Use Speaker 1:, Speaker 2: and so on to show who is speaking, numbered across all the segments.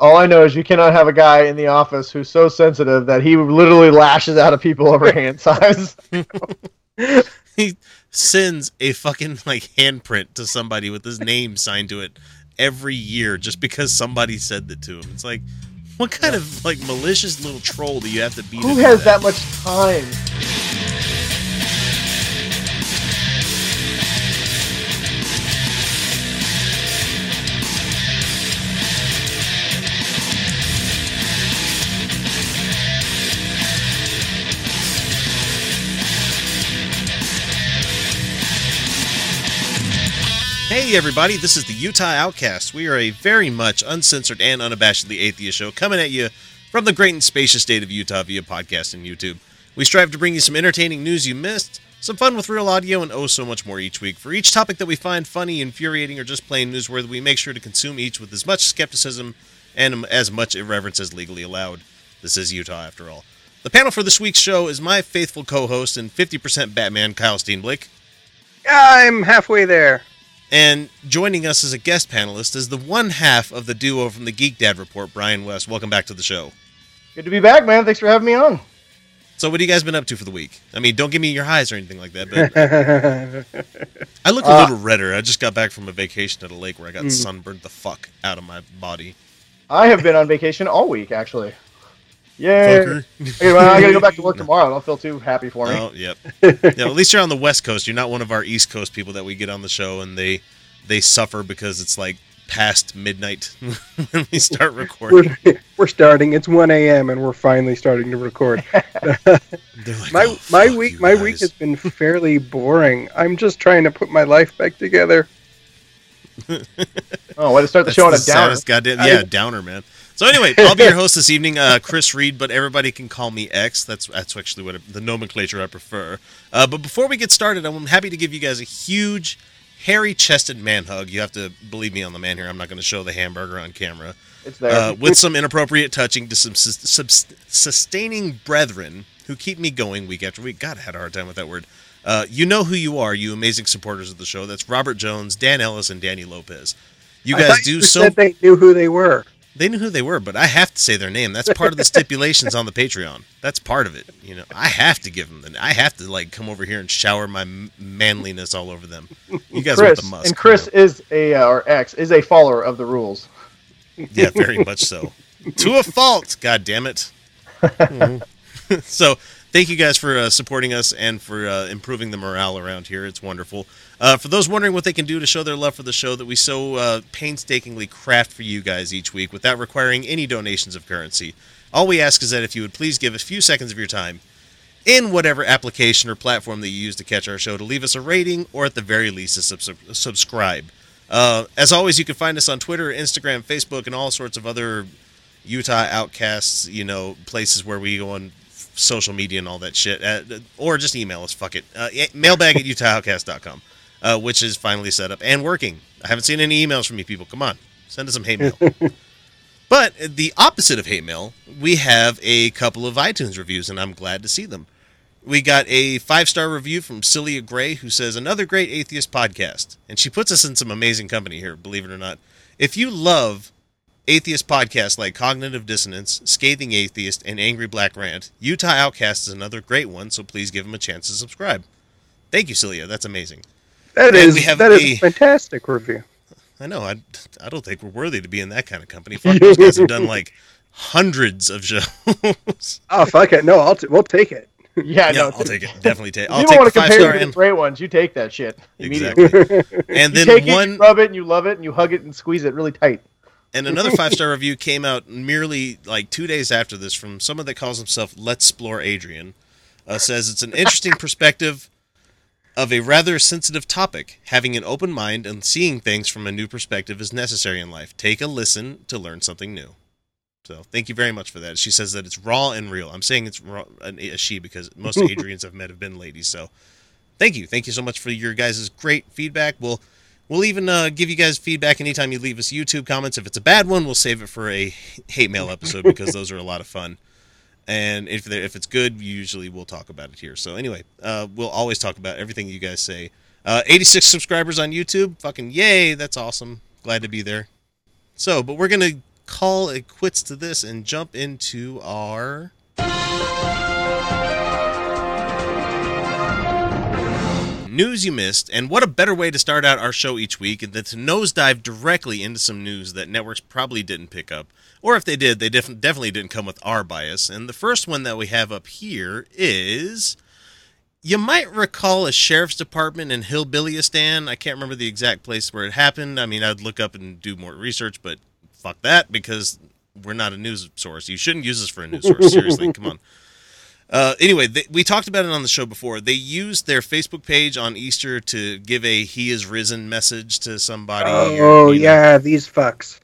Speaker 1: All I know is you cannot have a guy in the office who's so sensitive that he literally lashes out at people over hand size.
Speaker 2: he sends a fucking like handprint to somebody with his name signed to it every year just because somebody said that to him. It's like, what kind of like malicious little troll do you have to be?
Speaker 1: Who
Speaker 2: to
Speaker 1: has that much time?
Speaker 2: Hey everybody, this is the Utah Outcast. We are a very much uncensored and unabashedly atheist show coming at you from the great and spacious state of Utah via podcast and YouTube. We strive to bring you some entertaining news you missed, some fun with real audio, and oh so much more each week. For each topic that we find funny, infuriating, or just plain newsworthy, we make sure to consume each with as much skepticism and as much irreverence as legally allowed. This is Utah after all. The panel for this week's show is my faithful co-host and 50% Batman, Kyle Steenblick.
Speaker 3: I'm halfway there.
Speaker 2: And joining us as a guest panelist is the one half of the duo from the Geek Dad Report, Brian West. Welcome back to the show.
Speaker 1: Good to be back, man. Thanks for having me on.
Speaker 2: So, what have you guys been up to for the week? I mean, don't give me your highs or anything like that. But I look a
Speaker 1: Uh,
Speaker 2: little redder. I just got back from a vacation at a lake where I got
Speaker 1: Mm.
Speaker 2: sunburned the fuck out of my body.
Speaker 1: I have been on vacation all week, actually. Okay, well, I gotta go back to work tomorrow. I don't feel too happy for me.
Speaker 2: Oh, yep. yeah, at least you're on the West Coast. You're not one of our East Coast people that we get on the show and they they suffer because it's like past midnight when we start recording.
Speaker 3: We're, we're starting. It's 1 a.m. and we're finally starting to record. my
Speaker 2: "Oh,
Speaker 3: my week my week has been fairly boring. I'm just trying to put my life back together.
Speaker 1: Oh, way to start the
Speaker 2: That's
Speaker 1: show on a downer.
Speaker 2: goddamn
Speaker 3: I-
Speaker 2: yeah downer man. So anyway, I'll be your host this evening, uh, Chris Reed, but everybody can call me X. That's that's actually what the nomenclature I prefer. Uh, but before we get started, I'm happy to give you guys a huge, hairy-chested man hug. You have to believe me on the man here. I'm not going to show the hamburger on camera.
Speaker 1: It's there.
Speaker 2: Uh, with some inappropriate touching to some sus- subs- sustaining brethren who keep me going week after week. God, I had a hard time with that word. Uh, you know who you are, you amazing supporters of the show. That's Robert Jones, Dan Ellis, and Danny Lopez. You guys do
Speaker 3: you
Speaker 2: so.
Speaker 3: Said they knew who they were.
Speaker 2: They knew who they were, but I have to say their name. That's part of the stipulations on the Patreon. That's part of it. You know, I have to give them. The, I have to like come over here and shower my manliness all over them. You guys
Speaker 1: Chris
Speaker 2: want the musk,
Speaker 1: and Chris is a uh, or X is a follower of the rules.
Speaker 2: Yeah, very much so. to a fault. God damn it. So, thank you guys for uh, supporting us and for uh, improving the morale around here. It's wonderful. Uh, for those wondering what they can do to show their love for the show that we so uh, painstakingly craft for you guys each week without requiring any donations of currency, all we ask is that if you would please give a few seconds of your time in whatever application or platform that you use to catch our show to leave us a rating or at the very least a sub- subscribe. Uh, as always, you can find us on Twitter, Instagram, Facebook, and all sorts of other Utah outcasts, you know, places where we go on social media and all that shit. Uh, or just email us, fuck it. Uh, mailbag at utahoutcast.com, uh, which is finally set up and working. I haven't seen any emails from you people. Come on, send us some hate mail. but the opposite of hate mail, we have a couple of iTunes reviews, and I'm glad to see them. We got a five star review from Celia Gray, who says, Another great atheist podcast. And she puts us in some amazing company here, believe it or not. If you love atheist podcasts like Cognitive Dissonance, Scathing Atheist, and Angry Black Rant, Utah Outcast is another great one, so please give them a chance to subscribe. Thank you, Celia. That's amazing.
Speaker 3: That
Speaker 2: And
Speaker 3: is
Speaker 2: we have
Speaker 3: that is
Speaker 2: a-
Speaker 3: a fantastic review.
Speaker 2: I know. I, I don't think we're worthy to be in that kind of company. Fuck, those guys have done like hundreds of shows.
Speaker 3: Oh fuck it! No, I'll t- we'll take it.
Speaker 1: Yeah,
Speaker 2: yeah,
Speaker 1: no,
Speaker 2: I'll take it. Definitely take.
Speaker 1: If
Speaker 2: I'll
Speaker 1: you don't want to compare it to
Speaker 2: and
Speaker 1: the great ones, you take that shit immediately.
Speaker 2: exactly. And
Speaker 1: you
Speaker 2: then
Speaker 1: take it,
Speaker 2: one
Speaker 1: you rub it, and you love it, and you hug it and squeeze it really tight.
Speaker 2: And another five star review came out merely like two days after this from someone that calls himself Let's Explore Adrian. Uh, says it's an interesting perspective of a rather sensitive topic. Having an open mind and seeing things from a new perspective is necessary in life. Take a listen to learn something new. So thank you very much for that. She says that it's raw and real. I'm saying it's raw, a she because most Adrians I've met have been ladies. So thank you, thank you so much for your guys' great feedback. We'll we'll even uh, give you guys feedback anytime you leave us YouTube comments. If it's a bad one, we'll save it for a hate mail episode because those are a lot of fun. And if if it's good, usually we'll talk about it here. So anyway, uh, we'll always talk about everything you guys say. Uh, 86 subscribers on YouTube, fucking yay! That's awesome. Glad to be there. So, but we're gonna call it quits to this and jump into our news you missed. And what a better way to start out our show each week than to nosedive directly into some news that networks probably didn't pick up. Or if they did, they def- definitely didn't come with our bias. And the first one that we have up here is. You might recall a sheriff's department in Hillbillyistan. I can't remember the exact place where it happened. I mean, I'd look up and do more research, but fuck that because we're not a news source. You shouldn't use us for a news source. Seriously, come on. Uh, anyway, they, we talked about it on the show before. They used their Facebook page on Easter to give a "He is risen" message to somebody.
Speaker 3: Oh
Speaker 2: or, know,
Speaker 3: yeah, these fucks.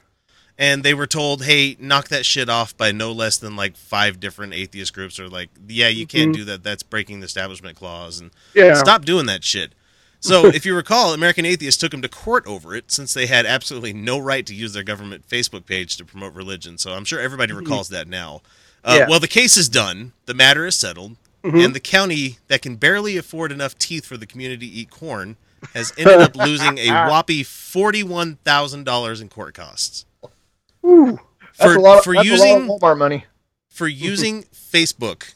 Speaker 2: And they were told, "Hey, knock that shit off by no less than like five different atheist groups." Or like, "Yeah, you can't
Speaker 3: Mhm.
Speaker 2: do that. That's breaking the establishment clause." And
Speaker 3: Yeah.
Speaker 2: stop doing that shit. So, if you recall, American Atheists took him to court over it since they had absolutely no right to use their government Facebook page to promote religion. So, I'm sure everybody recalls that now. Uh,
Speaker 3: Yeah.
Speaker 2: Well, the case is done, the matter is settled,
Speaker 3: Mhm.
Speaker 2: and the county that can barely afford enough teeth for the community to eat corn has ended up losing a whopping $41,000 in court costs.
Speaker 3: Ooh.
Speaker 1: That's
Speaker 2: For,
Speaker 1: a lot. Of,
Speaker 2: for
Speaker 1: that's
Speaker 2: using
Speaker 1: Walmart money.
Speaker 2: for using Facebook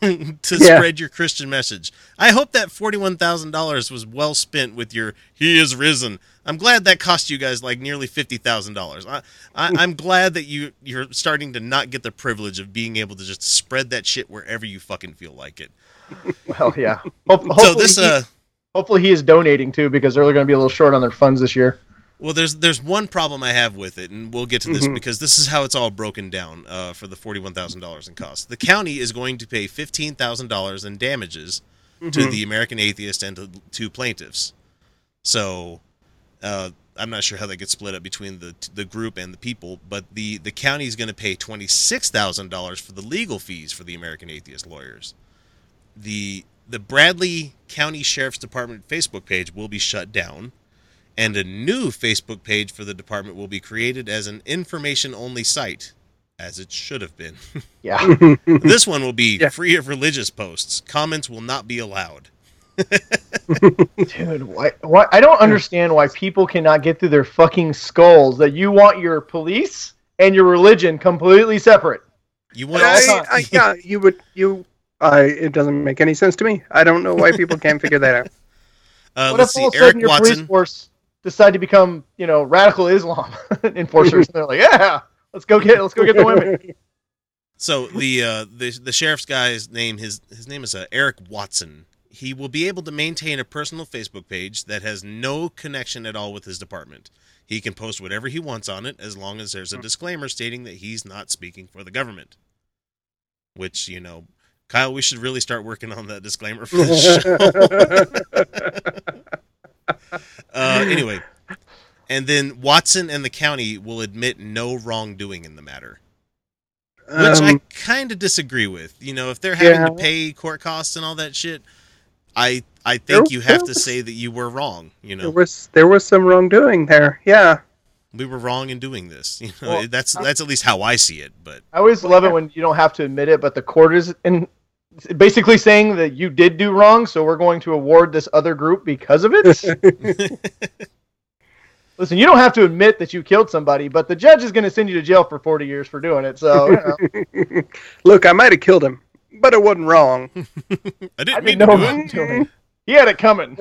Speaker 2: to
Speaker 3: Yeah.
Speaker 2: spread your Christian message. I hope that forty-one thousand dollars was well spent with your "He is risen." I'm glad that cost you guys like nearly fifty thousand dollars. I, I, I'm glad that you you're starting to not get the privilege of being able to just spread that shit wherever you fucking feel like it.
Speaker 1: Well, yeah. Hope,
Speaker 2: So this uh
Speaker 1: hopefully he is donating too because they're going to be a little short on their funds this year.
Speaker 2: Well, there's there's one problem I have with it, and we'll get to this
Speaker 3: Mhm.
Speaker 2: because this is how it's all broken down uh, for the forty-one thousand dollars in costs. The county is going to pay fifteen thousand dollars in damages to
Speaker 3: Mhm.
Speaker 2: the American Atheist and to two plaintiffs. So, uh, I'm not sure how that gets split up between the the group and the people, but the the county is going to pay twenty-six thousand dollars for the legal fees for the American Atheist lawyers. The the Bradley County Sheriff's Department Facebook page will be shut down and a new Facebook page for the department will be created as an information only site, as it should have been.
Speaker 1: Yeah.
Speaker 2: this one will be
Speaker 3: Yeah.
Speaker 2: free of religious posts. Comments will not be allowed.
Speaker 1: Dude, why, why? I don't understand why people cannot get through their fucking skulls that you want your police and your religion completely separate.
Speaker 2: You want
Speaker 1: all
Speaker 3: I,
Speaker 1: time.
Speaker 3: I, yeah, you would you. I it doesn't make any sense to me. I don't know why people can't figure that out.
Speaker 2: uh,
Speaker 1: what
Speaker 2: let's
Speaker 1: if all
Speaker 2: see,
Speaker 1: of a
Speaker 2: Eric
Speaker 1: sudden your police force decide to become, you know, radical Islam enforcers? and they're like, yeah, let's go get, let's go get the women.
Speaker 2: So the uh, the the sheriff's guy's name his his name is uh, Eric Watson. He will be able to maintain a personal Facebook page that has no connection at all with his department. He can post whatever he wants on it as long as there's a disclaimer stating that he's not speaking for the government. Which you know, Kyle, we should really start working on that disclaimer for this show. Uh, anyway, and then Watson and the county will admit no wrongdoing in the matter which I
Speaker 3: Um,
Speaker 2: kind of disagree with. You know, if they're having to pay court costs and all that shit, I I
Speaker 3: There-
Speaker 2: think you have to
Speaker 3: was-
Speaker 2: say that you were wrong. You know, there
Speaker 3: was there was some wrongdoing there. Yeah.
Speaker 2: we were wrong in doing this. You know,
Speaker 1: Well,
Speaker 2: that's that's at least how I see it. But
Speaker 1: I always love it when you don't have to admit it, but the court is in basically saying that you did do wrong, so we're going to award this other group because of it. Listen, you don't have to admit that you killed somebody, but the judge is going to send you to jail for 40 years for doing it. So, you know,
Speaker 3: Look, I might have killed him, but it wasn't wrong.
Speaker 2: I
Speaker 1: I
Speaker 2: didn't
Speaker 1: didn't
Speaker 2: mean
Speaker 1: know
Speaker 2: to
Speaker 1: what
Speaker 2: do it.
Speaker 1: doing. He had it coming.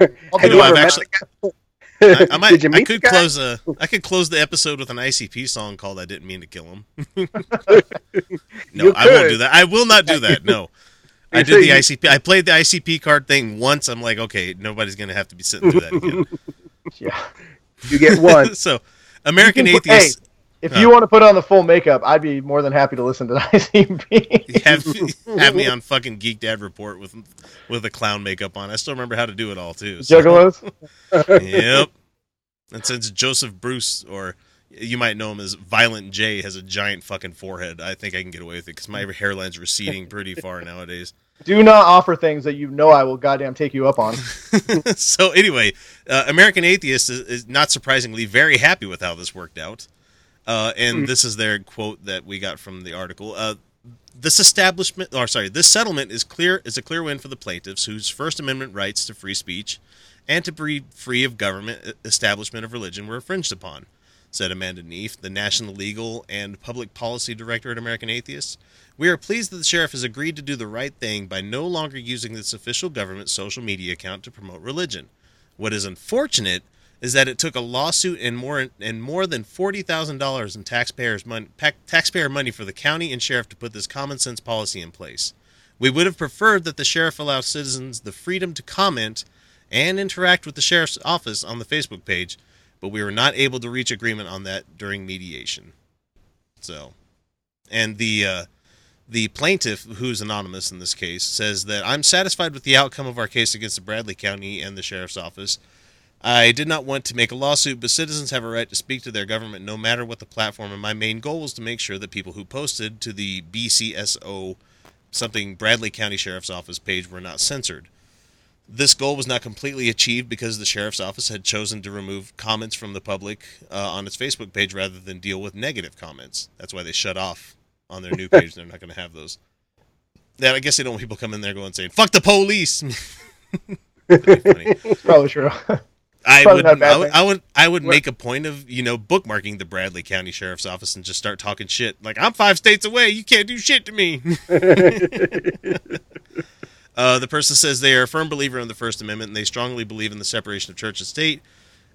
Speaker 1: I'll
Speaker 2: Hey,
Speaker 1: do
Speaker 2: no,
Speaker 1: it.
Speaker 2: I've
Speaker 3: met
Speaker 2: actually-
Speaker 3: the guy?
Speaker 2: I, I might. I could close a. I could close the episode with an ICP song called "I Didn't Mean to Kill Him." no, I won't do that. I will not do that. No. I did the ICP. I played the ICP card thing once. I'm like, okay, nobody's gonna have to be sitting through that again.
Speaker 1: Yeah.
Speaker 3: You get one.
Speaker 2: so, American
Speaker 1: You can put-
Speaker 2: atheists.
Speaker 1: If
Speaker 2: Huh.
Speaker 1: you want to put on the full makeup, I'd be more than happy to listen to the ICP.
Speaker 2: have have me on fucking Geek Dad report with with a clown makeup on. I still remember how to do it all too. so-
Speaker 1: Juggalos.
Speaker 2: Yep. And since Joseph Bruce or You might know him as Violent J. Has a giant fucking forehead. I think I can get away with it because my hairline's receding pretty far nowadays.
Speaker 1: Do not offer things that you know I will goddamn take you up on.
Speaker 2: so anyway, uh, American Atheist is, is not surprisingly very happy with how this worked out. Uh, and this is their quote that we got from the article. Uh, this establishment, or sorry, this settlement is clear is a clear win for the plaintiffs, whose First Amendment rights to free speech and to be free of government establishment of religion were infringed upon, said Amanda Knief, the National Legal and Public Policy Director at American Atheists. We are pleased that the sheriff has agreed to do the right thing by no longer using this official government social media account to promote religion. What is unfortunate is that it took a lawsuit and more and more than forty thousand dollars in taxpayers money, taxpayer money for the county and sheriff to put this common sense policy in place. We would have preferred that the sheriff allow citizens the freedom to comment and interact with the sheriff's office on the Facebook page, but we were not able to reach agreement on that during mediation. So, and the uh, the plaintiff, who's anonymous in this case, says that I'm satisfied with the outcome of our case against the Bradley County and the sheriff's office. I did not want to make a lawsuit, but citizens have a right to speak to their government no matter what the platform, and my main goal was to make sure that people who posted to the BCSO something Bradley County Sheriff's Office page were not censored. This goal was not completely achieved because the sheriff's office had chosen to remove comments from the public uh, on its Facebook page rather than deal with negative comments. That's why they shut off on their new page. They're not going to have those. Yeah, I guess they don't want people come in there going saying "fuck the police." That'd be funny.
Speaker 1: It's probably true.
Speaker 2: I would,
Speaker 1: not a bad
Speaker 2: I would. I would, I would make a point of you know bookmarking the Bradley County Sheriff's Office and just start talking shit. Like I'm five states away, you can't do shit to me. uh, the person says they are a firm believer in the First Amendment and they strongly believe in the separation of church and state,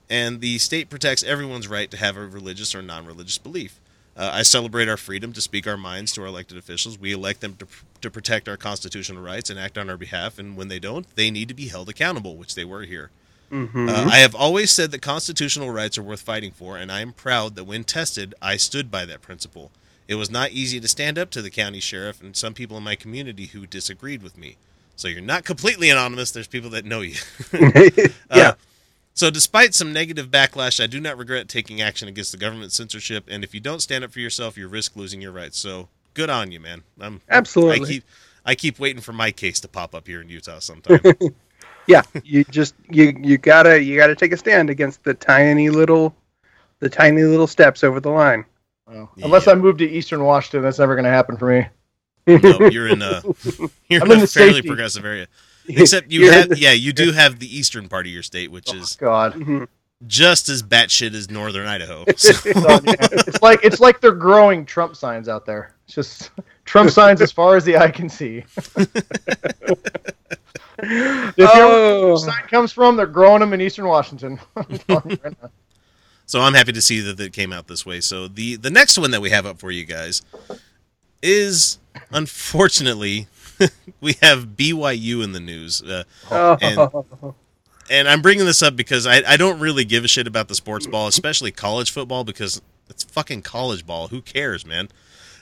Speaker 2: and the state protects everyone's right to have a religious or non-religious belief. Uh, I celebrate our freedom to speak our minds to our elected officials. We elect them to, to protect our constitutional rights and act on our behalf, and when they don't, they need to be held accountable, which they were here.
Speaker 3: Mhm.
Speaker 2: Uh, I have always said that constitutional rights are worth fighting for, and I am proud that when tested, I stood by that principle. It was not easy to stand up to the county sheriff and some people in my community who disagreed with me. So you're not completely anonymous. There's people that know you.
Speaker 3: yeah.
Speaker 2: Uh, so, despite some negative backlash, I do not regret taking action against the government censorship. And if you don't stand up for yourself, you risk losing your rights. So, good on you, man. I'm,
Speaker 3: Absolutely.
Speaker 2: I keep, I keep waiting for my case to pop up here in Utah sometime.
Speaker 3: yeah. You just you you gotta you gotta take a stand against the tiny little the tiny little steps over the line.
Speaker 1: Well, Unless I move to Eastern Washington, that's never going to happen for me.
Speaker 2: no, you're in a you're
Speaker 1: I'm
Speaker 2: in
Speaker 1: in
Speaker 2: a fairly
Speaker 1: safety.
Speaker 2: progressive area. Except you have,
Speaker 3: the-
Speaker 2: yeah, you do have the eastern part of your state, which
Speaker 1: Oh,
Speaker 2: is
Speaker 1: God.
Speaker 3: Mhm.
Speaker 2: just as batshit as northern Idaho. So,
Speaker 1: So, yeah, it's like it's like they're growing Trump signs out there. It's just Trump signs as far as the eye can see. If you know where
Speaker 3: Oh,
Speaker 1: the sign comes from, they're growing them in Eastern Washington. I'm telling you right now.
Speaker 2: so I'm happy to see that it came out this way. So the the next one that we have up for you guys is unfortunately we have BYU in the news. Uh,
Speaker 3: oh.
Speaker 2: and I'm bringing this up because I, I don't really give a shit about the sports ball, especially college football, because it's fucking college ball. Who cares, man?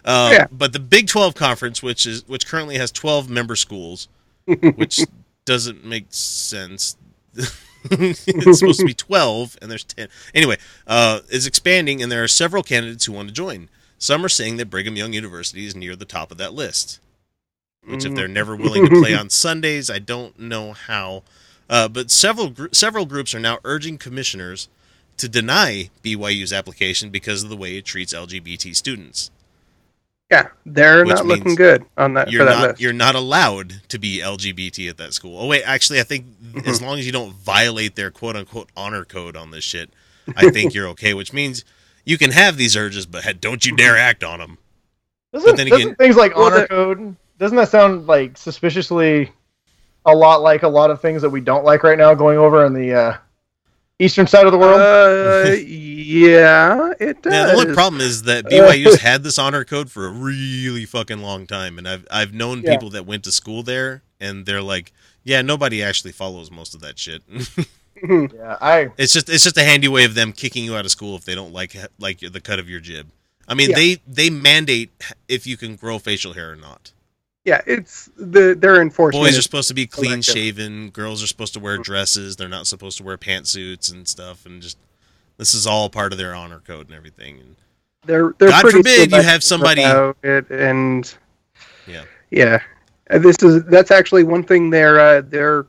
Speaker 2: Um,
Speaker 3: Yeah.
Speaker 2: But the Big 12 conference, which is which currently has 12 member schools, which doesn't make sense. it's supposed to be 12, and there's 10. Anyway, uh, is expanding, and there are several candidates who want to join. Some are saying that Brigham Young University is near the top of that list. Which, if
Speaker 3: Mm.
Speaker 2: they're never willing to play on Sundays, I don't know how. Uh, but several gr- several groups are now urging commissioners to deny BYU's application because of the way it treats LGBT students.
Speaker 3: Yeah, they're not looking good on that
Speaker 2: You're
Speaker 3: for that
Speaker 2: not
Speaker 3: list.
Speaker 2: you're not allowed to be LGBT at that school. Oh wait, actually, I think
Speaker 3: Mm-hmm.
Speaker 2: as long as you don't violate their quote unquote honor code on this shit, I think you're okay. Which means you can have these urges, but hey, don't you dare act on them.
Speaker 1: Doesn't,
Speaker 2: then
Speaker 1: doesn't
Speaker 2: again-
Speaker 1: things like
Speaker 3: Well,
Speaker 1: honor
Speaker 3: the-
Speaker 1: code doesn't that sound like suspiciously a lot like a lot of things that we don't like right now going over in the uh, eastern side of the world?
Speaker 3: Uh, yeah, it does.
Speaker 2: Now, the only problem is that BYU's had this honor code for a really fucking long time, and I've I've known
Speaker 3: Yeah.
Speaker 2: people that went to school there, and they're like, yeah, nobody actually follows most of that shit.
Speaker 1: yeah, I
Speaker 2: it's just it's just a handy way of them kicking you out of school if they don't like like the cut of your jib. I mean,
Speaker 3: Yeah.
Speaker 2: they they mandate if you can grow facial hair or not.
Speaker 3: Yeah, it's the their enforcement.
Speaker 2: Boys are supposed to be clean shaven. Girls are supposed to wear dresses. They're not supposed to wear pantsuits and stuff. And just This is all part of their honor code and everything. And
Speaker 3: They're they're
Speaker 2: God
Speaker 3: pretty
Speaker 2: forbid you have somebody-
Speaker 3: it, and
Speaker 2: Yeah.
Speaker 3: yeah. Uh, This is that's actually one thing they're uh, they're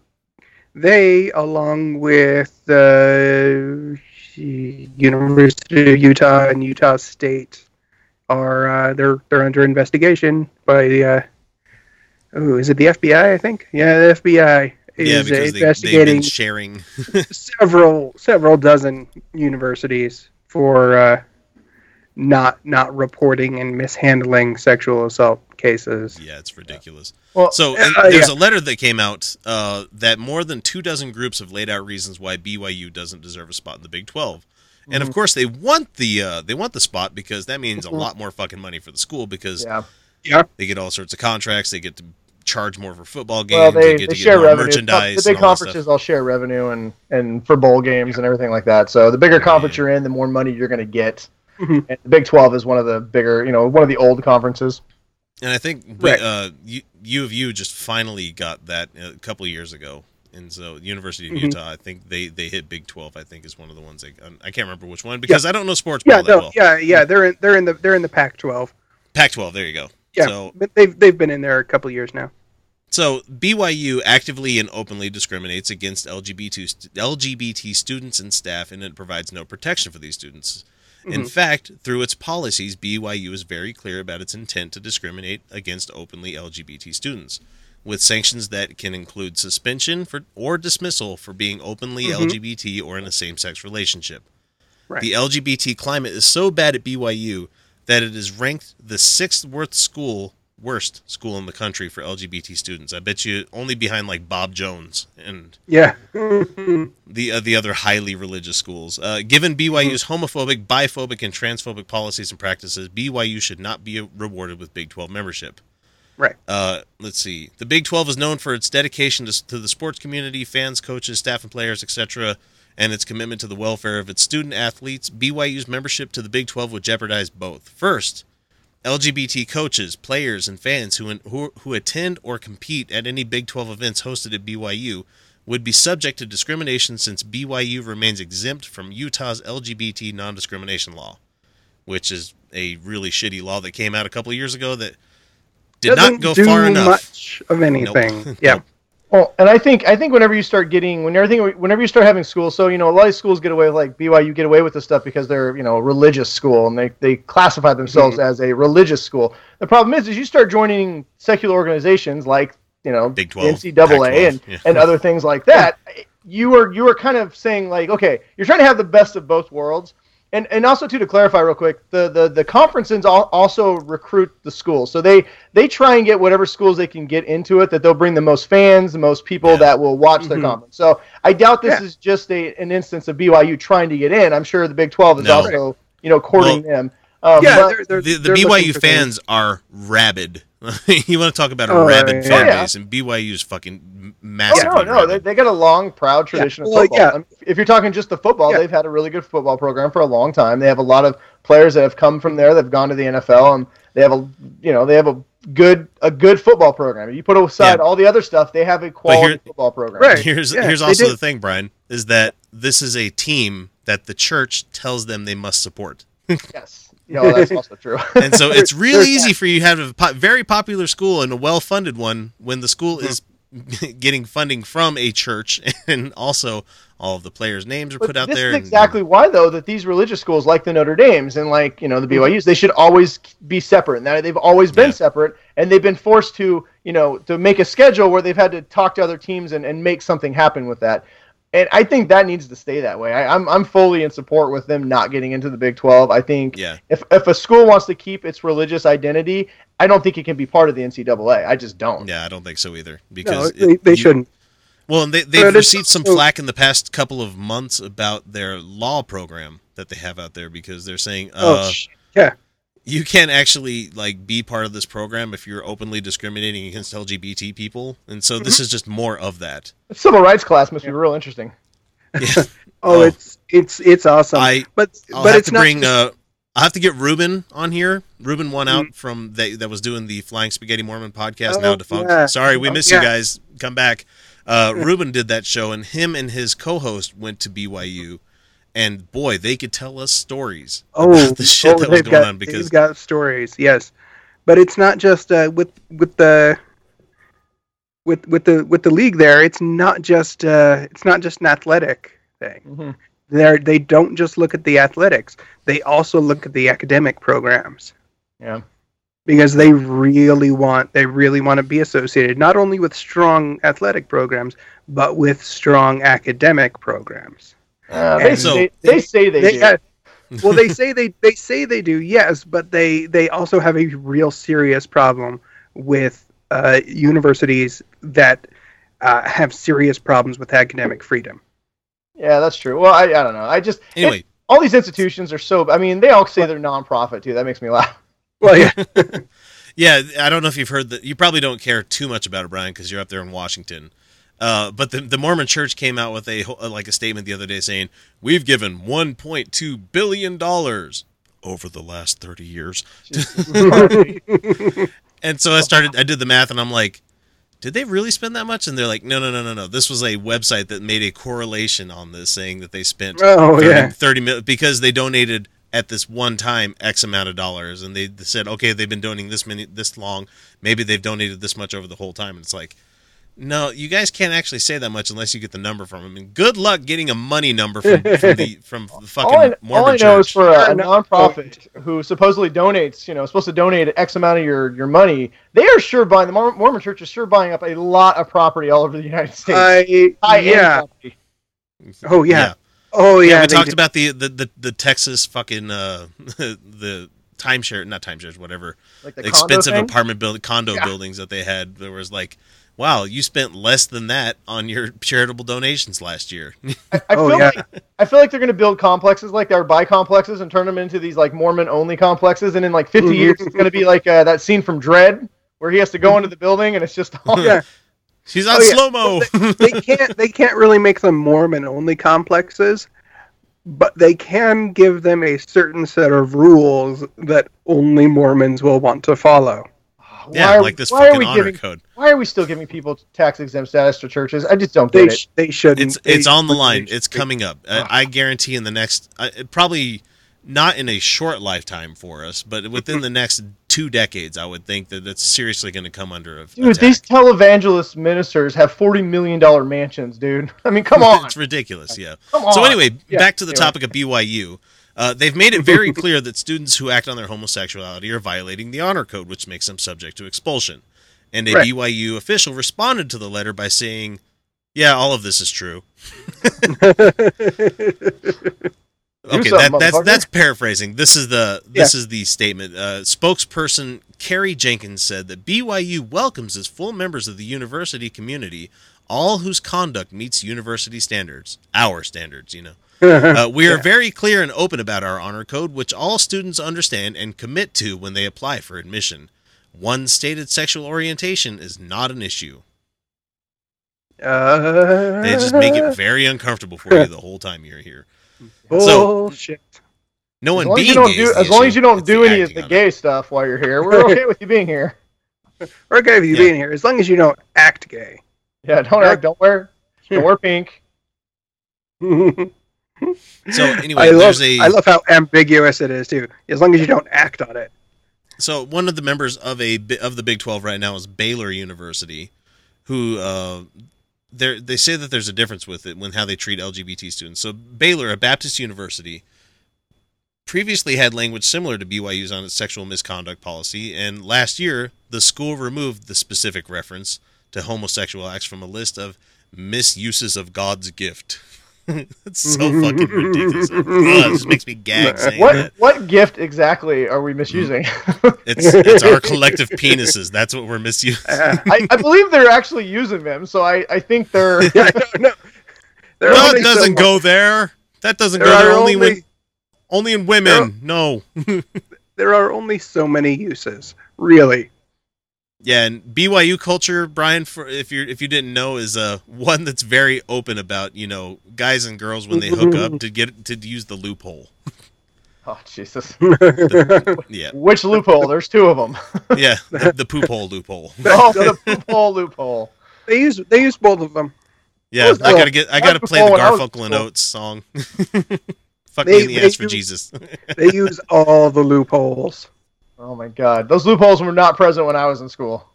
Speaker 3: they along with the University of Utah and Utah State are uh, they're they're under investigation by the uh, oh is it the FBI I think yeah the FBI is
Speaker 2: yeah, because they, they've
Speaker 3: investigating
Speaker 2: been sharing.
Speaker 3: several several dozen universities for uh, not not reporting and mishandling sexual assault cases.
Speaker 2: Yeah, it's ridiculous.
Speaker 1: Well,
Speaker 2: So
Speaker 3: uh,
Speaker 2: and there's
Speaker 3: yeah.
Speaker 2: a letter that came out uh, that more than two dozen groups have laid out reasons why BYU doesn't deserve a spot in the Big 12. And
Speaker 1: Mm-hmm.
Speaker 2: of course, they want the uh, they want the spot because that means a lot more fucking money for the school because
Speaker 1: yeah.
Speaker 3: Yeah,
Speaker 2: they get all sorts of contracts. They get to charge more for football games.
Speaker 1: Well, they,
Speaker 2: get
Speaker 1: they
Speaker 2: to
Speaker 1: share
Speaker 2: get more
Speaker 1: revenue.
Speaker 2: merchandise.
Speaker 1: The big
Speaker 2: and all that
Speaker 1: conferences all share revenue and, and for bowl games and everything like that. So the bigger conference you're in, the more money you're going to get.
Speaker 3: Mhm.
Speaker 1: And the Big 12 is one of the bigger, you know, one of the old conferences.
Speaker 2: And I think
Speaker 3: Right.
Speaker 2: uh, U, U of U just finally got that a couple of years ago. And so University of
Speaker 3: Mhm.
Speaker 2: Utah, I think they, they hit Big 12. I think is one of the ones they I can't remember which one because I don't know sports
Speaker 3: yeah,
Speaker 2: ball that
Speaker 3: no,
Speaker 2: well.
Speaker 3: yeah, yeah. They're in they're in the they're in the Pac-12.
Speaker 2: Pac-12. There you go.
Speaker 3: Yeah,
Speaker 2: So
Speaker 3: but they've they've been in there a couple years now.
Speaker 2: So BYU actively and openly discriminates against LGBT LGBT students and staff, and it provides no protection for these students. In mm-hmm. fact, through its policies, BYU is very clear about its intent to discriminate against openly LGBT students, with sanctions that can include suspension for or dismissal for being openly mm-hmm. LGBT or in a same-sex relationship.
Speaker 3: Right.
Speaker 2: The LGBT climate is so bad at BYU that it is ranked the sixth worst school worst school in the country for LGBT students. I bet you only behind like Bob Jones and
Speaker 3: Yeah,
Speaker 2: the uh, the other highly religious schools. Uh, given BYU's homophobic, biphobic, and transphobic policies and practices, BYU should not be rewarded with Big 12 membership.
Speaker 3: right.
Speaker 2: Uh, let's see. The Big 12 is known for its dedication to, to the sports community, fans, coaches, staff, and players, etc., and its commitment to the welfare of its student athletes. BYU's membership to the Big 12 would jeopardize both. First, LGBT coaches, players, and fans who, who, who attend or compete at any Big 12 events hosted at BYU would be subject to discrimination since BYU remains exempt from Utah's LGBT non discrimination law, which is a really shitty law that came out a couple of years ago that did
Speaker 3: Doesn't
Speaker 2: not go
Speaker 3: do
Speaker 2: far enough.
Speaker 3: much of anything.
Speaker 2: Nope.
Speaker 3: Yeah,
Speaker 2: Nope.
Speaker 1: Well, and I think I think whenever you start getting when everything whenever you start having schools, so you know a lot of schools get away with like BYU get away with this stuff because they're you know a religious school and they they classify themselves
Speaker 2: Mm-hmm.
Speaker 1: as a religious school. The problem is, is you start joining secular organizations like you know
Speaker 2: Big
Speaker 1: the
Speaker 2: 12,
Speaker 1: NCAA
Speaker 2: Pac-12,
Speaker 1: and
Speaker 2: yeah.
Speaker 1: and other things like that. You are you are kind of saying like okay, you're trying to have the best of both worlds. And, and also too to clarify real quick, the, the, the conferences also recruit the schools, so they they try and get whatever schools they can get into it. That they'll bring the most fans, the most people
Speaker 2: Yeah.
Speaker 1: that will watch their
Speaker 3: Mhm.
Speaker 1: conference. So I doubt this
Speaker 3: Yeah.
Speaker 1: is just a an instance of BYU trying to get in. I'm sure the Big 12 is
Speaker 2: No.
Speaker 1: also you know courting them. Um,
Speaker 3: yeah.
Speaker 1: but-
Speaker 3: they're, they're,
Speaker 2: the the
Speaker 3: they're
Speaker 2: BYU
Speaker 3: for
Speaker 2: fans are rabid. you want to talk about a
Speaker 3: Oh,
Speaker 2: rabid
Speaker 3: yeah.
Speaker 2: fan
Speaker 1: Oh,
Speaker 2: base, and BYU is fucking
Speaker 1: oh,
Speaker 2: massive.
Speaker 1: Oh, no, no, they, they got a long, proud tradition
Speaker 3: well,
Speaker 1: of football.
Speaker 3: yeah.
Speaker 1: I mean, if you're talking just the football,
Speaker 3: Yeah.
Speaker 1: they've had a really good football program for a long time. They have a lot of players that have come from there. that've gone to the NFL, and they have a, you know, they have a good, a good football program. You put aside
Speaker 2: Yeah.
Speaker 1: all the other stuff, they have a quality
Speaker 2: here-
Speaker 1: football program.
Speaker 3: Right.
Speaker 2: Here's
Speaker 3: Yeah,
Speaker 2: here's also the thing, Brian, is that this is a team that the church tells them they must support.
Speaker 1: Yes, know, that's also true.
Speaker 2: And so it's really easy for you to have a po- very popular school and a well-funded one when the school
Speaker 3: Mm-hmm.
Speaker 2: is getting funding from a church and also all of the players' names are
Speaker 1: But
Speaker 2: put out there.
Speaker 1: this
Speaker 2: there.
Speaker 1: is
Speaker 2: and-
Speaker 1: exactly why, though, that these religious schools, like the Notre Dames and like you know the BYU's, they should always be separate. And that they've always been
Speaker 2: Yeah.
Speaker 1: separate, and they've been forced to you know to make a schedule where they've had to talk to other teams and, and make something happen with that. And I think that needs to stay that way. I, I'm I'm fully in support with them not getting into the Big 12. I think
Speaker 2: Yeah.
Speaker 1: if if a school wants to keep its religious identity, I don't think it can be part of the NCAA. I just don't.
Speaker 2: Yeah, I don't think so either.
Speaker 3: No,
Speaker 2: Because
Speaker 3: they,
Speaker 2: it-
Speaker 3: they
Speaker 2: you-
Speaker 3: shouldn't.
Speaker 2: Well, and they they've
Speaker 3: it's
Speaker 2: received some flack in the past couple of months about their law program that they have out there because they're saying
Speaker 3: Oh,
Speaker 2: uh,
Speaker 3: sh- yeah.
Speaker 2: You can't actually like be part of this program if you're openly discriminating against LGBT people, and so
Speaker 3: Mm-hmm.
Speaker 2: this is just more of that.
Speaker 1: Civil rights class must be real interesting.
Speaker 2: Yeah,
Speaker 3: Oh,
Speaker 2: Oh.
Speaker 3: it's it's it's awesome.
Speaker 2: I
Speaker 3: but
Speaker 2: I'll
Speaker 3: but
Speaker 2: have
Speaker 3: it's
Speaker 2: to
Speaker 3: not
Speaker 2: bring. Uh, I'll have to get Ruben on here. Ruben won out
Speaker 3: Mm.
Speaker 2: from that that was doing the Flying Spaghetti Mormon podcast,
Speaker 3: Oh,
Speaker 2: now defunct.
Speaker 3: yeah.
Speaker 2: Sorry, we
Speaker 3: Oh,
Speaker 2: miss
Speaker 3: yeah.
Speaker 2: you guys. Come back. Uh, Ruben did that show, and him and his co-host went to BYU, and boy, they could tell us stories
Speaker 3: Oh,
Speaker 2: about the shit
Speaker 3: oh,
Speaker 2: that was going
Speaker 3: got,
Speaker 2: on because
Speaker 3: they've got stories. Yes, but it's not just uh, with with the with with the with the league. There, it's not just uh, it's not just an athletic thing.
Speaker 1: Mhm.
Speaker 3: They they don't just look at the athletics. They also look at the academic programs
Speaker 1: Yeah.
Speaker 3: because they really want they really want to be associated not only with strong athletic programs but with strong academic programs.
Speaker 1: Uh, they,
Speaker 2: so-
Speaker 1: say, they say they,
Speaker 3: They,
Speaker 1: do.
Speaker 3: uh, well, they say they they say they do, yes, but they they also have a real serious problem with uh, universities that uh, have serious problems with academic freedom.
Speaker 1: Yeah, that's true. Well, I, I don't know. I just
Speaker 2: anyway,
Speaker 1: it- all these institutions are so. I mean, they all say they're nonprofit too. That makes me laugh.
Speaker 3: Well, yeah,
Speaker 2: yeah, I don't know if you've heard that. You probably don't care too much about it, Brian, because you're up there in Washington. Uh, but the, the Mormon Church came out with a ho- like a statement the other day saying we've given 1.2 billion dollars over the last 30 years. And so I started, I did the math, and I'm like, did they really spend that much? And they're like, no, no, no, no, no. This was a website that made a correlation on this, saying that they spent
Speaker 3: Oh,
Speaker 2: 30,
Speaker 3: yeah.
Speaker 2: 30 because they donated at this one time X amount of dollars, and they said, okay, they've been donating this many, this long. Maybe they've donated this much over the whole time. And it's like, no, you guys can't actually say that much unless you get the number from them. And good luck getting a money number from, from the from the fucking
Speaker 1: all I,
Speaker 2: Mormon
Speaker 1: all I know is
Speaker 2: Church.
Speaker 1: for a, a nonprofit who supposedly donates, you know, supposed to donate X amount of your, your money. They are sure buying the Mormon Church is sure buying up a lot of property all over the United States.
Speaker 3: I
Speaker 1: High-end
Speaker 3: yeah. Oh yeah. Oh
Speaker 2: yeah,
Speaker 3: yeah.
Speaker 2: we talked
Speaker 3: do.
Speaker 2: about the, the the the Texas fucking uh the timeshare, not timeshares, whatever,
Speaker 1: like the condo
Speaker 2: expensive
Speaker 1: thing.
Speaker 2: apartment build condo
Speaker 1: Yeah.
Speaker 2: buildings that they had. There was like, wow, you spent less than that on your charitable donations last year.
Speaker 1: I
Speaker 3: Oh,
Speaker 1: feel
Speaker 3: yeah.
Speaker 1: like I feel like they're going to build complexes like our buy complexes and turn them into these like Mormon only complexes, and in like 50
Speaker 3: Mhm.
Speaker 1: years, it's going to be like uh, that scene from Dredd where he has to go into the building and it's just all
Speaker 3: Yeah.
Speaker 2: She's on
Speaker 3: Oh,
Speaker 2: slow mo.
Speaker 3: they can't they can't really make them Mormon only complexes, but they can give them a certain set of rules that only Mormons will want to follow.
Speaker 1: Why
Speaker 2: yeah,
Speaker 1: are,
Speaker 2: like this
Speaker 1: why
Speaker 2: fucking
Speaker 1: we
Speaker 2: honor
Speaker 1: giving
Speaker 2: code.
Speaker 1: why are we still giving people tax exempt status to churches? I just don't
Speaker 3: They
Speaker 1: get it.
Speaker 3: they shouldn't.
Speaker 2: It's
Speaker 3: They-
Speaker 2: it's on the line. It's coming up. I, I guarantee in the next, uh, probably not in a short lifetime for us, but within the next two decades, I would think that it's seriously going to come under a
Speaker 1: Dude,
Speaker 2: attack.
Speaker 1: these televangelist ministers have forty million dollar mansions, dude. I mean, come on,
Speaker 2: it's ridiculous. Yeah.
Speaker 1: come on.
Speaker 2: So anyway,
Speaker 1: Yeah,
Speaker 2: back to the
Speaker 1: anyway.
Speaker 2: topic of BYU. Uh, they've made it very clear that students who act on their homosexuality are violating the honor code, which makes them subject to expulsion. And a
Speaker 3: Right.
Speaker 2: BYU official responded to the letter by saying, "Yeah, all of this is true." Okay, that, that's that's paraphrasing. This is the this is the statement. Uh, spokesperson Carrie Jenkins said that BYU welcomes as full members of the university community all whose conduct meets university standards, our standards. You know, uh, we are very clear and open about our honor code, which all students understand and commit to when they apply for admission. One stated sexual orientation is not an issue.
Speaker 3: Uh,
Speaker 2: They just make it very uncomfortable for you the whole time you're here.
Speaker 3: bullshit.
Speaker 2: No
Speaker 1: as
Speaker 2: one
Speaker 1: long as
Speaker 2: being
Speaker 1: you don't
Speaker 2: gay
Speaker 1: do
Speaker 2: is the
Speaker 1: as long as you don't do any of the
Speaker 2: on it.
Speaker 1: gay stuff while you're here, we're okay with you being here.
Speaker 3: We're okay with you
Speaker 2: Yeah.
Speaker 3: being here as long as you don't act gay.
Speaker 1: Yeah, don't act, don't wear, don't wear pink.
Speaker 2: So anyway,
Speaker 3: I love
Speaker 2: there's a
Speaker 3: I love how ambiguous it is too. As long as you don't act on it.
Speaker 2: so one of the members of a of the Big Twelve right now is Baylor University, who uh, they they say that there's a difference with it when how they treat LGBT students. So Baylor, a Baptist university, previously had language similar to BYU's on its sexual misconduct policy, and last year the school removed the specific reference to homosexual acts from a list of misuses of God's gift. it's so fucking ridiculous. Ugh, it just makes me gag saying
Speaker 1: What
Speaker 2: that.
Speaker 1: what gift exactly are we misusing?
Speaker 2: It's it's our collective penises. That's what we're misusing.
Speaker 1: I, I believe they're actually using them, so I, I think they're
Speaker 3: yeah, no, no. There are
Speaker 2: No, it doesn't
Speaker 3: much-
Speaker 2: go there. That doesn't
Speaker 3: There
Speaker 2: go there only,
Speaker 3: only,
Speaker 2: when only in women. No.
Speaker 3: there are only so many uses, really.
Speaker 2: Yeah, and BYU culture, Brian, for if you if you didn't know, is uh one that's very open about you know guys and girls when they hook up to get to use the loophole.
Speaker 1: oh Jesus,
Speaker 2: Yeah,
Speaker 1: which loophole? There's two of them.
Speaker 2: yeah, the, the poop hole loophole.
Speaker 1: oh, the loophole loophole.
Speaker 3: They use they use both of them.
Speaker 2: Yeah,
Speaker 1: was
Speaker 2: I gotta get I gotta play the
Speaker 1: before when I was
Speaker 2: Garfunkel and. Oates song. Fuck
Speaker 3: They-
Speaker 2: me in the
Speaker 3: they
Speaker 2: ass for
Speaker 3: do-
Speaker 2: Jesus.
Speaker 3: They use all the loopholes.
Speaker 1: Oh my god, those loopholes were not present when I was in school.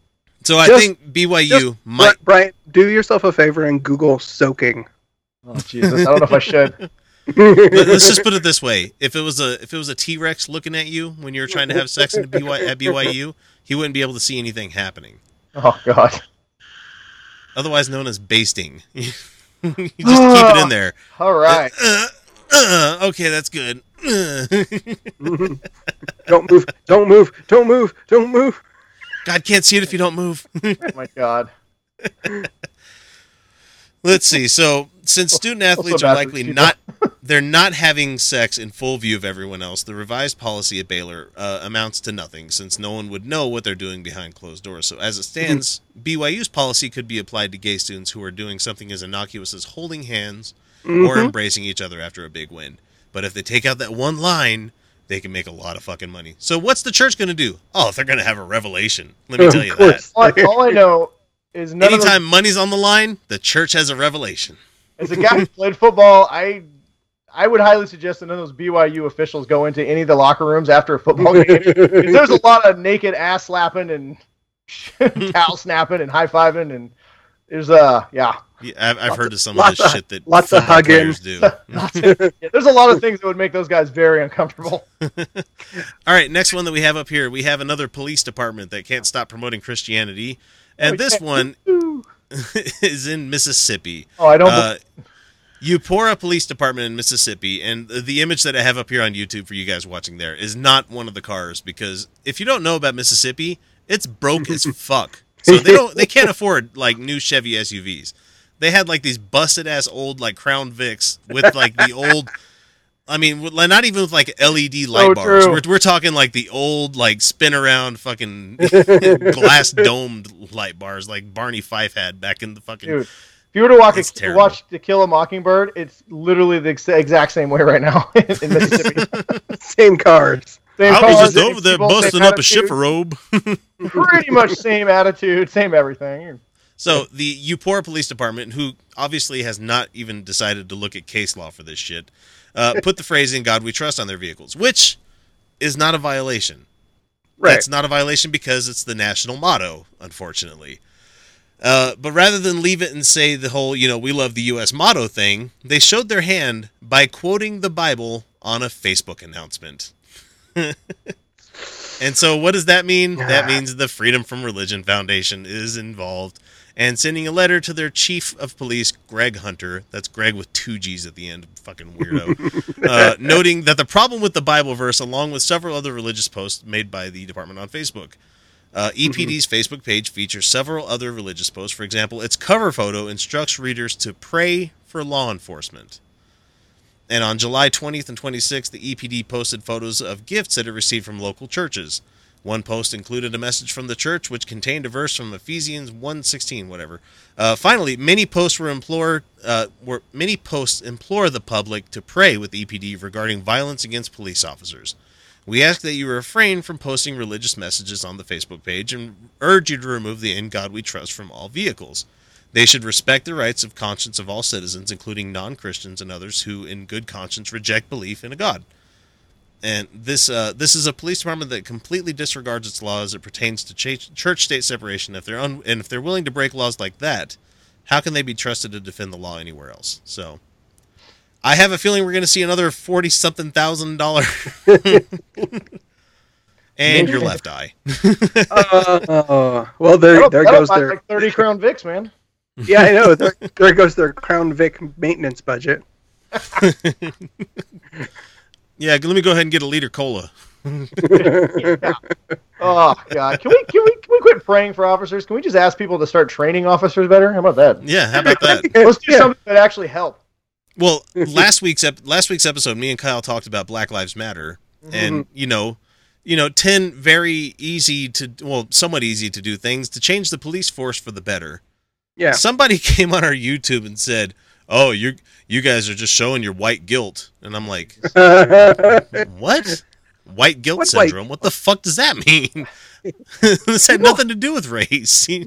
Speaker 2: so I
Speaker 3: Just-
Speaker 2: think BYU
Speaker 3: just-
Speaker 2: might.
Speaker 3: Brian, do yourself a favor and Google soaking.
Speaker 1: Oh Jesus, I don't know if I should.
Speaker 2: Let- Let's just put it this way: if it was a if it was a T Rex looking at you when you were trying to have sex in BY, at BYU, he wouldn't be able to see anything happening.
Speaker 1: Oh god.
Speaker 2: Otherwise known as basting. you just keep it in there.
Speaker 1: All right.
Speaker 2: Uh, uh, okay, that's good.
Speaker 3: Don't move, don't move, don't move, don't move.
Speaker 2: God can't see it if you don't move.
Speaker 1: Oh my god.
Speaker 2: Let's see. So, since student athletes are likely not they're not having sex in full view of everyone else, the revised policy at Baylor uh, amounts to nothing since no one would know what they're doing behind closed doors. So, as it stands, BYU's policy could be applied to gay students who are doing something as innocuous as holding hands or embracing each other after a big win. But if they take out that one line, they can make a lot of fucking money. So, what's the church going to do? Oh, they're going to have a revelation. Let me tell you that.
Speaker 3: course.
Speaker 1: All, all I know is none of
Speaker 2: Anytime money's on the line, the church has a revelation.
Speaker 1: those, as a guy who played football, I I would highly suggest that none of those BYU officials go into any of the locker rooms after a football game. 'Cause There's a lot of naked ass slapping and towel snapping and high fiving and there's uh yeah.
Speaker 2: Yeah, I've, I've heard of some of the
Speaker 3: of-
Speaker 2: shit that
Speaker 3: lots of hugging.
Speaker 2: do.
Speaker 1: yeah. There's a lot of things that would make those guys very uncomfortable.
Speaker 2: All right, next one that we have up here, we have another police department that can't stop promoting Christianity, and
Speaker 1: We
Speaker 2: this one is in Mississippi.
Speaker 1: Oh, I don't.
Speaker 2: Uh, Eupora Police Department in Mississippi, and the image that I have up here on YouTube for you guys watching there is not one of the cars because if you don't know about Mississippi, it's broke as fuck. So they don't, they can't afford like new Chevy SUVs. They had like these busted ass old like Crown Vics with like the old. I mean, not even with like LED light
Speaker 1: So
Speaker 2: bars.
Speaker 1: true.
Speaker 2: We're, we're talking like the old like spin around fucking glass domed light bars like Barney Fife had back in the fucking
Speaker 1: Dude, if you were to walk
Speaker 2: It's
Speaker 1: a, to watch To Kill a Mockingbird, it's literally the ex- exact same way right now in, in Mississippi.
Speaker 3: Same cars.
Speaker 1: Same
Speaker 2: I was
Speaker 1: cars,
Speaker 2: just over there busting up a
Speaker 1: attitude,
Speaker 2: shipper robe.
Speaker 1: Pretty much same attitude, same everything.
Speaker 2: So the Eupora Police Department, who obviously has not even decided to look at case law for this shit, uh, put the phrase "In God We Trust" on their vehicles, which is not a violation.
Speaker 3: Right.
Speaker 2: That's not a violation because it's the national motto, unfortunately. Uh, but rather than leave it and say the whole, you know, we love the U.S. motto thing, they showed their hand by quoting the Bible on a Facebook announcement. and so, what does that mean? That means the Freedom from Religion Foundation is involved and sending a letter to their chief of police, Greg Hunter. That's Greg with two G's at the end, fucking weirdo. uh, noting that the problem with the Bible verse, along with several other religious posts made by the department on Facebook. Uh, EPD's Facebook page features several other religious posts. For example, its cover photo instructs readers to pray for law enforcement. And on July 20th and 26th, the EPD posted photos of gifts that it received from local churches. One post included a message from the church, which contained a verse from Ephesians 1:16, whatever. Uh, finally, many posts were implore uh, were many posts implore the public to pray with EPD regarding violence against police officers. We ask that you refrain from posting religious messages on the Facebook page and urge you to remove the "In God We Trust" from all vehicles. They should respect the rights of conscience of all citizens, including non-Christians and others who, in good conscience, reject belief in a God. And this uh, this is a police department that completely disregards its laws as it pertains to ch- church-state separation. If they're un- and if they're willing to break laws like that, how can they be trusted to defend the law anywhere else? So, I have a feeling we're going to see another forty something thousand dollar, and your left eye.
Speaker 3: Uh, well,
Speaker 1: That'll-
Speaker 3: there, there
Speaker 1: that'll
Speaker 3: goes
Speaker 1: buy
Speaker 3: their.
Speaker 1: like thirty Crown Vics, man.
Speaker 3: Yeah, I know. There, there goes their Crown Vic maintenance budget.
Speaker 2: Yeah, let me go ahead and get a liter cola.
Speaker 1: Oh god, can we can we can we quit praying for officers? Can we just ask people to start training officers better? How about that?
Speaker 2: Yeah, how about that?
Speaker 1: Let's do
Speaker 3: Yeah.
Speaker 1: something that actually help.
Speaker 2: Well, last week's ep- last week's episode, me and Kyle talked about Black Lives Matter, and
Speaker 3: Mm-hmm.
Speaker 2: you know, you know, ten very easy to well, somewhat easy to do things to change the police force for the better.
Speaker 3: Yeah.
Speaker 2: Somebody came on our YouTube and said, "Oh, you you guys are just showing your white guilt," and I'm like, "What? White guilt
Speaker 3: What's white-
Speaker 2: syndrome? What the fuck does that mean?" this had nothing to do with race.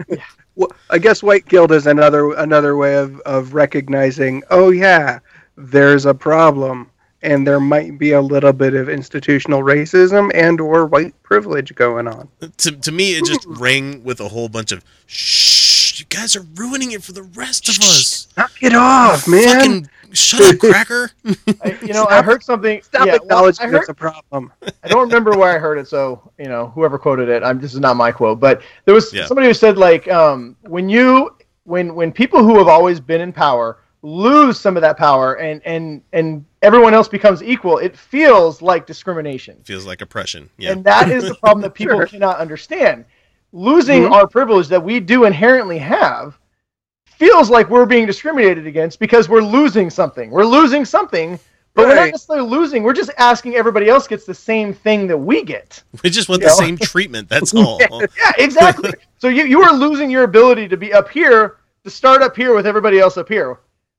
Speaker 3: Well, I guess white guilt is another another way of, of recognizing. Oh yeah, there's a problem. and there might be a little bit of institutional racism and or white privilege going on.
Speaker 2: To, to me, it just hmm. rang with a whole bunch of shh. You guys are ruining it for the rest of us.
Speaker 3: Knock it off, man!
Speaker 2: Fucking shut up, cracker.
Speaker 1: I, you know, I heard something.
Speaker 3: Stop
Speaker 1: yeah,
Speaker 3: acknowledging
Speaker 1: I, heard,
Speaker 3: there's a problem.
Speaker 1: I don't remember where I heard it, so you know, whoever quoted it, I'm this is not my quote, but there was
Speaker 2: Yeah.
Speaker 1: somebody who said like, um, when you when when people who have always been in power lose some of that power and and and everyone else becomes equal, it feels like discrimination.
Speaker 2: Feels like oppression. Yeah.
Speaker 1: And that is the problem that people
Speaker 3: Sure.
Speaker 1: cannot understand. Losing
Speaker 3: Mhm.
Speaker 1: our privilege that we do inherently have feels like we're being discriminated against because we're losing something. We're losing something, but we're not necessarily losing. We're just asking everybody else gets the same thing that we get.
Speaker 2: we just want
Speaker 1: Yeah.
Speaker 2: the same treatment. That's all.
Speaker 1: Yeah, exactly. so you you are losing your ability to be up here to start up here with everybody else up here.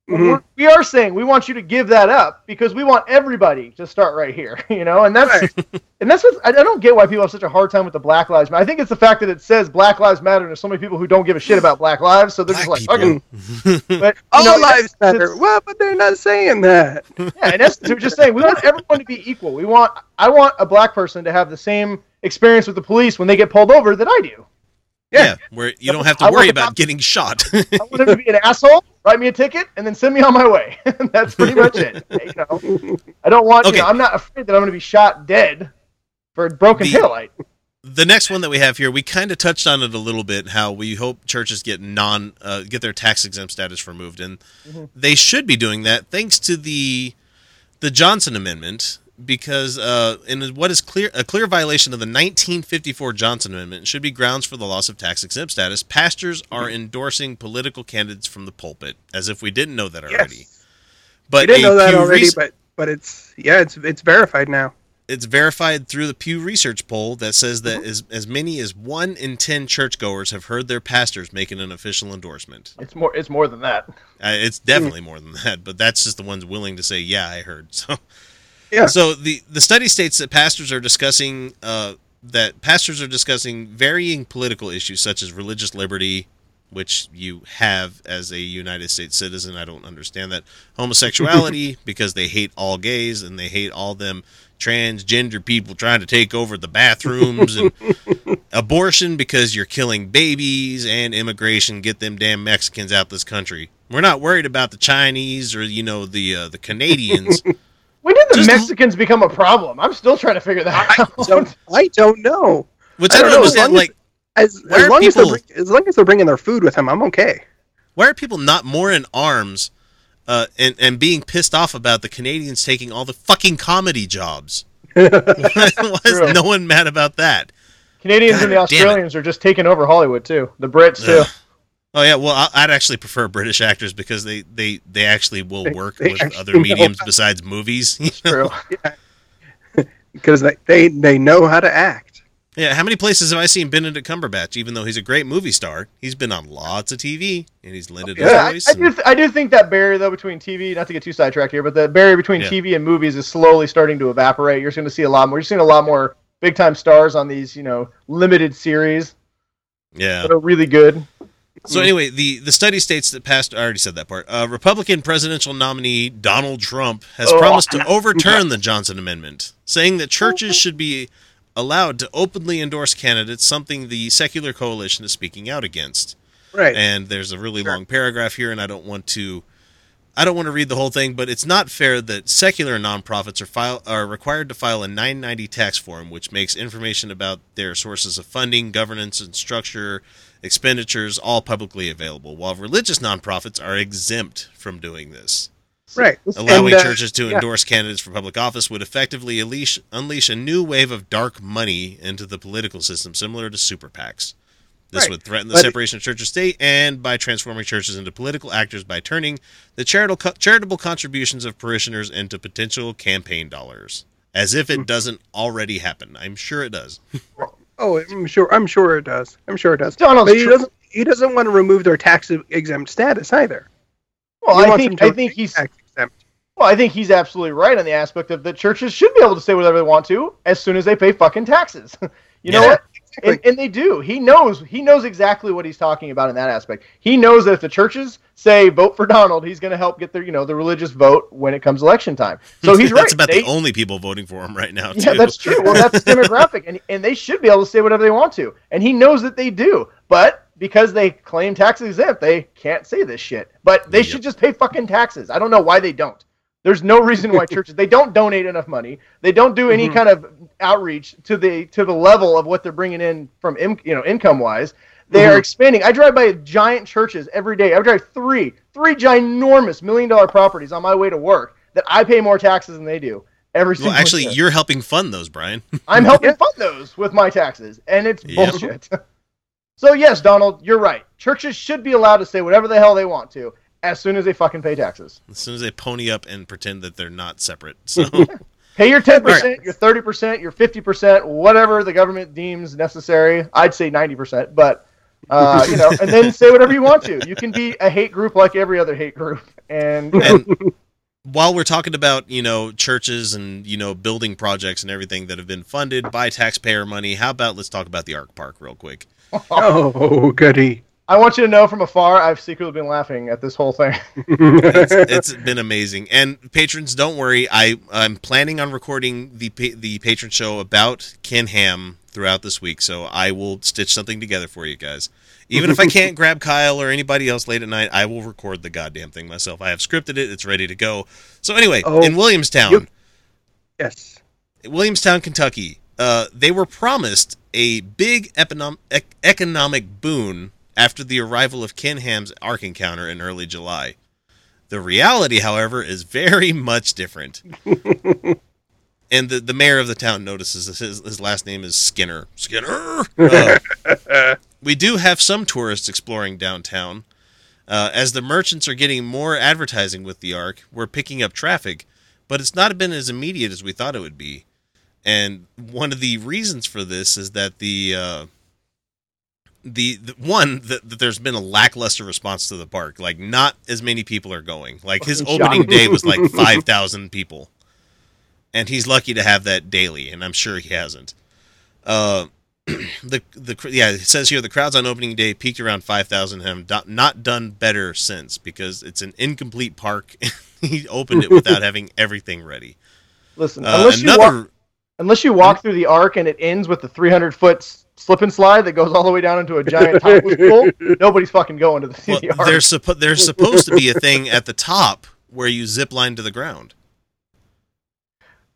Speaker 3: Mhm.
Speaker 1: We're, we are saying we want you to give that up because we want everybody to start right here, you know, and that's and that's what I, I don't get why people have such a hard time with the Black Lives Matter. I think it's the fact that it says Black Lives Matter, and there's so many people who don't give a shit about Black lives, so they're
Speaker 2: Black
Speaker 1: just like, okay. But
Speaker 3: All
Speaker 1: know,
Speaker 3: lives matter. Well, but they're not saying that.
Speaker 1: yeah, in essence, we're just saying we want everyone to be equal. We want I want a black person to have the same experience with the police when they get pulled over that I do.
Speaker 2: Yeah, where you don't have to worry about getting shot.
Speaker 1: I want him to be an asshole, write me a ticket, and then send me on my way. That's pretty much it. You know, I don't want.
Speaker 2: Okay.
Speaker 1: You know, I'm not afraid that I'm going to be shot dead for a broken
Speaker 2: The-
Speaker 1: taillight.
Speaker 2: the next one that we have here, we kind of touched on it a little bit. How we hope churches get non uh, get their tax exempt status removed, and
Speaker 1: Mhm.
Speaker 2: they should be doing that thanks to the the Johnson Amendment. Because uh, in what is clear a clear violation of the 1954 Johnson Amendment should be grounds for the loss of tax exempt status. Pastors are endorsing political candidates from the pulpit, as if we didn't know that already.
Speaker 3: Yes.
Speaker 2: But
Speaker 3: we didn't know that
Speaker 2: Pew
Speaker 3: already, but but it's yeah, it's it's verified now.
Speaker 2: it's verified through the Pew Research poll that says
Speaker 1: Mm-hmm.
Speaker 2: that as, as many as one in ten churchgoers have heard their pastors making an official endorsement.
Speaker 1: It's more. It's more than that.
Speaker 2: Uh, it's definitely more than that, but that's just the ones willing to say, "Yeah, I heard." So,
Speaker 3: Yeah.
Speaker 2: So the the study states that pastors are discussing uh, that pastors are discussing varying political issues such as religious liberty, which you have as a United States citizen. I don't understand that homosexuality because they hate all gays and they hate all them transgender people trying to take over the bathrooms and abortion because you're killing babies and immigration get them damn Mexicans out this country. We're not worried about the Chinese or you know the uh, the Canadians.
Speaker 1: When did the
Speaker 2: Just-
Speaker 1: Mexicans become a problem? I'm still trying to figure that
Speaker 3: I
Speaker 1: out.
Speaker 3: don't I don't know.
Speaker 2: Which
Speaker 3: I
Speaker 2: I
Speaker 3: don't
Speaker 2: don't
Speaker 3: know, as long as-
Speaker 2: Like,
Speaker 3: As, as
Speaker 2: are
Speaker 3: long as they're
Speaker 2: people-
Speaker 3: bring, as long as they're bringing their food with them, I'm okay.
Speaker 2: why are people not more in arms uh, and and being pissed off about the Canadians taking all the fucking comedy jobs? why is no one mad about that?
Speaker 1: Canadians and the
Speaker 2: God damn it.
Speaker 1: Australians are just taking over Hollywood too. The Brits too.
Speaker 2: Oh yeah, well I'd actually prefer British actors because they they, they actually will
Speaker 3: They-
Speaker 2: work
Speaker 3: they
Speaker 2: with
Speaker 3: actually
Speaker 2: other mediums besides movies.
Speaker 1: True.
Speaker 3: Because they, they they know how to act.
Speaker 2: Yeah, how many places have I seen Benedict Cumberbatch? Even though he's a great movie star, he's been on lots of TV and he's lended
Speaker 1: Yeah, I,
Speaker 2: voice.
Speaker 1: I do. I do think that barrier though between TV, not to get too sidetracked here, but the barrier between
Speaker 2: Yeah.
Speaker 1: TV and movies is slowly starting to evaporate. You're going to see a lot more. You're seeing a lot more big time stars on these, you know, limited series
Speaker 2: yeah.
Speaker 1: that are really good.
Speaker 2: So anyway, the the study states that past I already said that part. Uh, Republican presidential nominee Donald Trump has
Speaker 1: Oh.
Speaker 2: promised to overturn the Johnson Amendment, saying that churches should be allowed to openly endorse candidates, something the secular coalition is speaking out against.
Speaker 3: Right.
Speaker 2: And there's a really long paragraph here, and I don't want to. I don't want to read the whole thing, but it's not fair that secular nonprofits are file are required to file a 990 tax form, which makes information about their sources of funding, governance, and structure, expenditures all publicly available, while religious nonprofits are exempt from doing this.
Speaker 3: right.
Speaker 2: Allowing
Speaker 3: And, uh,
Speaker 2: churches to
Speaker 3: yeah.
Speaker 2: endorse candidates for public office would effectively unleash, unleash a new wave of dark money into the political system, similar to super PACs. This
Speaker 3: Right.
Speaker 2: would threaten the
Speaker 3: But-
Speaker 2: separation of church and state, and by transforming churches into political actors by turning the charitable co- charitable contributions of parishioners into potential campaign dollars, as if
Speaker 3: Hmm.
Speaker 2: it doesn't already happen. I'm sure it does.
Speaker 3: Oh, I'm sure. I'm sure it does. I'm sure it does.
Speaker 1: Donald's
Speaker 3: But he doesn't. He doesn't want to remove their tax exempt status either.
Speaker 1: Well,
Speaker 3: He
Speaker 1: I think I think he's
Speaker 3: exempt.
Speaker 1: well, I think he's absolutely right on the aspect of that churches should be able to say whatever they want to as soon as they pay fucking taxes. you know
Speaker 2: Yeah.
Speaker 1: And, and they do. He knows. He knows exactly what he's talking about in that aspect. He knows that if the churches say vote for Donald, he's going to help get their, you know, the religious vote when it comes election time. So he's right.
Speaker 2: That's about
Speaker 1: They-
Speaker 2: the only people voting for him right now.
Speaker 1: yeah, that's true. Well, that's demographic, and and they should be able to say whatever they want to, and he knows that they do. But because they claim tax exempt, they can't say this shit. But they
Speaker 2: Yep.
Speaker 1: should just pay fucking taxes. I don't know why they don't. There's no reason why churches they don't donate enough money. They don't do any
Speaker 3: Mhm.
Speaker 1: kind of outreach to the to the level of what they're bringing in from in, you know income wise. They are
Speaker 3: Mhm.
Speaker 1: expanding. I drive by giant churches every day. I drive three three ginormous million dollar properties on my way to work that I pay more taxes than they do every single
Speaker 2: well, actually,
Speaker 1: year.
Speaker 2: you're helping fund those, Brian.
Speaker 1: I'm helping fund those with my taxes, and it's
Speaker 2: Yep.
Speaker 1: bullshit. so yes, Donald, you're right. Churches should be allowed to say whatever the hell they want to as soon as they fucking pay taxes.
Speaker 2: as soon as they pony up and pretend that they're not separate. So
Speaker 1: Pay your ten percent,
Speaker 2: Right.
Speaker 1: your thirty percent, your fifty percent, whatever the government deems necessary. I'd say ninety percent, but uh, you know, and then say whatever you want to. You can be a hate group like every other hate group, and
Speaker 2: and while we're talking about you know churches and you know building projects and everything that have been funded by taxpayer money, how about let's talk about the Ark Park real quick.
Speaker 3: Oh, goody.
Speaker 1: I want you to know from afar, I've secretly been laughing at this whole thing.
Speaker 2: It's, it's been amazing. And patrons, don't worry. I I'm planning on recording the the patron show about Ken Ham throughout this week, so I will stitch something together for you guys. Even if I can't grab Kyle or anybody else late at night, I will record the goddamn thing myself. I have scripted it; it's ready to go. So anyway,
Speaker 3: Oh,
Speaker 2: in Williamstown,
Speaker 3: you- yes.
Speaker 2: Williamstown, Kentucky, uh, they were promised a big economic ec- economic boon after the arrival of Ken Ham's Ark encounter in early July. The reality, however, is very much different. and the, the mayor of the town notices this, his, his last name is Skinner. Skinner! Uh, we do have some tourists exploring downtown. Uh, as the merchants are getting more advertising with the Ark, we're picking up traffic, but it's not been as immediate as we thought it would be. And one of the reasons for this is that the uh, the, the one that, that there's been a lackluster response to the park. Like not as many people are going. Like his opening day was like five thousand people, and he's lucky to have that daily. And I'm sure he hasn't. Uh, the the yeah it says here the crowds on opening day peaked around 5000 and have do- not done better since because it's an incomplete park he opened it without having everything ready
Speaker 1: Listen,
Speaker 2: uh,
Speaker 1: unless you walk, unless you walk through the arc and it ends with the 300 foot slip and slide that goes all the way down into a giant topless pool, nobody's fucking going to the,
Speaker 2: well,
Speaker 1: the arc.
Speaker 2: there's suppo- there's supposed to be a thing at the top where you zip line to the ground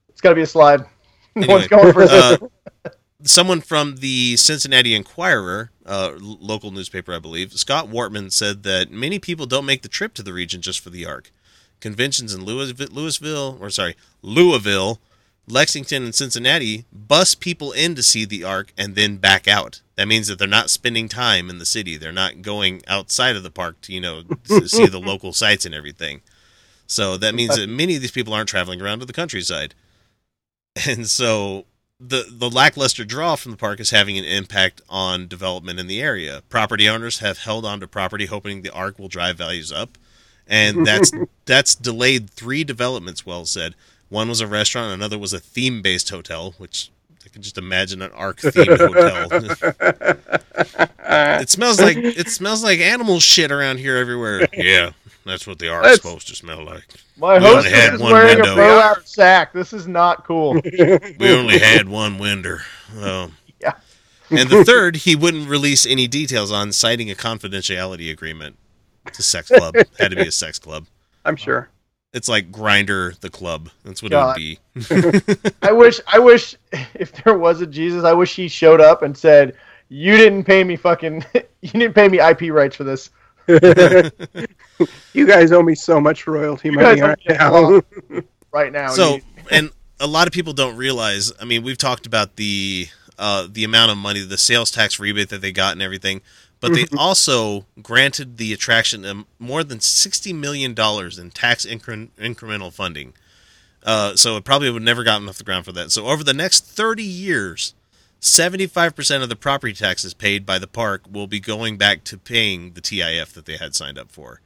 Speaker 1: It's got to be a slide. No one's going for
Speaker 2: uh, someone from the Cincinnati Enquirer, uh, local newspaper, I believe, Scott Wartman said that many people don't make the trip to the region just for the Ark. Conventions in Louisville, Louisville, or sorry, Louisville, Lexington, and Cincinnati bus people in to see the Ark and then back out. That means that they're not spending time in the city. They're not going outside of the park to, you know, to see the local sites and everything. So that means that many of these people aren't traveling around to the countryside. And so the the lackluster draw from the park is having an impact on development in the area. Property owners have held on to property hoping the arc will drive values up, and that's that's delayed three developments. Well said. One was a restaurant, another was a theme based hotel, which I can just imagine an arc themed hotel. it smells like it smells like animal shit around here everywhere. Yeah, that's what the ark's
Speaker 3: That's-
Speaker 2: supposed to smell like.
Speaker 1: My
Speaker 2: we
Speaker 1: host
Speaker 2: had
Speaker 1: is
Speaker 2: one
Speaker 1: wearing
Speaker 2: window.
Speaker 1: a burlap sack. This is not cool.
Speaker 2: We only had one window. Um,
Speaker 1: Yeah.
Speaker 2: and the third, he wouldn't release any details on, citing a confidentiality agreement. It's a sex club. Had to be a sex club.
Speaker 3: I'm sure.
Speaker 2: It's like Grindr the club. That's what
Speaker 1: God.
Speaker 2: it would be.
Speaker 1: I wish, I wish, if there was a Jesus, I wish he showed up and said, "You didn't pay me fucking, you didn't pay me IP rights for this."
Speaker 3: you guys owe me so much royalty
Speaker 1: You
Speaker 3: money right now.
Speaker 1: Right now,
Speaker 2: So, and a lot of people don't realize. I mean, we've talked about the uh, the amount of money, the sales tax rebate that they got, and everything. But they also granted the attraction more than sixty million dollars in tax incre- incremental funding. Uh, so it probably would never gotten off the ground for that. So over the next thirty years, seventy-five percent of the property taxes paid by the park will be going back to paying the TIF that they had signed up for.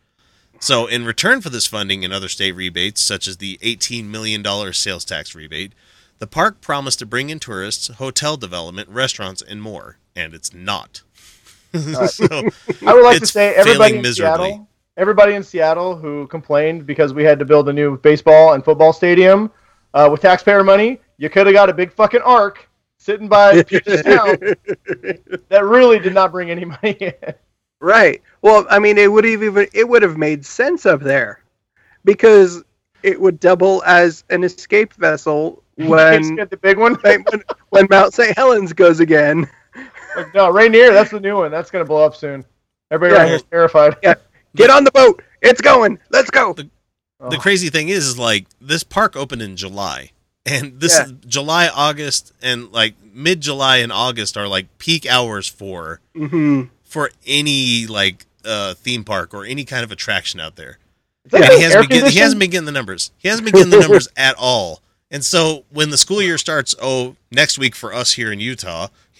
Speaker 2: So, in return for this funding and other state rebates, such as the $18 million sales tax rebate, The park promised to bring in tourists, hotel development, restaurants, and more, and it's not. so,
Speaker 1: I would like to say everybody in
Speaker 2: miserably.
Speaker 1: Seattle, everybody in Seattle who complained because we had to build a new baseball and football stadium uh, with taxpayer money, you could have got a big fucking arc sitting by Puget Sound that really did not bring any money in.
Speaker 3: Right. Well, I mean, it would have even it would have made sense up there because it would double as an escape vessel when
Speaker 1: get the big one.
Speaker 3: when, when Mount St. Helens goes again.
Speaker 1: Like, no, Rainier, that's the new one. That's gonna blow up soon. Everybody around
Speaker 3: Yeah.
Speaker 1: here's terrified.
Speaker 3: Yeah. Get on the boat. It's going. Let's go.
Speaker 2: the
Speaker 1: Oh.
Speaker 2: crazy thing is, is like this park opened in July, and this
Speaker 3: Yeah.
Speaker 2: is July, August, and like mid July and August are like peak hours for
Speaker 3: hmm
Speaker 2: for any like uh theme park or any kind of attraction out there.
Speaker 1: that
Speaker 2: And he hasn't been he hasn't been getting the numbers. He hasn't been getting the numbers at all. And so when the school year starts, oh, next week for us here in Utah,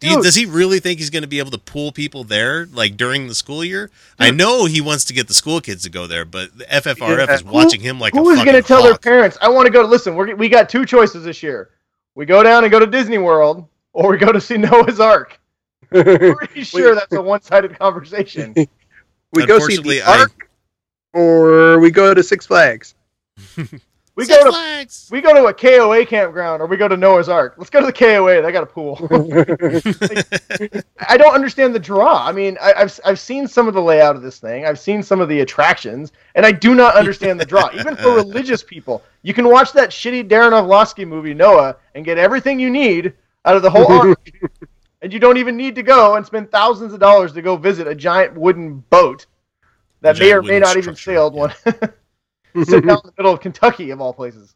Speaker 2: do you, does he really think he's going to be able to pull people there like during the school year? I know he wants to get the school kids to go there, but the FFRF
Speaker 3: Yeah.
Speaker 2: is watching him like
Speaker 1: Who
Speaker 2: a
Speaker 1: is going to tell their parents, I want to go? To listen, we're, we got two choices this year. We go down and go to Disney World, or we go to see Noah's Ark. Pretty sure that's a one-sided conversation.
Speaker 3: we go see
Speaker 2: Unfortunately,
Speaker 3: the
Speaker 2: I-
Speaker 3: ark, or we go to Six Flags.
Speaker 1: We
Speaker 2: Six
Speaker 1: go to
Speaker 2: Flags.
Speaker 1: we go to a KOA campground, or we go to Noah's Ark. Let's go to the KOA. They got a pool. I don't understand the draw. I mean, I, I've I've seen some of the layout of this thing. I've seen some of the attractions, and I do not understand the draw. Even for religious people, you can watch that shitty Darren Aronofsky movie Noah and get everything you need out of the whole ark, and you don't even need to go and spend thousands of dollars to go visit a giant wooden boat that may or may
Speaker 2: wooden
Speaker 1: not even
Speaker 2: structure,
Speaker 1: sailed
Speaker 2: yeah.
Speaker 1: one. Sit down in the middle of Kentucky, of all places.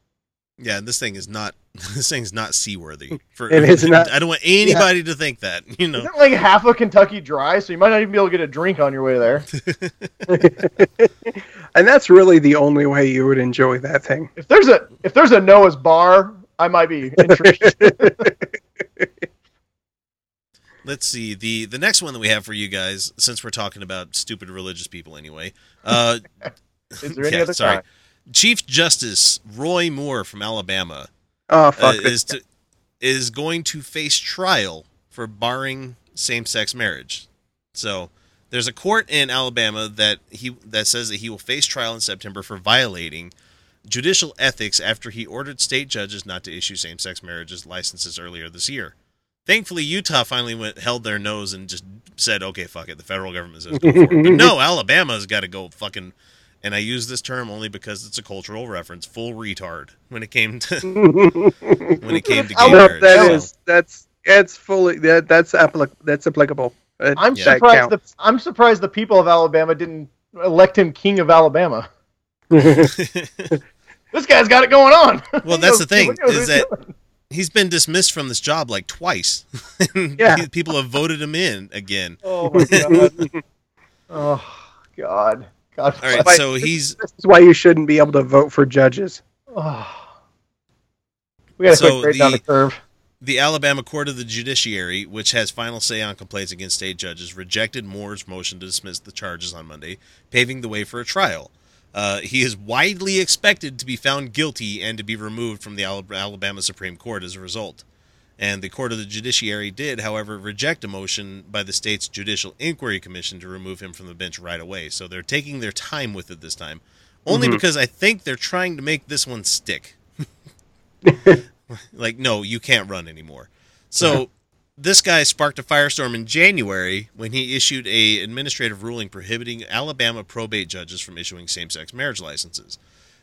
Speaker 2: Yeah, this thing is not this thing's not seaworthy. For
Speaker 3: It is not.
Speaker 2: I don't want anybody to think that. You know,
Speaker 1: Isn't like half of Kentucky dry, so you might not even be able to get a drink on your way there.
Speaker 3: and that's really the only way you would enjoy that thing.
Speaker 1: If there's a if there's a Noah's bar, I might be interested.
Speaker 2: let's see the the next one that we have for you guys, since we're talking about stupid religious people anyway. Uh,
Speaker 1: Is there any
Speaker 2: yeah,
Speaker 1: other
Speaker 2: sorry.
Speaker 1: time?
Speaker 2: Chief Justice Roy Moore from Alabama
Speaker 3: Oh
Speaker 2: uh, is to, is going to face trial for barring same-sex marriage. So there's a court in Alabama that he that says that he will face trial in September for violating judicial ethics after he ordered state judges not to issue same-sex marriages licenses earlier this year. Thankfully, Utah finally went held their nose and just said, "Okay, fuck it. The federal government says go for it." But no, Alabama's got to go fucking. And I use this term only because it's a cultural reference. Full retard when it came to when it came to gay
Speaker 1: I
Speaker 3: no,
Speaker 1: love
Speaker 2: marriage.
Speaker 3: that
Speaker 2: so-
Speaker 3: is that's it's fully that that's applic- that's applicable. Uh,
Speaker 1: I'm
Speaker 2: Yeah.
Speaker 1: surprised. The. I'm surprised the people of Alabama didn't elect him king of Alabama. This guy's got it going on.
Speaker 2: Well, that's the thing,
Speaker 1: Look at what
Speaker 2: is
Speaker 1: he's
Speaker 2: that-
Speaker 1: doing.
Speaker 2: He's been dismissed from this job like twice.
Speaker 3: Yeah.
Speaker 2: people have voted him in again.
Speaker 1: Oh my god. oh god. God.
Speaker 2: All right, so he's
Speaker 3: this is why you shouldn't be able to vote for judges.
Speaker 1: Oh. We gotta
Speaker 2: So
Speaker 1: quick right down
Speaker 2: the-
Speaker 1: the curve.
Speaker 2: the Alabama Court of the Judiciary, which has final say on complaints against state judges, rejected Moore's motion to dismiss the charges on Monday, paving the way for a trial. Uh, he is widely expected to be found guilty and to be removed from the Alabama Supreme Court as a result. And the Court of the Judiciary did, however, reject a motion by the state's Judicial Inquiry Commission to remove him from the bench right away. So they're taking their time with it this time, only
Speaker 3: Mhm.
Speaker 2: because I think they're trying to make this one stick. like, no, you can't run anymore. So this guy sparked a firestorm in January when he issued a administrative ruling prohibiting Alabama probate judges from issuing same-sex marriage licenses.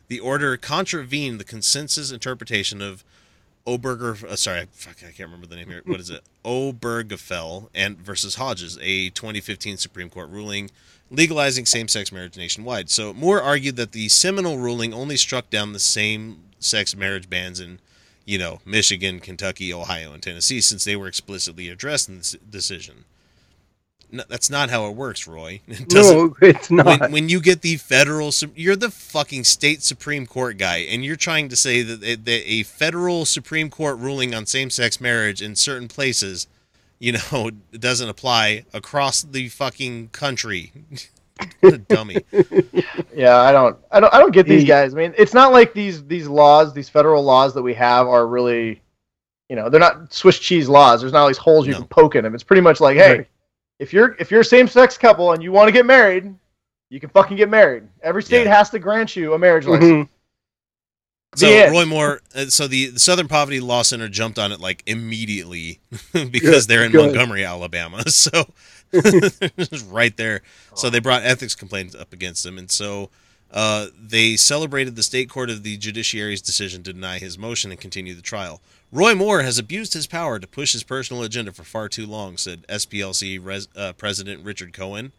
Speaker 2: The order contravened the consensus interpretation of Oberger, uh, sorry, fuck, I can't remember the name here. What is it? Obergefell and versus Hodges, a 2015 Supreme Court ruling legalizing same-sex marriage nationwide. So Moore argued that the seminal ruling only struck down the same-sex marriage bans in, you know, Michigan, Kentucky, Ohio, and Tennessee, since they were explicitly addressed in this decision. No, that's not how it works, Roy. It
Speaker 3: No, it's not.
Speaker 2: when, when you get the federal, you're the fucking state Supreme Court guy, and you're trying to say that, that a federal Supreme Court ruling on same-sex marriage in certain places, you know, doesn't apply across the fucking country. What a dummy.
Speaker 1: Yeah, I don't, I don't, I don't get these guys. I mean, it's not like these these laws, these federal laws that we have are really, you know, they're not Swiss cheese laws. There's not all these holes you
Speaker 2: No.
Speaker 1: can poke in them. It's pretty much like, hey,
Speaker 3: Right.
Speaker 1: If you're if you're a same sex couple and you want to get married, you can fucking get married. Every state
Speaker 2: Yeah.
Speaker 1: has to grant you a marriage license.
Speaker 3: Mhm.
Speaker 2: So
Speaker 1: The.
Speaker 2: Roy Moore, uh, so the, the Southern Poverty Law Center jumped on it like immediately because
Speaker 3: Good,
Speaker 2: they're in
Speaker 3: good.
Speaker 2: Montgomery, Alabama. So it's right there. So they brought ethics complaints up against him, and so uh, they celebrated the state court of the judiciary's decision to deny his motion and continue the trial. Roy Moore has abused his power to push his personal agenda for far too long, said SPLC res- uh, President Richard Cohen.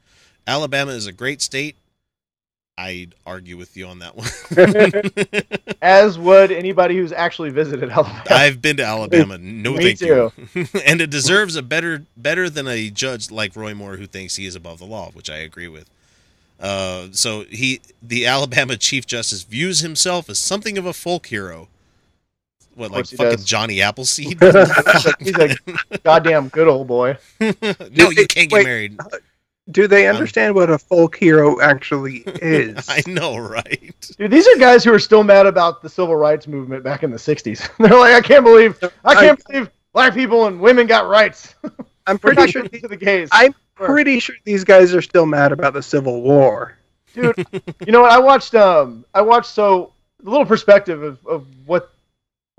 Speaker 2: Alabama is a great state. I'd argue with you on that one.
Speaker 1: As would anybody who's actually visited Alabama.
Speaker 2: I've been to Alabama. No,
Speaker 1: Me
Speaker 2: thank you. and it deserves a better better than a judge like Roy Moore who thinks he is above the law, which I agree with. Uh, so he, the Alabama Chief Justice, views himself as something of a folk hero. What, like
Speaker 1: course
Speaker 2: fucking
Speaker 1: does.
Speaker 2: Johnny Appleseed?
Speaker 1: He's a goddamn good old boy.
Speaker 2: fuck? no, you can't get
Speaker 3: Wait.
Speaker 2: married.
Speaker 3: Do they
Speaker 2: Um,
Speaker 3: understand what a folk hero actually is?
Speaker 2: I know, right?
Speaker 1: Dude, these are guys who are still mad about the civil rights movement back in the '60s. They're like, I can't believe, I can't believe black people and women got rights.
Speaker 3: I'm pretty sure.
Speaker 1: giving it to the gays.
Speaker 3: I'm pretty sure these guys are still mad about the Civil War.
Speaker 1: dude. You know what? I watched. Um, I watched. So a little perspective of, of what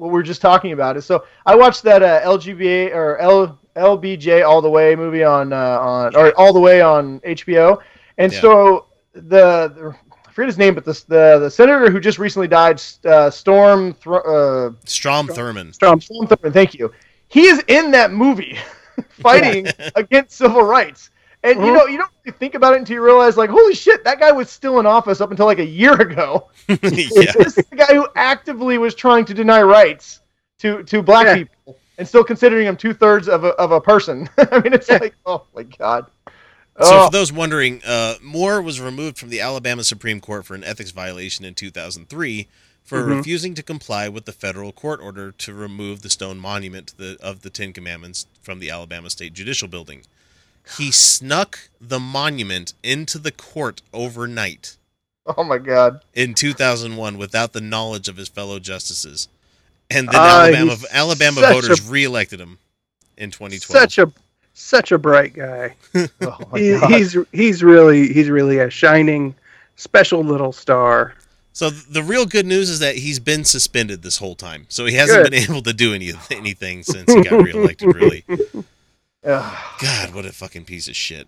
Speaker 1: what we are just talking about is. So I watched that uh, LGBA or L LBJ All the Way movie on uh, on or All the Way on HBO, and
Speaker 2: Yeah.
Speaker 1: so the, the I forget his name, but the the, the senator who just recently died, uh, Storm. Uh,
Speaker 2: Strom Thurmond.
Speaker 3: Strom,
Speaker 1: Storm Thurmond, thank you. He is in that movie fighting against civil rights. And you
Speaker 3: Mhm.
Speaker 1: know, you don't really think about it until you realize, like, holy shit, that guy was still in office up until like a year ago.
Speaker 2: yeah.
Speaker 1: This is the guy who actively was trying to deny rights to to black
Speaker 3: Yeah.
Speaker 1: people and still considering him two thirds of a of a person. I mean, it's like, oh my god.
Speaker 2: So,
Speaker 1: Oh,
Speaker 2: for those wondering, uh, Moore was removed from the Alabama Supreme Court for an ethics violation in 2003 for
Speaker 3: Mhm.
Speaker 2: refusing to comply with the federal court order to remove the stone monument to the, of the Ten Commandments from the Alabama State Judicial Building. He snuck the monument into the court overnight
Speaker 1: oh my god.
Speaker 2: in 2001 without the knowledge of his fellow justices. And then
Speaker 3: Ah,
Speaker 2: Alabama Alabama voters
Speaker 3: a-
Speaker 2: reelected him in 2012.
Speaker 3: such a such a bright guy.
Speaker 1: Oh my
Speaker 3: He, he's he's really he's really a shining, special little star.
Speaker 2: So the real good news is that he's been suspended this whole time. So he hasn't
Speaker 3: Good.
Speaker 2: been able to do any anything since he got reelected. Really,
Speaker 1: Ugh.
Speaker 2: God, what a fucking piece of shit.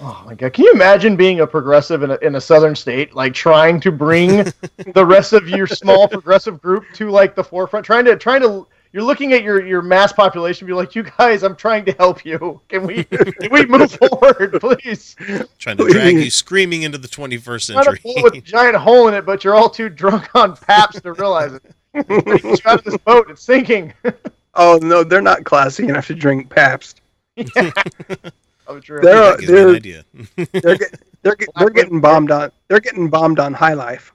Speaker 1: Oh my god! Can you imagine being a progressive in a, in a southern state, like trying to bring the rest of your small progressive group to like the forefront, trying to trying to you're looking at your your mass population, be like, you guys, I'm trying to help you. Can we can we move forward, please?
Speaker 2: Trying to drag you screaming into the 21st
Speaker 1: Not a
Speaker 2: century.
Speaker 1: boat with a giant hole in it, but you're all too drunk on Pabst to realize it. Get you out of this boat, it's sinking.
Speaker 3: Oh no, they're not classy enough to drink Pabst.
Speaker 1: oh, true.
Speaker 3: They're
Speaker 2: That gives me
Speaker 3: they're
Speaker 2: idea.
Speaker 3: they're get, they're get, they're getting bombed on. They're getting bombed on High Life.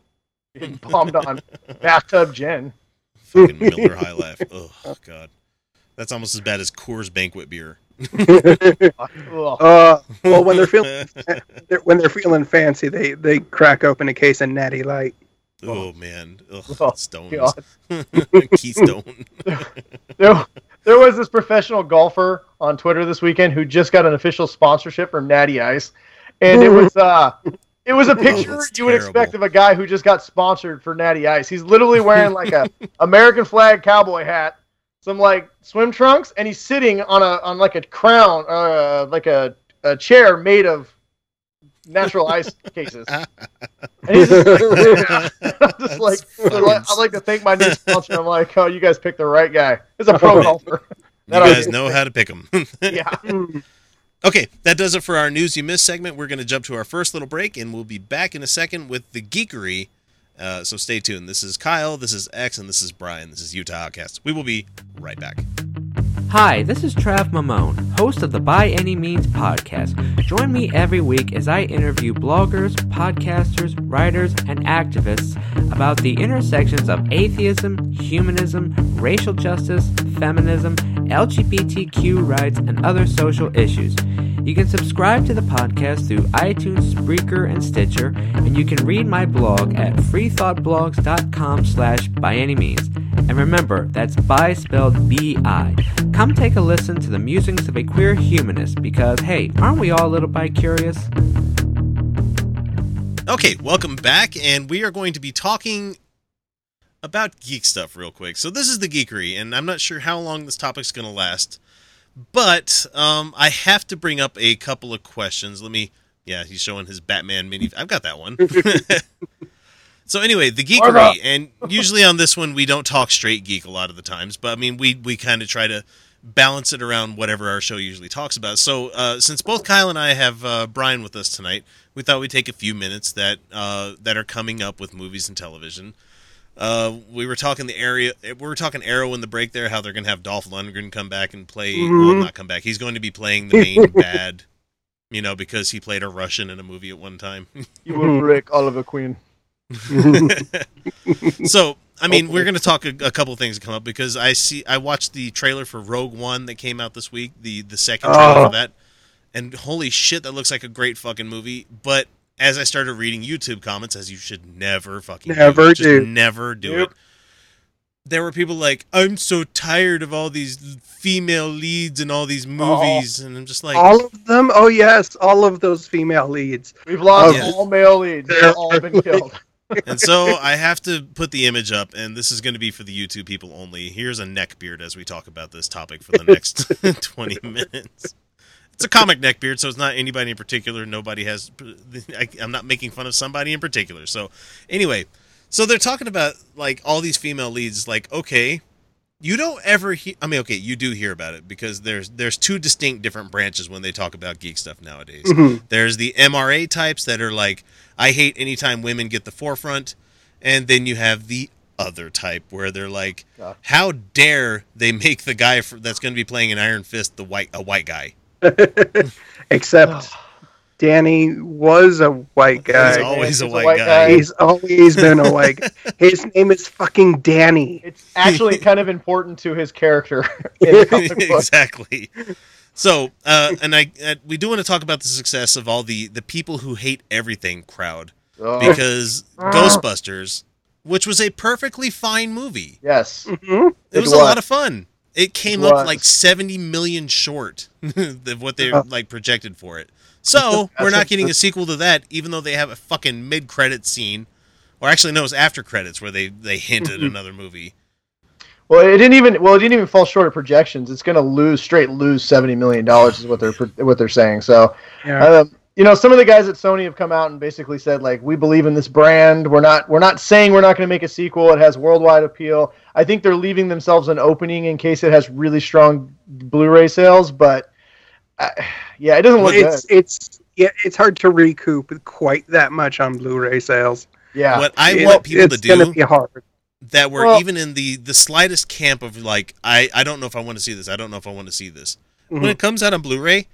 Speaker 1: Getting bombed on bathtub gin.
Speaker 2: Fucking Miller High Life. Oh God, that's almost as bad as Coors Banquet beer.
Speaker 3: Uh, well, when they're feeling they're, when they're feeling fancy, they they crack open a case of Natty Light.
Speaker 2: Oh man, Ugh,
Speaker 1: Oh,
Speaker 2: Stones,
Speaker 1: God.
Speaker 2: Keystone.
Speaker 1: there, there was this professional golfer on Twitter this weekend who just got an official sponsorship from Natty Ice, and it was uh, it was a picture
Speaker 2: that's
Speaker 1: you would expect of a guy who just got sponsored for Natty Ice. He's literally wearing like a American flag cowboy hat, some like swim trunks, and he's sitting on a on like a crown, uh, like a a chair made of natural ice cases. And he's just like, I'm just like, I'd like, to thank my new sponsor. I'm like, oh, you guys picked the right guy. He's a pro golfer.
Speaker 2: You guys know how to pick them.
Speaker 1: Yeah.
Speaker 2: Okay, that does it for our news you missed segment. We're going to jump to our first little break, and we'll be back in a second with the geekery. Uh, so stay tuned. This is Kyle, this is X, and this is Brian. This is Utah Outcast. We will be right back.
Speaker 4: Hi, this is Trav Mamone, host of the By Any Means podcast. Join me every week as I interview bloggers, podcasters, writers, and activists about the intersections of atheism, humanism, racial justice, feminism, LGBTQ rights, and other social issues. You can subscribe to the podcast through iTunes, Spreaker, and Stitcher, and you can read my blog at freethoughtblogs.com slash by any means. And remember, that's by spelled B-I. Come take a listen to the musings of a queer humanist because, hey, aren't we all a little bi curious?
Speaker 2: Okay, welcome back, and we are going to be talking about geek stuff real quick. So this is the geekery, and I'm not sure how long this topic's going to last, but um, I have to bring up a couple of questions. Let me, yeah, he's showing his Batman mini. I've got that one. so anyway, the geekery, and usually on this one we don't talk straight geek a lot of the times, but I mean we we kind of try to balance it around whatever our show usually talks about. So uh, since both Kyle and I have uh, Brian with us tonight, we thought we'd take a few minutes that uh, that are coming up with movies and television. Uh, we were talking the area. We were talking Arrow in the break there. How they're going to have Dolph Lundgren come back and play. Well,
Speaker 3: Mhm.
Speaker 2: not come back. He's going to be playing the main bad. You know, because he played a Russian in a movie at one time.
Speaker 1: You will break Oliver Queen.
Speaker 2: so I mean, we're going to talk a, a couple things that come up because I see I watched the trailer for Rogue One that came out this week, the the second trailer
Speaker 3: Oh.
Speaker 2: for that, and holy shit, that looks like a great fucking movie. But as I started reading YouTube comments, as you should never fucking
Speaker 3: Never
Speaker 2: do, just
Speaker 3: do.
Speaker 2: never do
Speaker 1: Yep.
Speaker 2: it. There were people like, "I'm so tired of all these female leads in all these movies," and I'm just like,
Speaker 3: all of them? Oh yes, all of those female leads.
Speaker 1: We've lost
Speaker 2: Yeah.
Speaker 1: all male leads. They've all been killed.
Speaker 2: And so I have to put the image up, and this is going to be for the YouTube people only. Here's a neck beard as we talk about this topic for the next 20 minutes. It's a comic neck beard, so it's not anybody in particular. Nobody has. I, I'm not making fun of somebody in particular. So, anyway, so they're talking about like all these female leads. Like, okay, you don't ever hear. I mean, okay, you do hear about it because there's there's two distinct different branches when they talk about geek stuff nowadays.
Speaker 3: Mhm.
Speaker 2: There's the MRA types that are like, I hate anytime women get the forefront, and then you have the other type where they're like,
Speaker 1: Yeah.
Speaker 2: how dare they make the guy for, that's going to be playing an Iron Fist the white a white guy?
Speaker 3: Except Danny was a white guy.
Speaker 2: He's always a
Speaker 1: He's
Speaker 2: white, guy.
Speaker 3: He's always been a white guy. His name is fucking Danny.
Speaker 1: It's actually kind of important to his character. In the comic book.
Speaker 2: exactly. So, uh, and I, uh, we do want to talk about the success of all the the people who hate everything crowd
Speaker 1: Oh,
Speaker 2: because Ghostbusters, which was a perfectly fine movie,
Speaker 1: yes.
Speaker 3: Mhm.
Speaker 2: it,
Speaker 1: It
Speaker 2: was, a lot of fun. It came
Speaker 1: It
Speaker 2: up
Speaker 1: was.
Speaker 2: like seventy million short of what they
Speaker 3: Uh.
Speaker 2: like projected for it. So we're not getting a sequel to that, even though they have a fucking mid credit scene, or actually no, it's after credits where they they hint at another movie.
Speaker 1: Well, it didn't even. Well, it didn't even fall short of projections. It's going to lose straight lose seventy million dollars is what they're what they're saying. So,
Speaker 3: Yeah.
Speaker 1: um, you know, some of the guys at Sony have come out and basically said like, we believe in this brand. We're not we're not saying we're not going to make a sequel. It has worldwide appeal. I think they're leaving themselves an opening in case it has really strong Blu-ray sales. But uh, yeah, it doesn't look
Speaker 3: it's
Speaker 1: good.
Speaker 3: it's yeah, it's hard to recoup quite that much on Blu-ray sales.
Speaker 1: Yeah,
Speaker 2: What I
Speaker 3: It-
Speaker 2: want people to
Speaker 3: it's gonna
Speaker 2: do
Speaker 3: be hard.
Speaker 2: that were
Speaker 1: Well-
Speaker 2: even in the the slightest camp of like I I don't know if I want to see this. I don't know if I want to see this. When
Speaker 3: Mhm.
Speaker 2: it comes out on Blu-ray,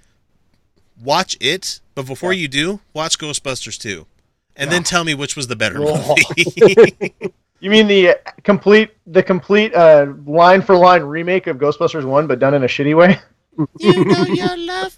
Speaker 2: watch it, but before you do, watch Ghostbusters 2. And then tell me which was the better
Speaker 1: Oh.
Speaker 2: movie.
Speaker 1: you mean the uh, complete the complete uh, line for line remake of Ghostbusters One, but done in a shitty way?
Speaker 2: You know your love.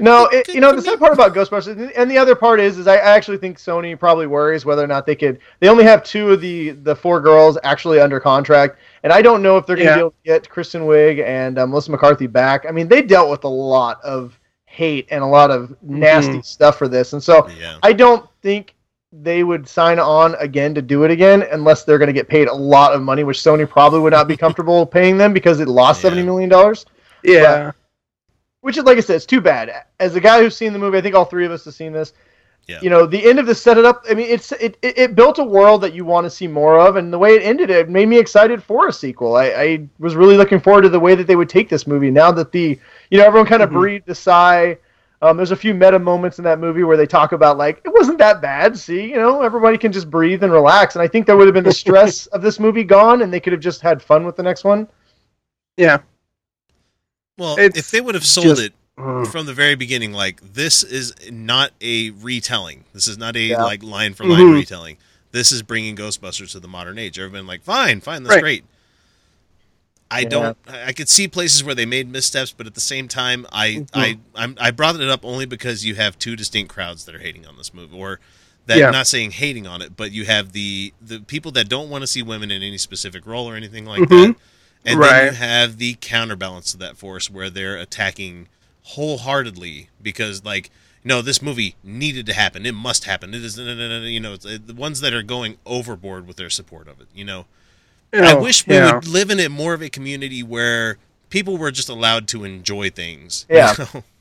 Speaker 1: No, it, you know the sad part about Ghostbusters, and the other part is, is I actually think Sony probably worries whether or not they could. They only have two of the the four girls actually under contract, and I don't know if they're going to
Speaker 3: Yeah.
Speaker 1: be able to get Kristen Wiig and um, Melissa McCarthy back. I mean, they dealt with a lot of hate and a lot of nasty stuff for this, and so
Speaker 2: Yeah.
Speaker 1: I don't think they would sign on again to do it again unless they're going to get paid a lot of money, which Sony probably would not be comfortable paying them because it lost
Speaker 2: Yeah.
Speaker 1: seventy million dollars.
Speaker 3: Yeah.
Speaker 1: Which is like I said, it's too bad. As a guy who's seen the movie, I think all three of us have seen this.
Speaker 2: Yeah.
Speaker 1: You know, the end of the set it up. I mean, it's it, it, it built a world that you want to see more of, and the way it ended, it made me excited for a sequel. I, I was really looking forward to the way that they would take this movie. Now that the you know everyone kind of
Speaker 3: Mhm.
Speaker 1: breathed a sigh. Um, there's a few meta moments in that movie where they talk about like it wasn't that bad. See, you know, everybody can just breathe and relax. And I think there would have been the stress of this movie gone, and they could have just had fun with the next one.
Speaker 3: Yeah.
Speaker 2: Well,
Speaker 3: It's
Speaker 2: if they would have sold
Speaker 3: just-
Speaker 2: it
Speaker 3: Mm.
Speaker 2: from the very beginning, like this is not a retelling. This is not a
Speaker 1: Yeah.
Speaker 2: like line for line
Speaker 3: Mhm.
Speaker 2: retelling. This is bringing Ghostbusters to the modern age. Everyone like, fine, fine, that's
Speaker 3: Right.
Speaker 2: great. I
Speaker 1: Yeah.
Speaker 2: don't. I could see places where they made missteps, but at the same time, I
Speaker 1: Mm-hmm.
Speaker 2: I I'm, I brought it up only because you have two distinct crowds that are hating on this movie, or that
Speaker 3: Yeah.
Speaker 2: not saying hating on it, but you have the the people that don't want to see women in any specific role or anything like
Speaker 3: Mhm.
Speaker 2: that, and then you have the counterbalance to that force where they're attacking wholeheartedly because like. No, this movie needed to happen. It must happen. It is, you know, it's, the ones that are going overboard with their support of it. You know, I wish we
Speaker 3: yeah.
Speaker 2: would live in a more of a community where people were just allowed to enjoy things. you
Speaker 1: Yeah.
Speaker 2: know?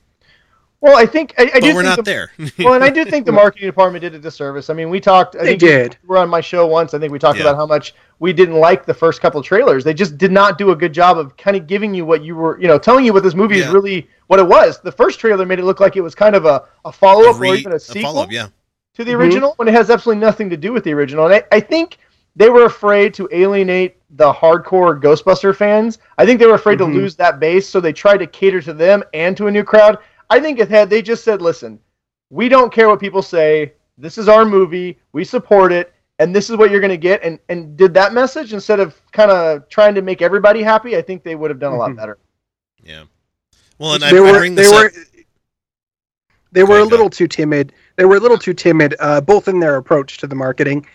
Speaker 1: Well, I think I, I do.
Speaker 2: we're
Speaker 1: think
Speaker 2: not
Speaker 1: the,
Speaker 2: there.
Speaker 1: well, and I do think the marketing department did a disservice. I mean, we talked. I
Speaker 3: They
Speaker 1: think
Speaker 3: did.
Speaker 1: We were on my show once. I think we talked
Speaker 2: Yeah.
Speaker 1: about how much we didn't like the first couple of trailers. They just did not do a good job of kind of giving you what you were, you know, telling you what this movie is really what it was. The first trailer made it look like it was kind of a, a follow up or even a sequel
Speaker 2: follow-up, yeah.
Speaker 1: to the
Speaker 3: Mhm.
Speaker 1: original when it has absolutely nothing to do with the original. And I, I think they were afraid to alienate the hardcore Ghostbuster fans. I think they were afraid
Speaker 3: Mhm.
Speaker 1: to lose that base, so they tried to cater to them and to a new crowd. I think if had they just said, "Listen, we don't care what people say. This is our movie. We support it." And this is what you're going to get, and, and did that message instead of kind of trying to make everybody happy. I think they would have done a lot
Speaker 3: Mhm.
Speaker 1: better.
Speaker 2: Yeah. Well, and I,
Speaker 3: they
Speaker 2: I
Speaker 3: were
Speaker 2: bring
Speaker 3: they
Speaker 2: this
Speaker 3: were they were a little too timid. They were a little too timid, uh, both in their approach to the marketing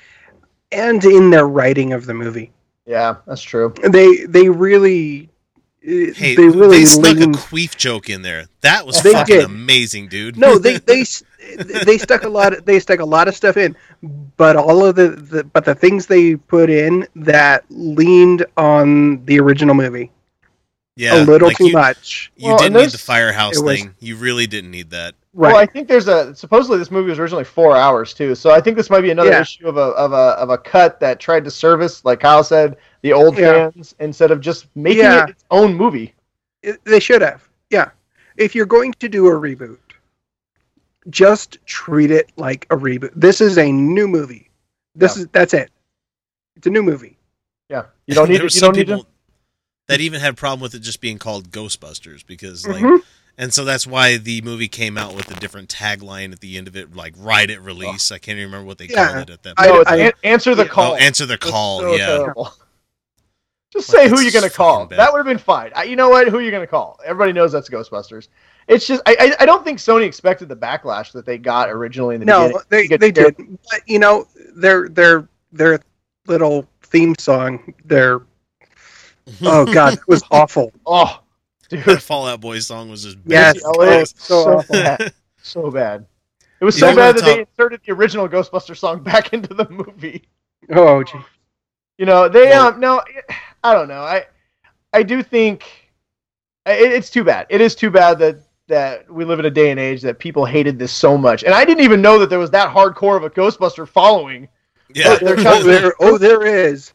Speaker 3: and in their writing of the movie.
Speaker 1: Yeah, that's true.
Speaker 3: They they really
Speaker 2: Hey,
Speaker 3: they really
Speaker 2: snuck
Speaker 3: leaned-
Speaker 2: a queef joke in there. That was
Speaker 3: They
Speaker 2: fucking
Speaker 3: did.
Speaker 2: amazing, dude.
Speaker 3: no they they they stuck a lot of, they stuck a lot of stuff in but all of the, the but the things they put in that leaned on the original movie
Speaker 2: yeah,
Speaker 3: a little
Speaker 2: like
Speaker 3: too
Speaker 2: you,
Speaker 3: much
Speaker 2: You
Speaker 1: Well,
Speaker 2: didn't
Speaker 1: and
Speaker 2: need the firehouse
Speaker 3: was-
Speaker 2: thing. You really didn't need that.
Speaker 3: right
Speaker 1: Well, I think there's a supposedly this movie was originally four hours too, so I think this might be another
Speaker 3: Yeah.
Speaker 1: issue of a of a of a cut that tried to service, like Kyle said, the old
Speaker 3: Yeah.
Speaker 1: fans instead of just making
Speaker 3: Yeah.
Speaker 1: it its own movie.
Speaker 3: It- they should have yeah if you're going to do a reboot just treat it like a reboot this is a new movie this
Speaker 1: Yeah.
Speaker 3: is that's it it's a new movie
Speaker 1: Yeah, you don't need
Speaker 2: there
Speaker 1: to, you
Speaker 2: some
Speaker 1: don't need
Speaker 2: people
Speaker 1: to.
Speaker 2: that even had a problem with it just being called Ghostbusters because like
Speaker 3: Mhm.
Speaker 2: and so that's why the movie came out with a different tagline at the end of it like right at release. I can't even remember what they
Speaker 3: Yeah.
Speaker 2: called it at that
Speaker 3: I-
Speaker 2: point.
Speaker 1: it's
Speaker 3: I-
Speaker 1: an- answer the
Speaker 3: yeah.
Speaker 1: call.
Speaker 2: oh, answer the call.
Speaker 1: so
Speaker 2: yeah.
Speaker 1: terrible. Just
Speaker 2: Like,
Speaker 1: say who you're gonna call.
Speaker 2: bad.
Speaker 1: That would have been fine. I, you know what? Who you're gonna call? Everybody knows that's Ghostbusters. It's just I, I I don't think Sony expected the backlash that they got originally in the game.
Speaker 3: no
Speaker 1: beginning.
Speaker 3: they,
Speaker 1: You get
Speaker 3: they
Speaker 1: scared.
Speaker 3: did but you know their their their little theme song their oh god it was awful
Speaker 1: Oh, dude.
Speaker 2: that Fall Out Boy song was just
Speaker 3: Yes.
Speaker 2: bad.
Speaker 1: Oh,
Speaker 3: Oh,
Speaker 1: it's
Speaker 3: so
Speaker 1: so,
Speaker 3: awful.
Speaker 1: bad. So bad. It was so
Speaker 2: know
Speaker 1: bad
Speaker 2: what
Speaker 1: that they inserted the original Ghostbuster song back into the movie.
Speaker 3: oh gee.
Speaker 1: You know, they
Speaker 2: Well-
Speaker 1: um no, I don't know. I I do think it, it's too bad. It is too bad that that we live in a day and age that people hated this so much. And I didn't even know that there was that hardcore of a Ghostbuster following.
Speaker 2: Yeah.
Speaker 1: They're
Speaker 3: oh, there, oh there is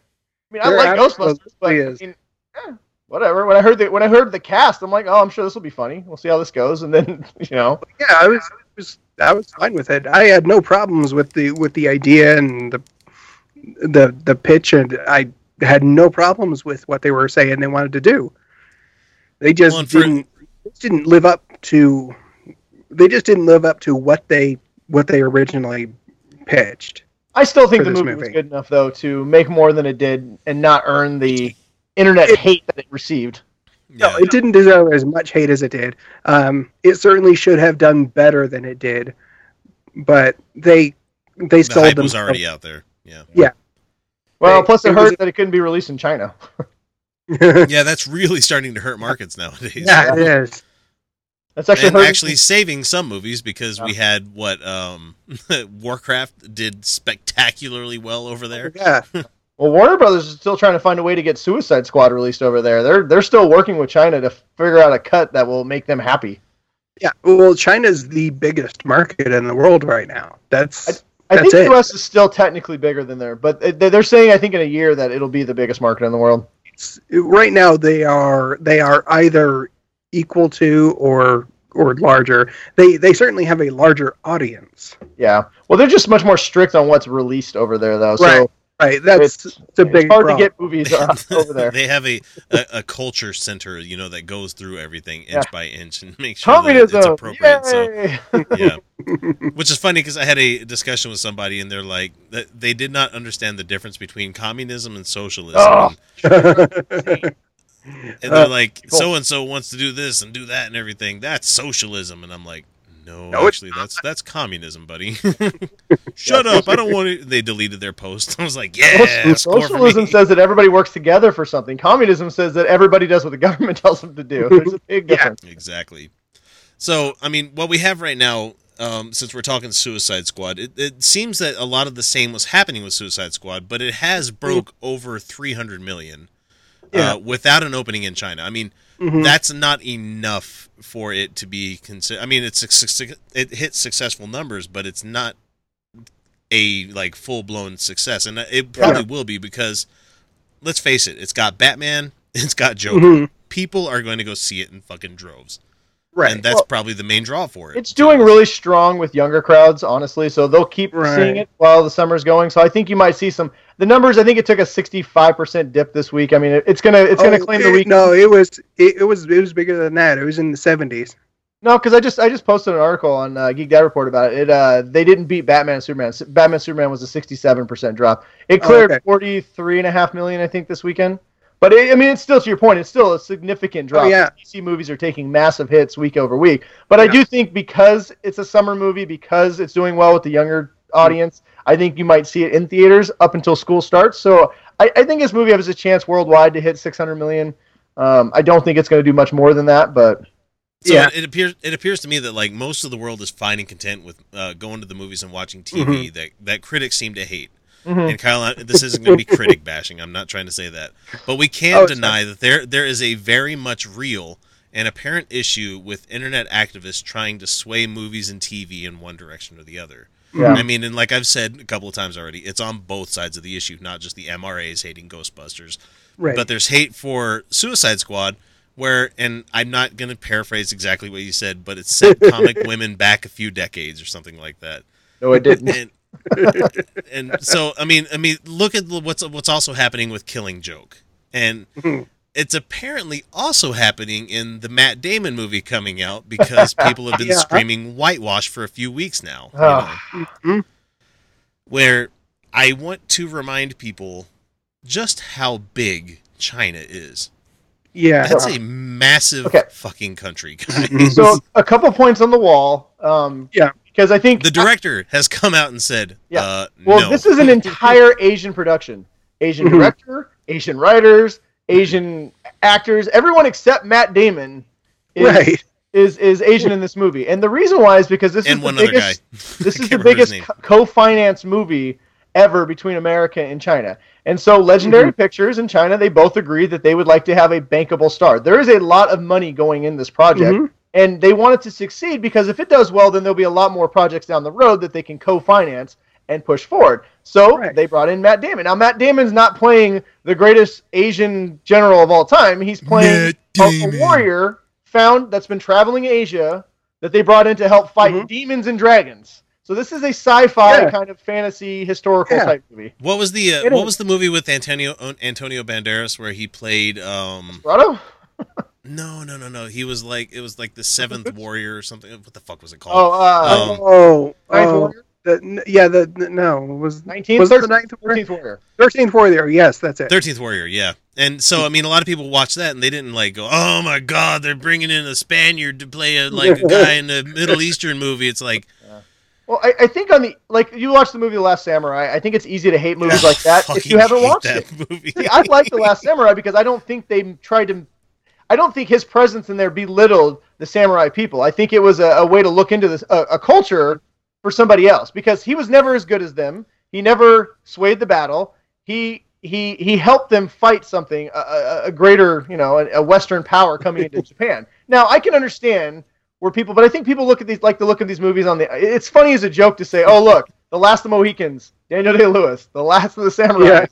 Speaker 1: I mean, I like Ghostbusters, but I
Speaker 3: is.
Speaker 1: mean, eh, whatever. When I heard the when I heard the cast, I'm like, oh, I'm sure this will be funny. We'll see how this goes. And then you know,
Speaker 3: yeah i was, was i was fine with it i had no problems with the with the idea and the the the pitch and i had no problems with what they were saying they wanted to do they just
Speaker 2: Well,
Speaker 3: didn't just didn't live up to they just didn't live up to what they what they originally pitched
Speaker 1: I still think the
Speaker 3: this
Speaker 1: movie, was good enough though to make more than it did and not earn the internet
Speaker 3: It-
Speaker 1: hate that it received.
Speaker 2: yeah.
Speaker 3: No, it didn't deserve as much hate as it did. Um, it certainly should have done better than it did, but they they
Speaker 2: the
Speaker 3: sold
Speaker 2: hype
Speaker 3: them.
Speaker 2: was already out there. Yeah, yeah.
Speaker 1: Well,
Speaker 3: Right.
Speaker 1: plus it,
Speaker 3: It was-
Speaker 1: hurt that it couldn't be released in China.
Speaker 2: Yeah, that's really starting to hurt markets nowadays.
Speaker 3: yeah, it is.
Speaker 1: That's actually
Speaker 2: and
Speaker 1: hurting-
Speaker 2: actually saving some movies because we had what um Warcraft did spectacularly well over there.
Speaker 3: Yeah,
Speaker 1: Well, Warner Brothers is still trying to find a way to get Suicide Squad released over there. They're they're still working with China to figure out a cut that will make them happy.
Speaker 3: yeah. Well, China's the biggest market in the world right now. That's
Speaker 1: I
Speaker 3: That's
Speaker 1: think
Speaker 3: it.
Speaker 1: US is still technically bigger than there, but they- they're saying I think in a year that it'll be the biggest market in the world.
Speaker 3: it's, right now they are they are either equal to or or larger. They they certainly have a larger audience.
Speaker 1: Yeah. Well, they're just much more strict on what's released over there, though. So
Speaker 3: Right. Right. That's
Speaker 1: it's,
Speaker 3: it's a
Speaker 1: it's
Speaker 3: big
Speaker 1: hard
Speaker 3: problem.
Speaker 1: to get movies over there.
Speaker 2: they have a, a a culture center, you know, that goes through everything inch by inch and makes sure that
Speaker 1: Communism.
Speaker 2: it's appropriate. So yeah which is funny because i had a discussion with somebody and they're like that they did not understand the difference between communism and socialism
Speaker 1: Oh.
Speaker 2: And and they're
Speaker 3: Uh,
Speaker 2: like, so and so wants to do this and do that and everything. That's socialism, and I'm like, no,
Speaker 3: No,
Speaker 2: actually, that's that's communism, buddy. Shut up! I don't want to. They deleted their post. I was like, yeah,
Speaker 1: Socialism says that everybody works together for something. Communism says that everybody does what the government tells them to do. There's a big difference. Yeah.
Speaker 2: Exactly. So, I mean, what we have right now, um, since we're talking Suicide Squad, it, it seems that a lot of the same was happening with Suicide Squad, but it has broke over 300 million
Speaker 3: Yeah.
Speaker 2: uh, without an opening in China. I mean,
Speaker 3: Mhm.
Speaker 2: that's not enough for it to be considered. I mean, it's it hit successful numbers, but it's not a like full blown success, and it probably will be because let's face it, it's got Batman, it's got Joker.
Speaker 3: Mhm.
Speaker 2: People are going to go see it in fucking droves
Speaker 3: Right.
Speaker 2: and that's
Speaker 1: Well,
Speaker 2: probably the main draw for it.
Speaker 1: It's doing really strong with younger crowds, honestly. So they'll keep
Speaker 3: Right.
Speaker 1: seeing it while the summer's going. So I think you might see some. The numbers, I think it took a 65% dip this week. I mean, it, it's gonna it's gonna
Speaker 3: Oh,
Speaker 1: claim
Speaker 3: it-
Speaker 1: the week.
Speaker 3: No, it was it, it was it was bigger than that. It was in the seventies.
Speaker 1: No, because I just I just posted an article on uh, Geek Dad Report about it. It uh they didn't beat Batman and Superman. Batman and Superman was a sixty seven percent drop. It
Speaker 3: Oh,
Speaker 1: cleared
Speaker 3: okay.
Speaker 1: forty three and a half million, I think, this weekend. But it, I mean, it's still to your point. It's still a significant drop.
Speaker 3: Oh, yeah.
Speaker 1: DC movies are taking massive hits week over week. But I do think because it's a summer movie, because it's doing well with the younger audience, I think you might see it in theaters up until school starts. So I, I think this movie has a chance worldwide to hit six hundred million. Um, I don't think it's going to do much more than that, but
Speaker 2: so
Speaker 3: yeah.
Speaker 2: it appears it appears to me that like most of the world is finding content with uh, going to the movies and watching TV
Speaker 3: Mm-hmm.
Speaker 2: that that critics seem to hate.
Speaker 1: Mhm.
Speaker 2: And Kyle, this isn't going to be critic bashing. I'm not trying to say that, but we can't
Speaker 3: Oh,
Speaker 2: deny that there there is a very much real and apparent issue with internet activists trying to sway movies and TV in one direction or the other.
Speaker 1: Yeah.
Speaker 2: I mean, and like I've said a couple of times already, it's on both sides of the issue, not just the MRAs hating Ghostbusters,
Speaker 3: Right.
Speaker 2: but there's hate for Suicide Squad, where, and I'm not going to paraphrase exactly what you said, but it set comic women back a few decades or something like that.
Speaker 1: no, it didn't.
Speaker 2: And, and so, I mean, I mean, look at what's what's also happening with Killing Joke, and it's apparently also happening in the Matt Damon movie coming out because people have been
Speaker 3: Yeah.
Speaker 2: screaming whitewash for a few weeks now. you know
Speaker 3: Mhm.
Speaker 2: where I want to remind people just how big China is.
Speaker 3: yeah.
Speaker 2: That's a massive
Speaker 1: Okay.
Speaker 2: fucking country, guys.
Speaker 1: so a couple points on the wall. Um,
Speaker 3: Yeah.
Speaker 1: Because I think
Speaker 2: The director has come out and said,
Speaker 1: Yeah.
Speaker 2: uh,
Speaker 1: well,
Speaker 2: no.
Speaker 1: this is an entire Asian production. Asian
Speaker 3: Mhm.
Speaker 1: director, Asian writers, Asian actors, everyone except Matt Damon is
Speaker 3: right.
Speaker 1: is, is Asian in this movie. And the reason why is because this
Speaker 2: and
Speaker 1: is
Speaker 2: one
Speaker 1: the
Speaker 2: other guy.
Speaker 1: biggest this is the biggest co- co-financed movie ever between America and China. And so
Speaker 2: Mm-hmm.
Speaker 1: Legendary Pictures and China, they both agreed that they would like to have a bankable star. There is a lot of money going in this project.
Speaker 3: Mhm.
Speaker 1: And they want it to succeed because if it does well, then there'll be a lot more projects down the road that they can co-finance and push forward. So
Speaker 3: Right.
Speaker 1: they brought in Matt Damon. Now Matt Damon's not playing the greatest Asian general of all time. He's playing a, a warrior found that's been traveling Asia that they brought in to help fight
Speaker 3: Mhm.
Speaker 1: demons and dragons. So this is a sci-fi
Speaker 3: Yeah.
Speaker 1: kind of fantasy historical
Speaker 3: Yeah.
Speaker 1: type movie.
Speaker 2: What was the uh, what
Speaker 1: is-
Speaker 2: was the movie with Antonio Antonio Banderas where he played um
Speaker 1: Rado?
Speaker 2: No no no no he was like it was like the seventh warrior or something what the fuck was it
Speaker 1: Oh,
Speaker 2: called
Speaker 1: uh,
Speaker 2: Um,
Speaker 3: Oh, oh, the, yeah, the, the no it was
Speaker 1: 19th,
Speaker 3: was it the ninth warrior?
Speaker 1: 13th Warrior.
Speaker 3: Thirteenth warrior. Yes, that's it.
Speaker 2: Thirteenth Warrior, yeah. And so I mean, a lot of people watch that and they didn't like go, "Oh my God, they're bringing in a Spaniard to play a like a guy in a Middle Eastern movie." It's like,
Speaker 1: Well, I, I think on the like you watched the movie The Last Samurai. I think it's easy to hate movies like that if you haven't watched
Speaker 2: that
Speaker 1: it.
Speaker 2: movie.
Speaker 1: See, I like The Last Samurai because I don't think they tried to. I don't think his presence in there belittled the samurai people. I think it was a, a way to look into this a, a culture for somebody else because he was never as good as them. He never swayed the battle. He he he helped them fight something a, a, a greater you know a, a Western power coming into Japan. Now I can understand where people, but I think people look at these like the look at these movies on the. It's funny as a joke to say, oh look, the last of the Mohicans, Daniel Day Lewis, the last of the samurai
Speaker 3: Yeah.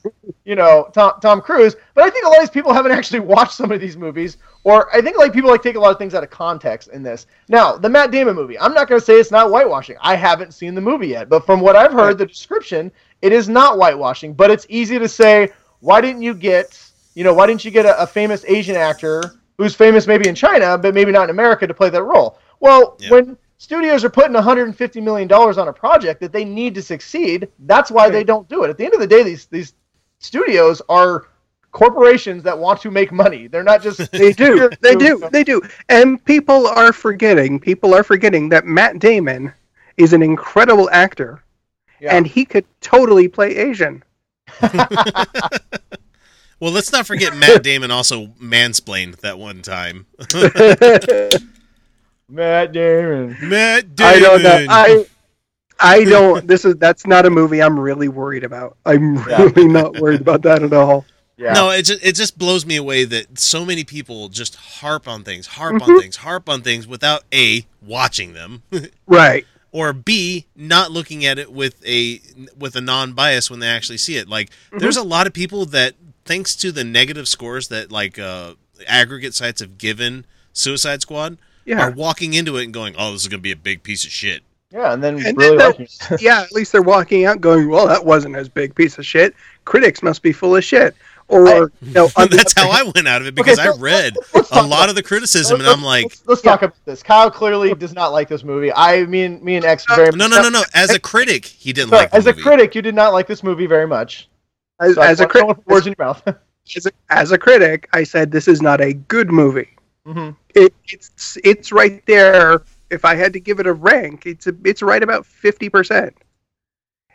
Speaker 1: you know, Tom, Tom Cruise. But I think a lot of these people haven't actually watched some of these movies, or I think like people like take a lot of things out of context in this. Now, the Matt Damon movie, I'm not going to say it's not whitewashing. I haven't seen the movie yet, but from what I've heard, the description, it is not whitewashing. But it's easy to say, why didn't you get, you know, why didn't you get a, a famous Asian actor who's famous maybe in China, but maybe not in America to play that role? Well,
Speaker 2: Yeah.
Speaker 1: when studios are putting 150 million dollars on a project that they need to succeed, that's why they don't do it. At the end of the day, these these studios are corporations that want to make money. They're not just
Speaker 3: They do. They do. They do. And people are forgetting. People are forgetting that Matt Damon is an incredible actor,
Speaker 1: Yeah.
Speaker 3: and he could totally play Asian.
Speaker 2: Well, let's not forget Matt Damon also mansplained that one time.
Speaker 1: Matt Damon.
Speaker 2: Matt Damon.
Speaker 3: I don't know. I I don't. This is that's not a movie I'm really worried about. I'm
Speaker 1: Yeah.
Speaker 3: really not worried about that at all.
Speaker 1: Yeah.
Speaker 2: No, it just, it just blows me away that so many people just harp on things, harp
Speaker 3: Mm-hmm.
Speaker 2: on things, harp on things without a watching them,
Speaker 3: Right.
Speaker 2: or b not looking at it with a with a non bias when they actually see it. Like
Speaker 3: Mm-hmm.
Speaker 2: there's a lot of people that thanks to the negative scores that like uh, aggregate sites have given Suicide Squad
Speaker 3: Yeah.
Speaker 2: are walking into it and going, "Oh, this is gonna be a big piece of shit."
Speaker 1: yeah, and then
Speaker 3: And
Speaker 1: really
Speaker 3: then
Speaker 1: liking
Speaker 3: yeah, at least they're walking out going, "Well, that wasn't as big piece of shit. Critics must be full of shit." Or you know, on
Speaker 2: That's how I went out of it because
Speaker 1: so
Speaker 2: I read a lot of the criticism, and
Speaker 1: Let's-
Speaker 2: I'm like,
Speaker 1: let's, let's talk about this. Kyle clearly does not like this movie. I mean, me and X very
Speaker 2: "No, no, no, no." As a critic, he didn't
Speaker 1: Sorry,
Speaker 2: like the
Speaker 1: as a critic, you did not like this movie very much.
Speaker 3: as,
Speaker 1: So
Speaker 3: as a critic,
Speaker 1: words in your mouth.
Speaker 3: as a, as a critic, I said this is not a good movie.
Speaker 1: Mhm.
Speaker 3: It, it's it's right there. If I had to give it a rank, it's a, it's right about fifty percent.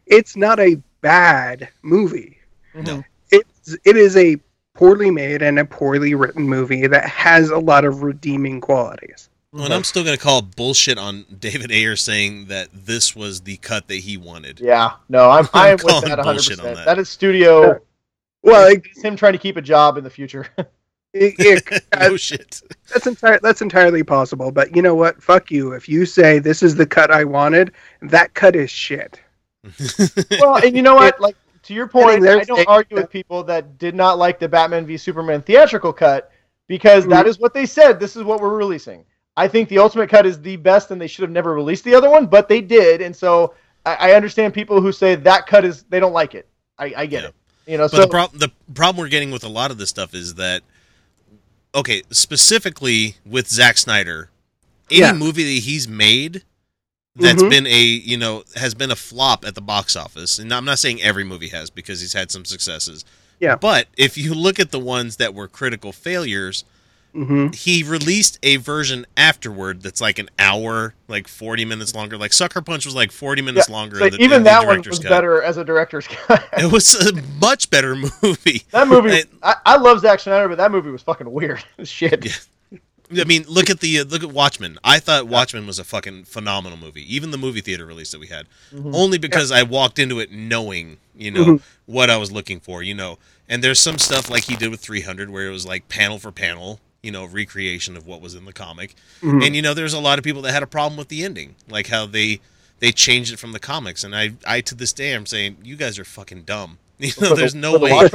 Speaker 3: It's not a bad movie.
Speaker 2: No.
Speaker 3: It's it is a poorly made and a poorly written movie that has a lot of redeeming qualities.
Speaker 2: Well, and I'm still going to call bullshit on David Ayer saying that this was the cut that he wanted.
Speaker 1: Yeah, no, I'm I am with
Speaker 2: calling
Speaker 1: that 100.
Speaker 2: bullshit on
Speaker 1: percent
Speaker 2: that.
Speaker 1: That is studio.
Speaker 3: Well, it,
Speaker 1: it's him trying to keep a job in the future.
Speaker 3: it, it,
Speaker 2: no shit.
Speaker 3: that's entire that's entirely possible. But you know what? Fuck you. If you say this is the cut I wanted, that cut is shit.
Speaker 1: well, and you know what? Like to your point, I don't argue with people that did not like the Batman v Superman theatrical cut because that
Speaker 3: Mhm.
Speaker 1: is what they said. This is what we're releasing. I think the ultimate cut is the best, and they should have never released the other one, but they did, and so I, I understand people who say that cut is they don't like it. I, I get
Speaker 2: Yeah.
Speaker 1: it. You know,
Speaker 2: But
Speaker 1: so
Speaker 2: the problem the problem we're getting with a lot of this stuff is that okay, specifically with Zack Snyder, any
Speaker 3: Yeah.
Speaker 2: movie that he's made that's
Speaker 3: Mhm.
Speaker 2: been a you know has been a flop at the box office, and I'm not saying every movie has because he's had some successes.
Speaker 3: Yeah.
Speaker 2: But if you look at the ones that were critical failures,
Speaker 3: hmm
Speaker 2: he released a version afterward that's like an hour, like 40 minutes longer. Like Sucker Punch was like 40 minutes longer.
Speaker 1: so
Speaker 2: in the,
Speaker 1: even
Speaker 2: the
Speaker 1: that one
Speaker 2: director's
Speaker 1: was
Speaker 2: cut.
Speaker 1: better as a director's cut.
Speaker 2: It was a much better movie.
Speaker 1: that movie,
Speaker 2: And-
Speaker 1: I, I love Zack Snyder, but that movie was fucking weird. Shit.
Speaker 2: Yeah. I mean, look at the uh, look at Watchmen. I thought Watchmen was a fucking phenomenal movie. Even the movie theater release that we had,
Speaker 1: Mm-hmm.
Speaker 2: only because I walked into it knowing, you know,
Speaker 3: Mhm.
Speaker 2: what I was looking for. You know, and there's some stuff like he did with 300, where it was like panel for panel, you know, recreation of what was in the comic.
Speaker 3: Mhm.
Speaker 2: And you know, there's a lot of people that had a problem with the ending, like how they they changed it from the comics. And I I to this day I'm saying you guys are fucking dumb. You know, there's no way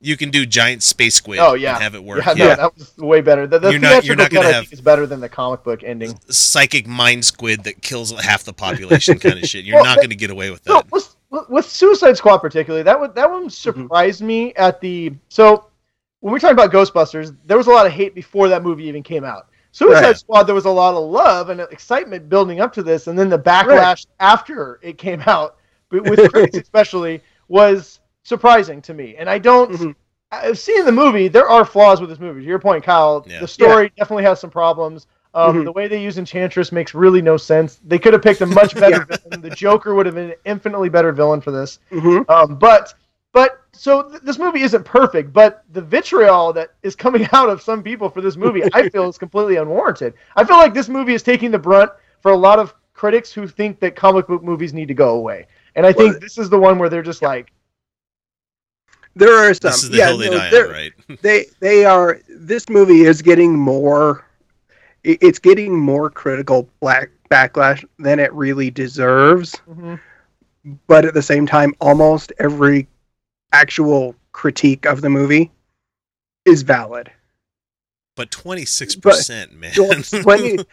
Speaker 2: you can do giant space squid
Speaker 1: Oh yeah,
Speaker 2: and have it work.
Speaker 1: Yeah, no,
Speaker 3: Yeah.
Speaker 1: that was way better. The, the
Speaker 2: You're not- you're not gonna
Speaker 1: I
Speaker 2: have-
Speaker 1: think, is better than the comic book ending.
Speaker 2: psychic mind squid that kills half the population kind of shit. You're
Speaker 1: Well,
Speaker 2: not going to get away with that.
Speaker 1: with, with Suicide Squad particularly, that one that one surprised me at the so when we're talking about Ghostbusters, there was a lot of hate before that movie even came out. Suicide
Speaker 3: Right.
Speaker 1: Squad, there was a lot of love and excitement building up to this, and then the backlash after it came out, with critics especially, was surprising to me. And I don't.
Speaker 3: Mhm.
Speaker 1: I've seen the movie. There are flaws with this movie. To your point, Kyle,
Speaker 2: Yeah.
Speaker 1: the story definitely has some problems. Um,
Speaker 3: Mhm.
Speaker 1: The way they use Enchantress makes really no sense. They could have picked a much better villain. The Joker would have been an infinitely better villain for this.
Speaker 3: Mhm.
Speaker 1: Um, but but so th- this movie isn't perfect, but the vitriol that is coming out of some people for this movie, I feel is completely unwarranted. I feel like this movie is taking the brunt for a lot of critics who think that comic book movies need to go away. And I think
Speaker 3: Well-
Speaker 1: this is the one where they're just like,
Speaker 3: There are some.
Speaker 2: This is the
Speaker 3: yeah,
Speaker 2: hill they
Speaker 3: no,
Speaker 2: die on, right?
Speaker 3: they they are this movie is getting more it's getting more critical black backlash than it really deserves
Speaker 1: mhm.
Speaker 3: but at the same time almost every actual critique of the movie is valid
Speaker 2: But 26%, man.
Speaker 3: when you,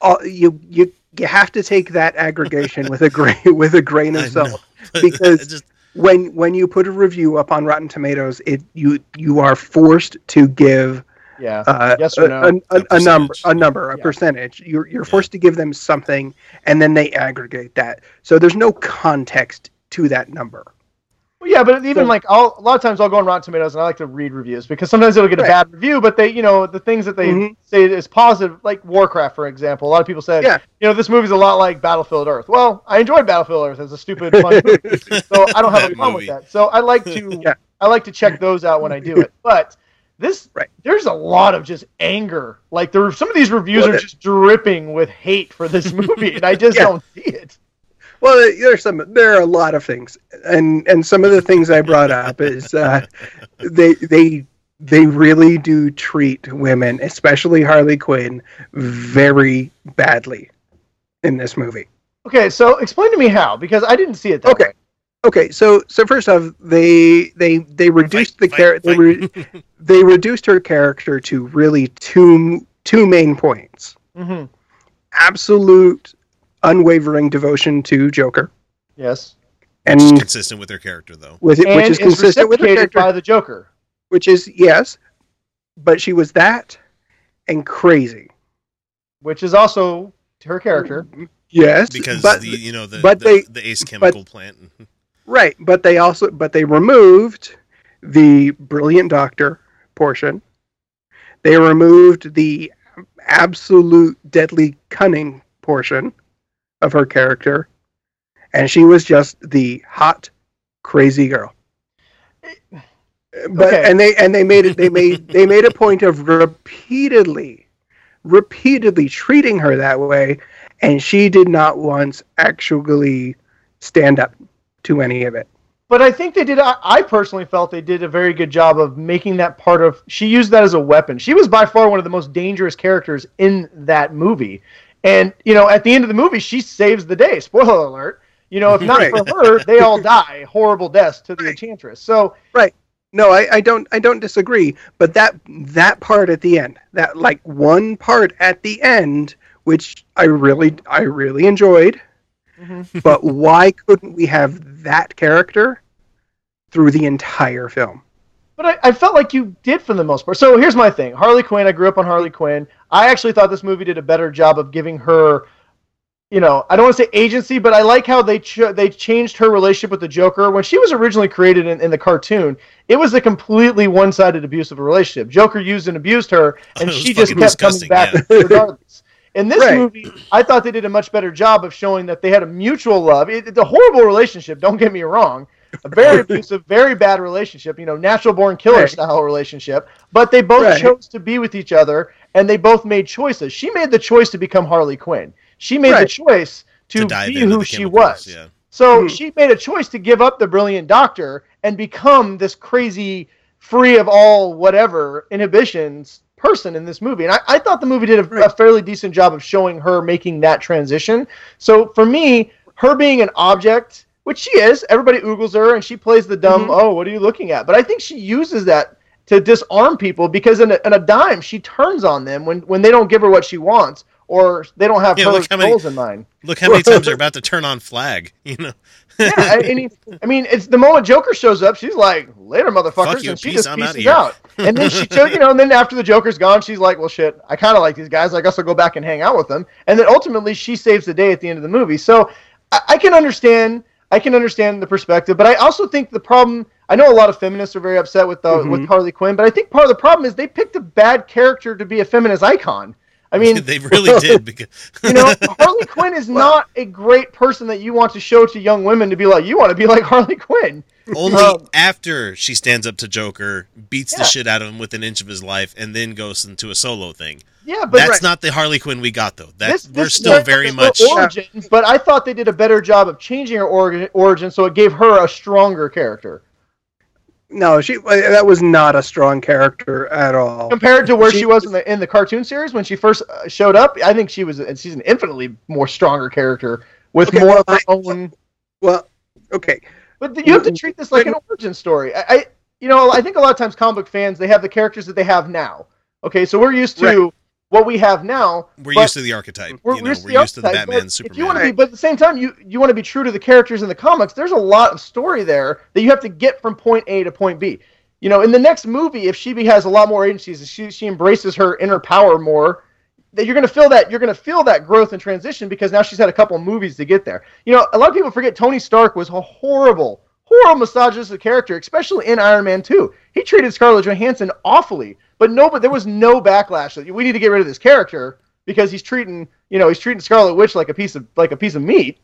Speaker 3: uh, you you you have to take that aggregation with a grain with a grain of salt
Speaker 2: but
Speaker 3: because-
Speaker 2: just
Speaker 3: when when you put a review up on Rotten Tomatoes it you you are forced to give
Speaker 1: yeah,
Speaker 3: uh,
Speaker 1: Yes or
Speaker 3: a-
Speaker 1: no?
Speaker 3: a, a,
Speaker 2: A
Speaker 3: a number, a number, a
Speaker 1: Yeah.
Speaker 3: percentage. You're you're
Speaker 2: Yeah.
Speaker 3: forced to give them something, and then they aggregate that. So there's no context to that number.
Speaker 1: Well, yeah, but even
Speaker 3: So-
Speaker 1: like I'll, a lot of times I'll go on Rotten Tomatoes and I like to read reviews because sometimes it'll get a bad review, but they, you know, the things that they
Speaker 3: Mhm.
Speaker 1: say is positive, like Warcraft, for example. A lot of people said,
Speaker 3: Yeah.
Speaker 1: you know, this movie's a lot like Battlefield Earth. Well, I enjoyed Battlefield Earth as a stupid fun movie, so I don't have a problem
Speaker 2: movie.
Speaker 1: with that. So I like to,
Speaker 3: Yeah.
Speaker 1: I like to check those out when I do it. But this,
Speaker 3: Right.
Speaker 1: there's a lot of just anger. Like there, some of these reviews
Speaker 3: Well,
Speaker 1: are
Speaker 3: that-
Speaker 1: just dripping with hate for this movie, and I just
Speaker 3: Yeah.
Speaker 1: don't see it.
Speaker 3: Well, there's some. There are a lot of things, and and some of the things I brought up is uh, they they they really do treat women, especially Harley Quinn, very badly in this movie.
Speaker 1: Okay, so explain to me how because I didn't see it that
Speaker 3: Okay.
Speaker 1: way.
Speaker 3: Okay, so so first off, they they they reduced the character they, re- they reduced her character to really two two main points:
Speaker 1: hmm
Speaker 3: absolute unwavering devotion to Joker,
Speaker 1: Yes.
Speaker 3: and
Speaker 2: Which is consistent with her character, though.
Speaker 3: with it,
Speaker 1: and
Speaker 3: which is consistent with her character.
Speaker 1: by the Joker.
Speaker 3: which is yes, but she was that and crazy.
Speaker 1: which is also her character.
Speaker 3: Yes,
Speaker 2: Because
Speaker 3: but
Speaker 2: the you know the
Speaker 3: but
Speaker 2: the,
Speaker 3: they-
Speaker 2: the Ace Chemical plant.
Speaker 3: right, but they also but they removed the brilliant doctor portion. They removed the absolute deadly cunning portion of her character, and she was just the hot, crazy girl. But
Speaker 1: Okay.
Speaker 3: and they and they made it they made they made a point of repeatedly, repeatedly treating her that way, and she did not once actually stand up to any of it.
Speaker 1: But I think they did. I, I personally felt they did a very good job of making that part of. She used that as a weapon. She was by far one of the most dangerous characters in that movie. And you know, at the end of the movie, she saves the day. Spoiler alert. You know, if not
Speaker 3: Right.
Speaker 1: for her, they all die horrible deaths to the
Speaker 3: Right.
Speaker 1: Enchantress. So right.
Speaker 3: No, I, I don't I don't disagree. But that that part at the end, that like one part at the end, which I really I really enjoyed.
Speaker 1: Mhm.
Speaker 3: but why couldn't we have that character through the entire film?
Speaker 1: But I, I felt like you did for the most part. So here's my thing: Harley Quinn. I grew up on Harley Quinn. I actually thought this movie did a better job of giving her, you know, I don't want to say agency, but I like how they ch- they changed her relationship with the Joker when she was originally created in, in the cartoon. It was a completely one-sided abusive relationship. Joker used and abused her, and she just kept coming back
Speaker 2: yeah.
Speaker 1: regardless. In this
Speaker 3: Right.
Speaker 1: movie, I thought they did a much better job of showing that they had a mutual love. It, it's a horrible relationship. Don't get me wrong. A very abusive, very bad relationship. You know, natural born killer
Speaker 3: Right.
Speaker 1: style relationship. But they both
Speaker 3: Right.
Speaker 1: chose to be with each other, and they both made choices. She made the choice to become Harley Quinn. She made the choice to,
Speaker 2: to
Speaker 1: be who she was.
Speaker 2: Yeah.
Speaker 1: So
Speaker 3: Mhm.
Speaker 1: she made a choice to give up the brilliant doctor and become this crazy, free of all whatever inhibitions person in this movie. And I, I thought the movie did a, a fairly decent job of showing her making that transition. So for me, her being an object, which she is, everybody oogles her and she plays the dumb,
Speaker 3: Mhm.
Speaker 1: oh, what are you looking at? But I think she uses that to disarm people because in a, in a dime, she turns on them when, when they don't give her what she wants or they don't have
Speaker 2: Yeah,
Speaker 1: her
Speaker 2: look how many-
Speaker 1: goals in mind.
Speaker 2: Look how many times they're about to turn on flag. You know.
Speaker 1: yeah, I, and he, I mean, it's the moment Joker shows up, she's like, "Later, motherfuckers,"
Speaker 2: Fuck you,
Speaker 1: and she
Speaker 2: peace,
Speaker 1: just
Speaker 2: I'm
Speaker 1: pieces
Speaker 2: here.
Speaker 1: out. And then she, cho- you know, and then after the Joker's gone, she's like, "Well, shit, I kind of like these guys. I guess I'll go back and hang out with them." And then ultimately, she saves the day at the end of the movie. So I, I can understand, I can understand the perspective, but I also think the problem. I know a lot of feminists are very upset with the
Speaker 3: Mhm.
Speaker 1: with Harley Quinn, but I think part of the problem is they picked a bad character to be a feminist icon. I mean,
Speaker 2: they really did because
Speaker 1: you know, Harley Quinn is not a great person that you want to show to young women to be like, you want to be like Harley Quinn.
Speaker 2: only
Speaker 1: Um,
Speaker 2: after she stands up to Joker, beats the shit out of him with an inch of his life, and then goes into a solo thing.
Speaker 1: Yeah, but
Speaker 2: That's
Speaker 3: Right.
Speaker 2: not the Harley Quinn we got though. That
Speaker 1: this,
Speaker 2: we're
Speaker 1: this
Speaker 2: still
Speaker 1: character
Speaker 2: very
Speaker 1: has
Speaker 2: much.
Speaker 1: origin, but I thought they did a better job of changing her origin, origin so it gave her a stronger character
Speaker 3: No, she uh, that was not a strong character at all.
Speaker 1: compared to where she,
Speaker 3: She-
Speaker 1: was in the in the cartoon series when she first uh, showed up. I think she was and she's an infinitely more stronger character with
Speaker 3: Okay,
Speaker 1: more
Speaker 3: well,
Speaker 1: of her
Speaker 3: I-
Speaker 1: own.
Speaker 3: Well, okay,
Speaker 1: But th- you have to mm-hmm. treat this like an mm-hmm. origin story. I, I, you know, I think a lot of times comic book fans they have the characters that they have now. Okay, so we're used to what we have now.
Speaker 2: We're used to the archetype.
Speaker 1: We're,
Speaker 2: you know,
Speaker 1: used to
Speaker 2: we're
Speaker 1: the
Speaker 2: used to the Batman, Superman.
Speaker 1: If you want to be, but at the same time, you you want to be true to the characters in the comics. There's a lot of story there that you have to get from point A to point B. You know, in the next movie, if she be- has a lot more agencies, she she embraces her inner power more, that you're going to feel that you're going to feel that growth and transition because now she's had a couple movies to get there. You know, a lot of people forget Tony Stark was a horrible, total misogynistic character, especially in Iron Man 2. He treated Scarlett Johansson awfully, but no, but there was no backlash that we need to get rid of this character because he's treating, you know, he's treating Scarlet Witch like a piece of like a piece of meat.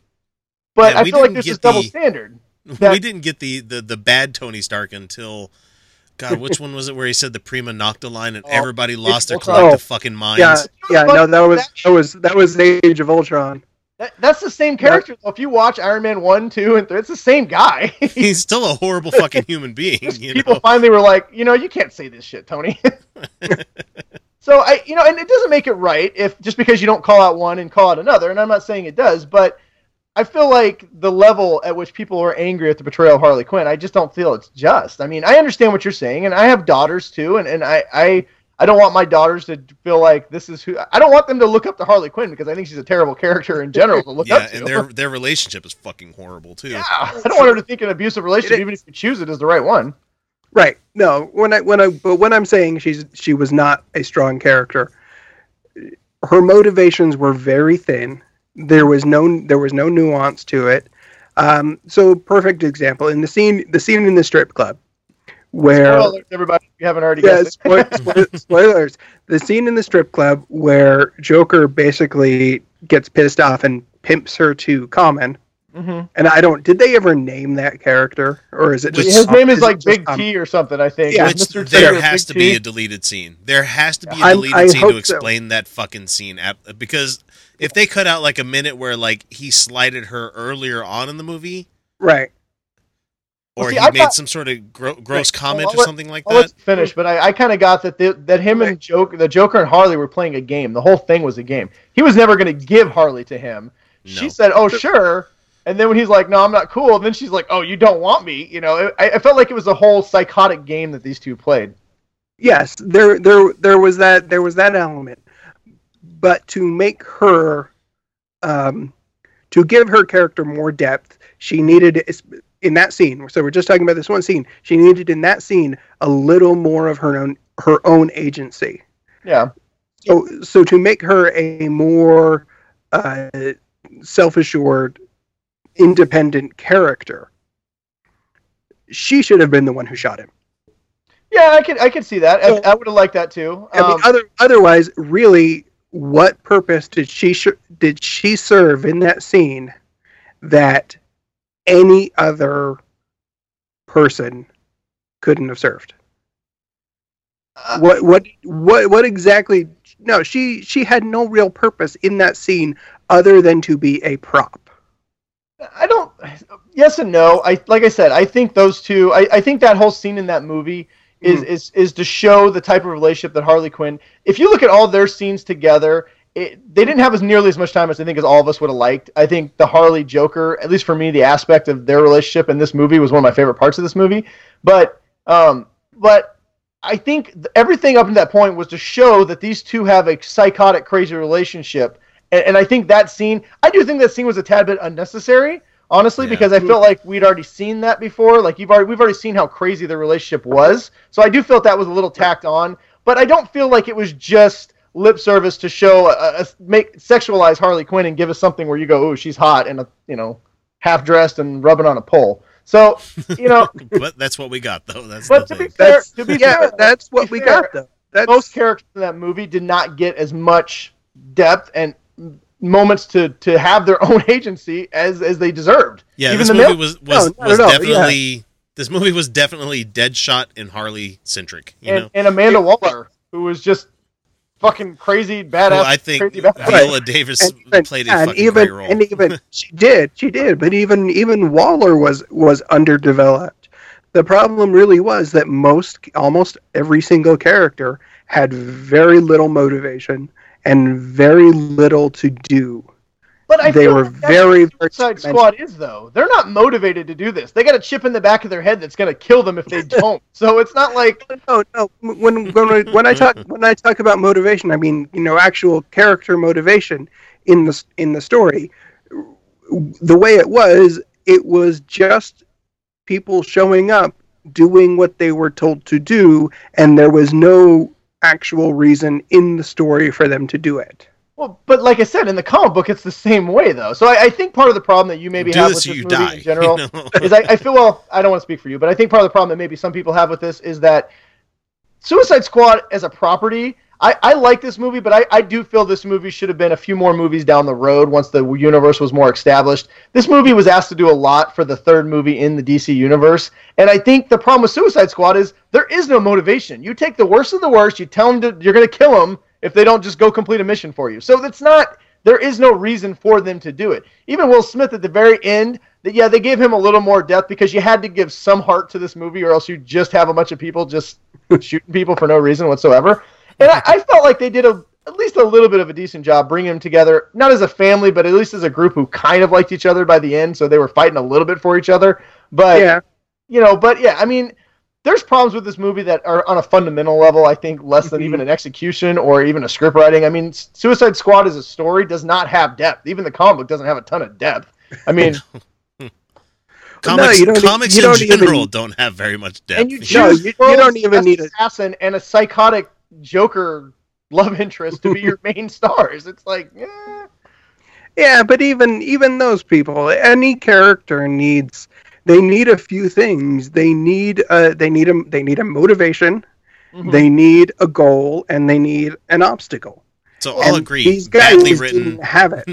Speaker 1: But
Speaker 2: Yeah,
Speaker 1: I
Speaker 2: we
Speaker 1: feel like
Speaker 2: didn't
Speaker 1: there's
Speaker 2: get
Speaker 1: this double
Speaker 2: the-
Speaker 1: standard.
Speaker 2: we didn't get the, the the bad Tony Stark until God, which one was it where he said the prima nocta line and
Speaker 1: Oh,
Speaker 2: everybody lost their
Speaker 1: Ultron.
Speaker 2: collective fucking minds?
Speaker 3: Yeah, yeah, no, that was
Speaker 1: that-
Speaker 3: that was that was the Age of Ultron.
Speaker 1: That, that's the same character. though. If you watch Iron Man 1, 2, and 3, it's the same guy.
Speaker 2: He's still a horrible fucking human being. You
Speaker 1: people
Speaker 2: know?
Speaker 1: finally were like, you know, you can't say this shit, Tony. so I, you know, and it doesn't make it right if just because you don't call out one and call out another. And I'm not saying it does, but I feel like the level at which people are angry at the portrayal of Harley Quinn, I just don't feel it's just. I mean, I understand what you're saying, and I have daughters too, and, and I, I I don't want my daughters to feel like this is who I don't want them to look up to Harley Quinn because I think she's a terrible character in general to look
Speaker 2: Yeah,
Speaker 1: up to.
Speaker 2: and their their relationship is fucking horrible too.
Speaker 1: yeah, I don't want her to think an abusive relationship,
Speaker 3: It-
Speaker 1: even if you choose it as the right one.
Speaker 3: Right. No, when I when I but when I'm saying she's she was not a strong character, her motivations were very thin. There was no there was no nuance to it. Um, so perfect example in the scene the scene in the strip club where
Speaker 1: Spoiler alert, everybody, if you haven't already
Speaker 3: yeah,
Speaker 1: guessed it.
Speaker 3: spo- spo- spoilers. The scene in the strip club where Joker basically gets pissed off and pimps her to Common.
Speaker 1: Mhm.
Speaker 3: And I don't. Did they ever name that character, or is it just
Speaker 1: His name is
Speaker 3: it
Speaker 1: like
Speaker 3: just
Speaker 1: Big
Speaker 3: Common?
Speaker 1: T or something, I think.
Speaker 3: Yeah.
Speaker 2: Which
Speaker 1: Mr.
Speaker 2: there has
Speaker 1: Big
Speaker 2: to be
Speaker 1: T.
Speaker 2: a deleted scene. There has to be a
Speaker 3: I'm-
Speaker 2: deleted
Speaker 3: I
Speaker 2: scene
Speaker 3: hope
Speaker 2: to
Speaker 3: so.
Speaker 2: explain that fucking scene at, because if they cut out like a minute where like he slighted her earlier on in the movie
Speaker 3: Right.
Speaker 2: Or
Speaker 1: Well, see,
Speaker 2: he
Speaker 1: I
Speaker 2: made
Speaker 1: thought-
Speaker 2: some sort of gro- gross
Speaker 1: Right.
Speaker 2: comment
Speaker 1: Well,
Speaker 2: or something like
Speaker 1: I'll let
Speaker 2: that.
Speaker 1: finish, but I, I kind of got that the, that him and Joker, the Joker and Harley were playing a game. The whole thing was a game. He was never going to give Harley to him. She said, "Oh, sure." And then when he's like, "No, I'm not cool," then she's like, "Oh, you don't want me?" You know, I, I felt like it was a whole psychotic game that these two played.
Speaker 3: Yes, there there there was that there was that element. But to make her um to give her character more depth, she needed in that scene. So we're just talking about this one scene. She needed in that scene a little more of her own her own agency.
Speaker 1: Yeah,
Speaker 3: So so to make her a more uh, self-assured independent character, she should have been the one who shot him.
Speaker 1: yeah, I could I could see that.
Speaker 3: So-
Speaker 1: I, I would have liked that too.
Speaker 3: I mean,
Speaker 1: Um,
Speaker 3: other, otherwise, really, what purpose did she sh- did she serve in that scene that any other person couldn't have served?
Speaker 1: uh,
Speaker 3: What what what what exactly? No, she she had no real purpose in that scene other than to be a prop.
Speaker 1: I don't. Yes and no. I like I said. I think those two. I, I think that whole scene in that movie is
Speaker 3: Mm.
Speaker 1: is is to show the type of relationship that Harley Quinn. If you look at all their scenes together, it, they didn't have as nearly as much time as I think as all of us would have liked. I think the Harley Joker, at least for me, the aspect of their relationship in this movie was one of my favorite parts of this movie. But um, but I think th- everything up to that point was to show that these two have a psychotic, crazy relationship. And, and I think that scene, I do think that scene was a tad bit unnecessary, honestly,
Speaker 2: Yeah.
Speaker 1: because I felt like we'd already seen that before. Like you've already, we've already seen how crazy their relationship was. So I do feel that was a little tacked on. But I don't feel like it was just lip service to show, uh, uh, a, a, make sexualize Harley Quinn and give us something where you go, oh, she's hot and a, you know, half dressed and rubbing on a pole. So you know,
Speaker 2: but that's what we got though. That's
Speaker 1: but to be fair,
Speaker 3: That's
Speaker 1: to be
Speaker 3: yeah,
Speaker 1: fair,
Speaker 3: that's what we
Speaker 1: fair,
Speaker 3: got though. That's
Speaker 1: most characters in that movie did not get as much depth and moments to to have their own agency as as they deserved.
Speaker 2: Yeah,
Speaker 1: Even
Speaker 2: this
Speaker 1: the
Speaker 2: movie
Speaker 1: male-
Speaker 2: was was,
Speaker 3: No,
Speaker 2: was
Speaker 3: at all, yeah.
Speaker 2: definitely this movie was definitely Deadshot and Harley centric. You
Speaker 1: and,
Speaker 2: know,
Speaker 1: and Amanda Waller, who was just fucking crazy badass.
Speaker 2: well, I think
Speaker 1: crazy badass.
Speaker 2: Viola Davis
Speaker 3: and even,
Speaker 2: played a
Speaker 3: and
Speaker 2: fucking
Speaker 3: even
Speaker 2: great role.
Speaker 3: and even she did she did but even even Waller was was underdeveloped. The problem really was that most almost every single character had very little motivation and very little to do.
Speaker 1: But I
Speaker 3: they
Speaker 1: feel
Speaker 3: were
Speaker 1: like
Speaker 3: very, very
Speaker 1: Suicide. Squad is though. They're not motivated to do this. They got a chip in the back of their head that's gonna kill them if they don't. so it's not like
Speaker 3: No, no. When when I, when I talk when I talk about motivation, I mean you know actual character motivation in the in the story. The way it was, it was just people showing up, doing what they were told to do, and there was no actual reason in the story for them to do it.
Speaker 1: Well, but like I said, in the comic book, it's the same way though. So I, I think part of the problem that you maybe
Speaker 2: Do
Speaker 1: have
Speaker 2: this
Speaker 1: with this movie
Speaker 2: die.
Speaker 1: in general
Speaker 2: you know?
Speaker 1: is I, I feel well. I don't want to speak for you, but I think part of the problem that maybe some people have with this is that Suicide Squad as a property. I, I like this movie, but I, I do feel this movie should have been a few more movies down the road once the universe was more established. This movie was asked to do a lot for the third movie in the DC universe, and I think the problem with Suicide Squad is there is no motivation. You take the worst of the worst, you tell them to, you're going to kill them if they don't just go complete a mission for you. So that's not there is no reason for them to do it. Even Will Smith at the very end, that yeah, they gave him a little more depth because you had to give some heart to this movie, or else you just have a bunch of people just shooting people for no reason whatsoever. And I, I felt like they did a at least a little bit of a decent job bringing them together, not as a family, but at least as a group who kind of liked each other by the end. So they were fighting a little bit for each other. But
Speaker 3: yeah,
Speaker 1: you know, but yeah, I mean, there's problems with this movie that are on a fundamental level. I think less than
Speaker 3: Mhm.
Speaker 1: even an execution or even a script writing. I mean, Suicide Squad as a story does not have depth. Even the comic book doesn't have a ton of depth. I mean,
Speaker 2: comics
Speaker 3: you don't
Speaker 2: comics
Speaker 3: you
Speaker 2: in
Speaker 3: don't even-
Speaker 2: general don't have very much depth.
Speaker 1: and you
Speaker 2: know?
Speaker 3: No, you- you don't even
Speaker 1: best
Speaker 3: need a-
Speaker 1: assassin and a psychotic Joker love interest to be your main stars. It's like, eh.
Speaker 3: Yeah, but even even those people, any character needs they need a few things. They need a they need a they need a motivation,
Speaker 1: Mhm.
Speaker 3: they need a goal, and they need an obstacle.
Speaker 2: so I'll
Speaker 3: And
Speaker 2: agree.
Speaker 3: These guys
Speaker 2: Badly written.
Speaker 3: didn't have it.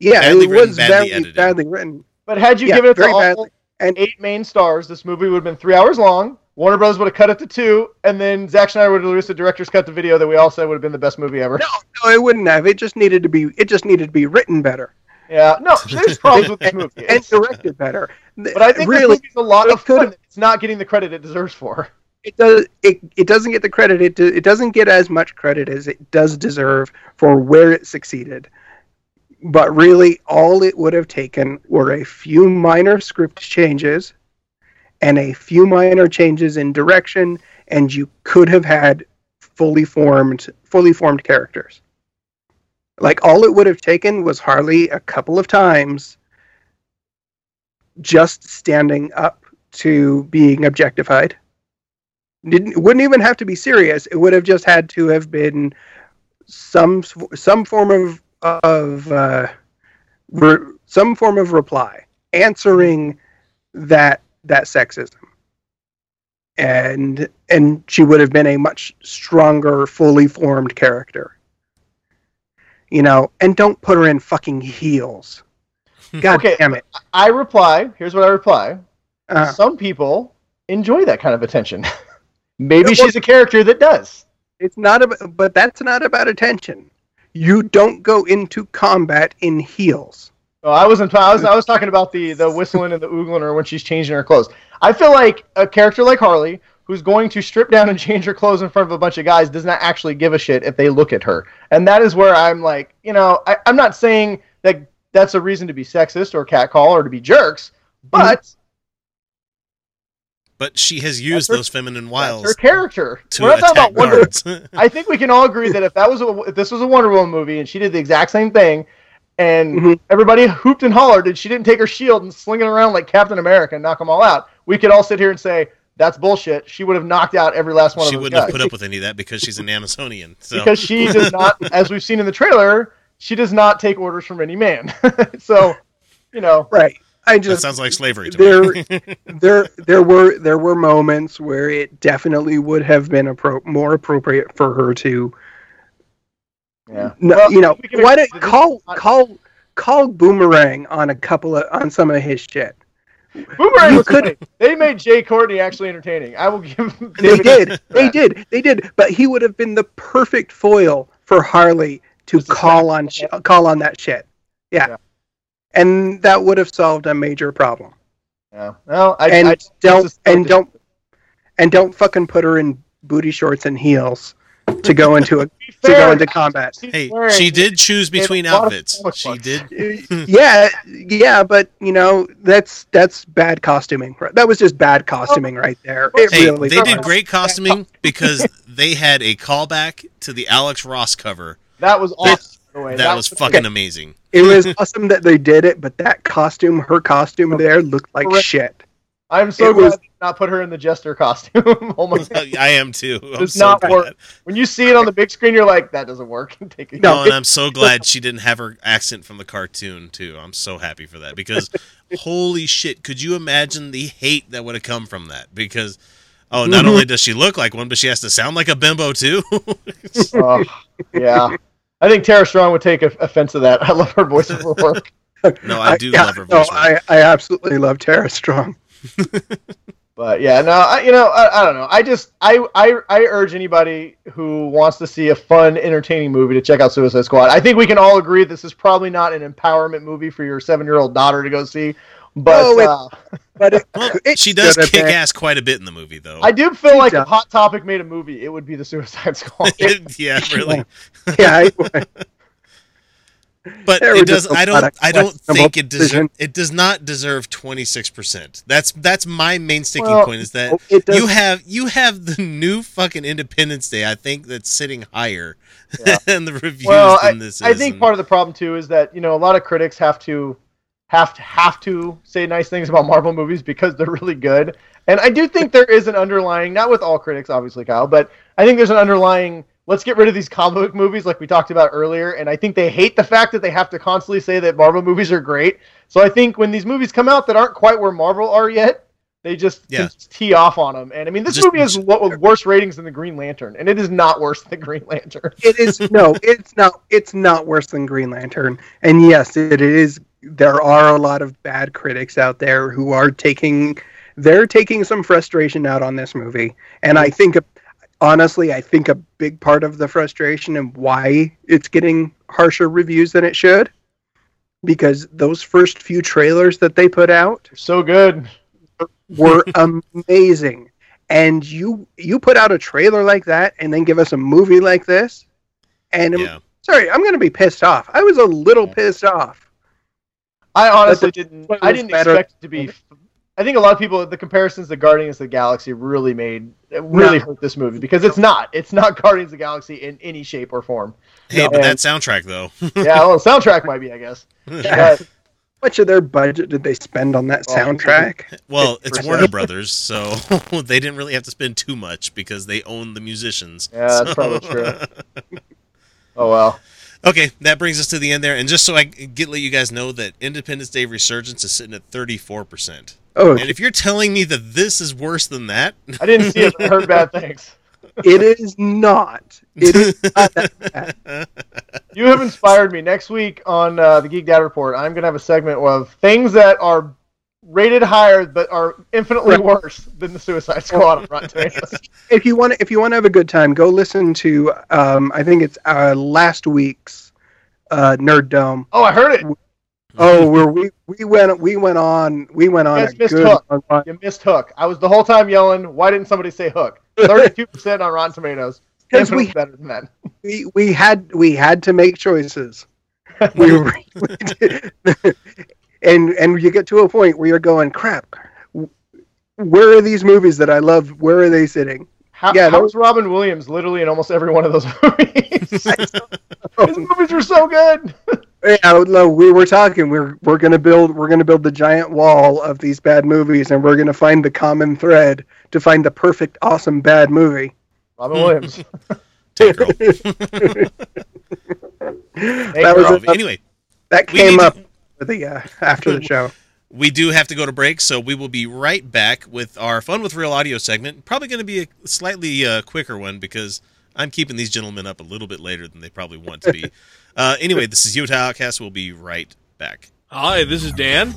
Speaker 3: Yeah,
Speaker 2: Badly
Speaker 3: it
Speaker 2: written,
Speaker 3: was
Speaker 2: badly
Speaker 3: very
Speaker 2: edited.
Speaker 3: badly written.
Speaker 1: But had you
Speaker 3: Yeah,
Speaker 1: given it to
Speaker 3: very
Speaker 1: all.
Speaker 3: And
Speaker 1: eight main stars, this movie would have been three hours long. Warner Bros. would have cut it to two, and then Zack Snyder would have released a director's cut the video that we all said would have been the best movie ever.
Speaker 3: no, no, it wouldn't have. It just needed to be. It just needed to be written better
Speaker 1: Yeah, no, there's problems with this movie.
Speaker 3: and
Speaker 1: It's-
Speaker 3: directed better.
Speaker 1: but I think this
Speaker 3: really,
Speaker 1: movie's a lot
Speaker 3: it
Speaker 1: of fun.
Speaker 3: could've-
Speaker 1: It's not getting the credit it deserves for.
Speaker 3: it does. It, it doesn't get the credit. It do, it doesn't get as much credit as it does deserve for where it succeeded. But really, all it would have taken were a few minor script changes and a few minor changes in direction, and you could have had fully formed, fully formed characters. Like all it would have taken was Harley a couple of times just standing up to being objectified. Didn't wouldn't even have to be serious. It would have just had to have been some some form of of uh, re, some form of reply answering that that sexism, and and she would have been a much stronger, fully formed character. You know, and don't put her in fucking heels. God
Speaker 1: Okay.
Speaker 3: damn it!
Speaker 1: I reply. Here's what I reply.
Speaker 3: Uh,
Speaker 1: Some people enjoy that kind of attention. Maybe she's a character that does.
Speaker 3: It's not about, but that's not about attention. You don't go into combat in heels.
Speaker 1: Oh, I wasn't. I was. I was talking about the the whistling and the oogling her when she's changing her clothes. I feel like a character like Harley, who's going to strip down and change her clothes in front of a bunch of guys, does not actually give a shit if they look at her. And that is where I'm like, you know, I, I'm not saying that that's a reason to be sexist or catcall or to be jerks, but
Speaker 2: But she has used
Speaker 1: her-
Speaker 2: those feminine wiles
Speaker 1: her character.
Speaker 2: to
Speaker 1: We're not talking
Speaker 2: attack
Speaker 1: about Wonder.
Speaker 2: guards.
Speaker 1: I think we can all agree that if that was a, if this was a Wonder Woman movie and she did the exact same thing, and
Speaker 3: Mhm.
Speaker 1: everybody hooped and hollered, and she didn't take her shield and sling it around like Captain America and knock them all out, we could all sit here and say that's bullshit. She would have knocked out every last one
Speaker 2: she
Speaker 1: of those
Speaker 2: wouldn't have put up with any of that because she's an Amazonian. So
Speaker 1: because she does not, as we've seen in the trailer, she does not take orders from any man. so, you know,
Speaker 3: Right. I just that
Speaker 2: sounds like slavery to
Speaker 3: there,
Speaker 2: me.
Speaker 3: there, there were there were moments where it definitely would have been appro- more appropriate for her to,
Speaker 1: yeah.
Speaker 3: no,
Speaker 1: Well,
Speaker 3: you know,
Speaker 1: we can
Speaker 3: why
Speaker 1: agree
Speaker 3: don't call call call boomerang on a couple of on some of his shit.
Speaker 1: Boomerang
Speaker 3: You
Speaker 1: was
Speaker 3: could-.
Speaker 1: They made Jai Courtney actually entertaining. I will give.
Speaker 3: They did, they did, they did. But he would have been the perfect foil for Harley to
Speaker 1: Just
Speaker 3: call on sh- call on that shit. Yeah.
Speaker 1: Yeah.
Speaker 3: and that would have solved a major problem.
Speaker 1: Yeah. Well, I,
Speaker 3: and
Speaker 1: I,
Speaker 3: don't
Speaker 1: is so
Speaker 3: and don't and don't fucking put her in booty shorts and heels to go into a
Speaker 1: be
Speaker 3: to go into combat.
Speaker 2: hey, she did choose between outfits.
Speaker 1: comic
Speaker 2: She did.
Speaker 3: Uh, yeah, yeah, but you know that's that's bad costuming. That was just bad costuming oh. right there. It
Speaker 2: Hey,
Speaker 3: really
Speaker 2: they did great costuming because they had a callback to the Alex Ross cover.
Speaker 1: That was awesome. by the way.
Speaker 2: That was fucking amazing.
Speaker 3: It was awesome that they did it, but that costume, her costume there, looked like shit.
Speaker 1: I'm so
Speaker 3: It
Speaker 1: glad
Speaker 3: was-
Speaker 1: did not put her in the jester costume. oh my god.
Speaker 2: I am too. I'm
Speaker 1: Does
Speaker 2: so
Speaker 1: not
Speaker 2: glad.
Speaker 1: work. When you see it on the big screen, you're like, that doesn't work. Take it.
Speaker 3: No,
Speaker 2: No, and I'm so glad she didn't have her accent from the cartoon too. I'm so happy for that because holy shit, could you imagine the hate that would have come from that? Because oh, not only does she look like one, but she has to sound like a bimbo too.
Speaker 1: Oh, yeah. I think Tara Strong would take offense to that. I love her voice for work.
Speaker 2: no, I do
Speaker 3: yeah,
Speaker 2: love her
Speaker 3: no,
Speaker 2: voice. work.
Speaker 3: I, I absolutely love Tara Strong.
Speaker 1: But yeah, no, I, you know, I, I don't know. I just, I, I, I urge anybody who wants to see a fun, entertaining movie to check out Suicide Squad. I think we can all agree this is probably not an empowerment movie for your seven-year-old daughter to go see. But
Speaker 3: No, it-
Speaker 1: uh,
Speaker 3: But it,
Speaker 2: Well,
Speaker 3: it
Speaker 2: she does kick
Speaker 3: been-
Speaker 2: ass quite a bit in the movie, though.
Speaker 1: I do feel like
Speaker 3: does.
Speaker 1: if Hot Topic made a movie, it would be the Suicide Squad.
Speaker 2: yeah, really.
Speaker 3: Yeah, I-
Speaker 2: But
Speaker 3: There
Speaker 2: it does. I don't. I don't think it deserves. It does not deserve twenty six percent. That's that's my main sticking
Speaker 1: Well,
Speaker 2: point. Is that you have you have the new fucking Independence Day. I think that's sitting higher
Speaker 1: Yeah.
Speaker 2: than the reviews
Speaker 1: well, I,
Speaker 2: than this is.
Speaker 1: I think
Speaker 2: and-
Speaker 1: part of the problem too is that you know a lot of critics have to have to have to say nice things about Marvel movies because they're really good. And I do think there is an underlying, not with all critics, obviously, Kyle, but I think there's an underlying. Let's get rid of these comic book movies, like we talked about earlier. And I think they hate the fact that they have to constantly say that Marvel movies are great. So I think when these movies come out that aren't quite where Marvel are yet, they just,
Speaker 2: Yeah.
Speaker 1: just tee off on them. And I mean, this
Speaker 2: Just-
Speaker 1: movie has lo- worse ratings than the Green Lantern, and it is not worse than the Green Lantern.
Speaker 3: it is no, it's not. It's not worse than Green Lantern. And yes, it is. There are a lot of bad critics out there who are taking. They're taking some frustration out on this movie, and I think, honestly, I think a big part of the frustration and why it's getting harsher reviews than it should, because those first few trailers that they put out
Speaker 1: So good.
Speaker 3: were amazing. And you you put out a trailer like that and then give us a movie like this, and
Speaker 2: Yeah.
Speaker 3: sorry, I'm gonna be pissed off. I was a little pissed off.
Speaker 1: I honestly didn't. I didn't
Speaker 3: better.
Speaker 1: expect it to be. I think a lot of people the comparisons to Guardians of the Galaxy really made it really
Speaker 3: No.
Speaker 1: hurt this movie because it's not. It's not Guardians of the Galaxy in any shape or form.
Speaker 2: Hey,
Speaker 1: No.
Speaker 2: but that soundtrack though.
Speaker 1: Yeah, well, the soundtrack might be, I guess. But
Speaker 3: How much of their budget did they spend on that soundtrack?
Speaker 2: well, it's Warner Brothers, so they didn't really have to spend too much because they own the musicians.
Speaker 1: Yeah, that's probably true. oh well.
Speaker 2: Okay, that brings us to the end there, and just so I get let you guys know that Independence Day Resurgence is sitting at thirty four percent.
Speaker 3: Oh,
Speaker 2: And if you're telling me that this is worse than that,
Speaker 1: I didn't see it. but I heard bad things.
Speaker 3: it is not. It is not that bad.
Speaker 1: You have inspired me. Next week on uh, the Geek Dad Report, I'm gonna have a segment of things that are rated higher but are infinitely
Speaker 3: Right.
Speaker 1: worse than the Suicide Squad on Rotten Tomatoes.
Speaker 3: If you want, if you want to have a good time, go listen to. Um, I think it's uh, last week's uh, Nerd Dome.
Speaker 1: Oh, I heard it.
Speaker 3: Oh, where we we went we went on we went on a
Speaker 1: missed
Speaker 3: good
Speaker 1: Hook.
Speaker 3: run.
Speaker 1: You missed Hook. I was the whole time yelling, "Why didn't somebody say Hook?" Thirty-two percent on Rotten Tomatoes.
Speaker 3: 'Cause we-
Speaker 1: better than that.
Speaker 3: we we had we had to make choices. We were, and and you get to a point where you're going, crap. Where are these movies that I love? Where are they sitting?
Speaker 1: How,
Speaker 3: Yeah,
Speaker 1: how
Speaker 3: that
Speaker 1: was Robin Williams literally in almost every one of those movies? His movies are so good.
Speaker 3: Yeah, no, we were talking. We're we're gonna build we're gonna build the giant wall of these bad movies, and we're gonna find the common thread to find the perfect, awesome bad movie.
Speaker 1: Robin Williams.
Speaker 2: Tank Girl.
Speaker 3: That was
Speaker 2: Girl.
Speaker 3: a-
Speaker 2: anyway,
Speaker 3: That came
Speaker 2: up. to-
Speaker 3: up for the uh, after the show.
Speaker 2: we do have to go to break, so we will be right back with our Fun with Real Audio segment. Probably going to be a slightly uh, quicker one because I'm keeping these gentlemen up a little bit later than they probably want to be. uh, anyway, this is Utah Outcast. We'll be right back.
Speaker 5: Hi, this is Dan.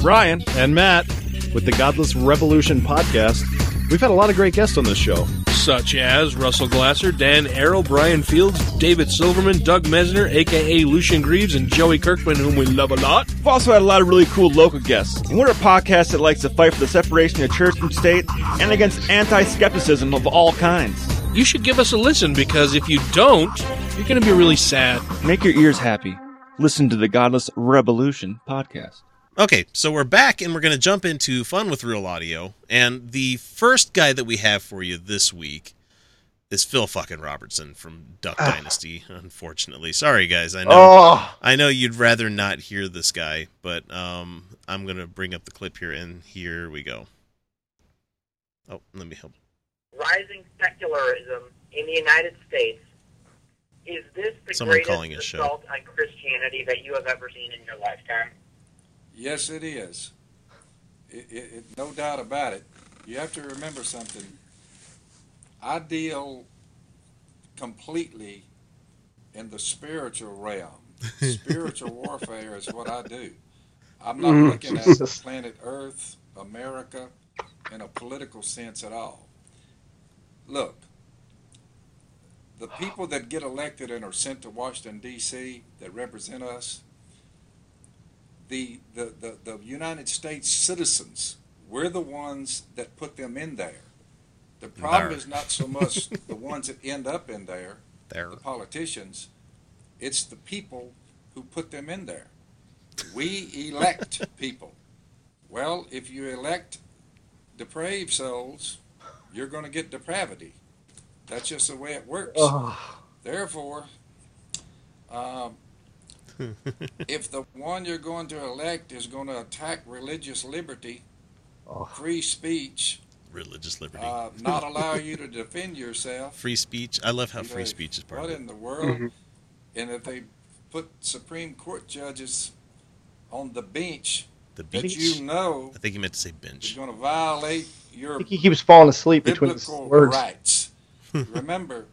Speaker 6: Ryan and Matt with the Godless Revolution podcast. We've had a lot of great guests on this show.
Speaker 5: Such as Russell Glasser, Dan Arel, Brian Fields, David Silverman, Doug Mesner, aka Lucien Greaves, and Joey Kirkman, whom we love a lot.
Speaker 7: We've also had a lot of really cool local guests. And we're a podcast that likes to fight for the separation of church and state and against anti skepticism of all kinds.
Speaker 5: You should give us a listen because if you don't, you're going to be really sad.
Speaker 7: Make your ears happy. Listen to the Godless Revolution podcast.
Speaker 2: Okay, so we're back and we're going to jump into Fun with Real Audio. And the first guy that we have for you this week is Phil fucking Robertson from Duck Dynasty, unfortunately. Sorry, guys. I know.
Speaker 1: Oh,
Speaker 2: I know you'd rather not hear this guy, but um, I'm gonna bring up the clip here, and here we go. Oh, let me help.
Speaker 8: rising secularism in the United States. Is this the
Speaker 2: Someone
Speaker 8: greatest
Speaker 2: calling his show.
Speaker 8: assault on Christianity that you have ever seen in your lifetime?
Speaker 9: Yes, it is. It, it, it, no doubt about it. You have to remember something. I deal completely in the spiritual realm. spiritual warfare is what I do. I'm not
Speaker 3: Mm,
Speaker 9: looking at planet Earth, America, in a political sense at all. Look, the people that get elected and are sent to Washington, D.C., that represent us, the, the, the, the United States citizens, we're the ones that put them in there. The problem
Speaker 2: There.
Speaker 9: is not so much the ones that end up in there,
Speaker 2: There.
Speaker 9: the politicians, it's the people who put them in there. We elect people. Well, if you elect depraved souls, you're going to get depravity. That's just the way it works.
Speaker 1: Oh,
Speaker 9: Therefore, um, if the one you're going to elect is going to attack religious liberty,
Speaker 1: Oh.
Speaker 9: free speech,
Speaker 2: Religious liberty.
Speaker 9: uh, not allow you to defend yourself,
Speaker 2: free speech. I love how free
Speaker 9: know,
Speaker 2: speech is part
Speaker 9: what
Speaker 2: of it.
Speaker 9: in the world?
Speaker 3: Mhm.
Speaker 9: And if they put Supreme Court judges on the bench
Speaker 2: The
Speaker 9: that you know
Speaker 2: I think he meant to say
Speaker 9: is
Speaker 2: bench.
Speaker 9: going to violate
Speaker 1: I
Speaker 9: your
Speaker 1: think he keeps falling asleep between his
Speaker 9: biblical
Speaker 1: words.
Speaker 9: rights. Remember,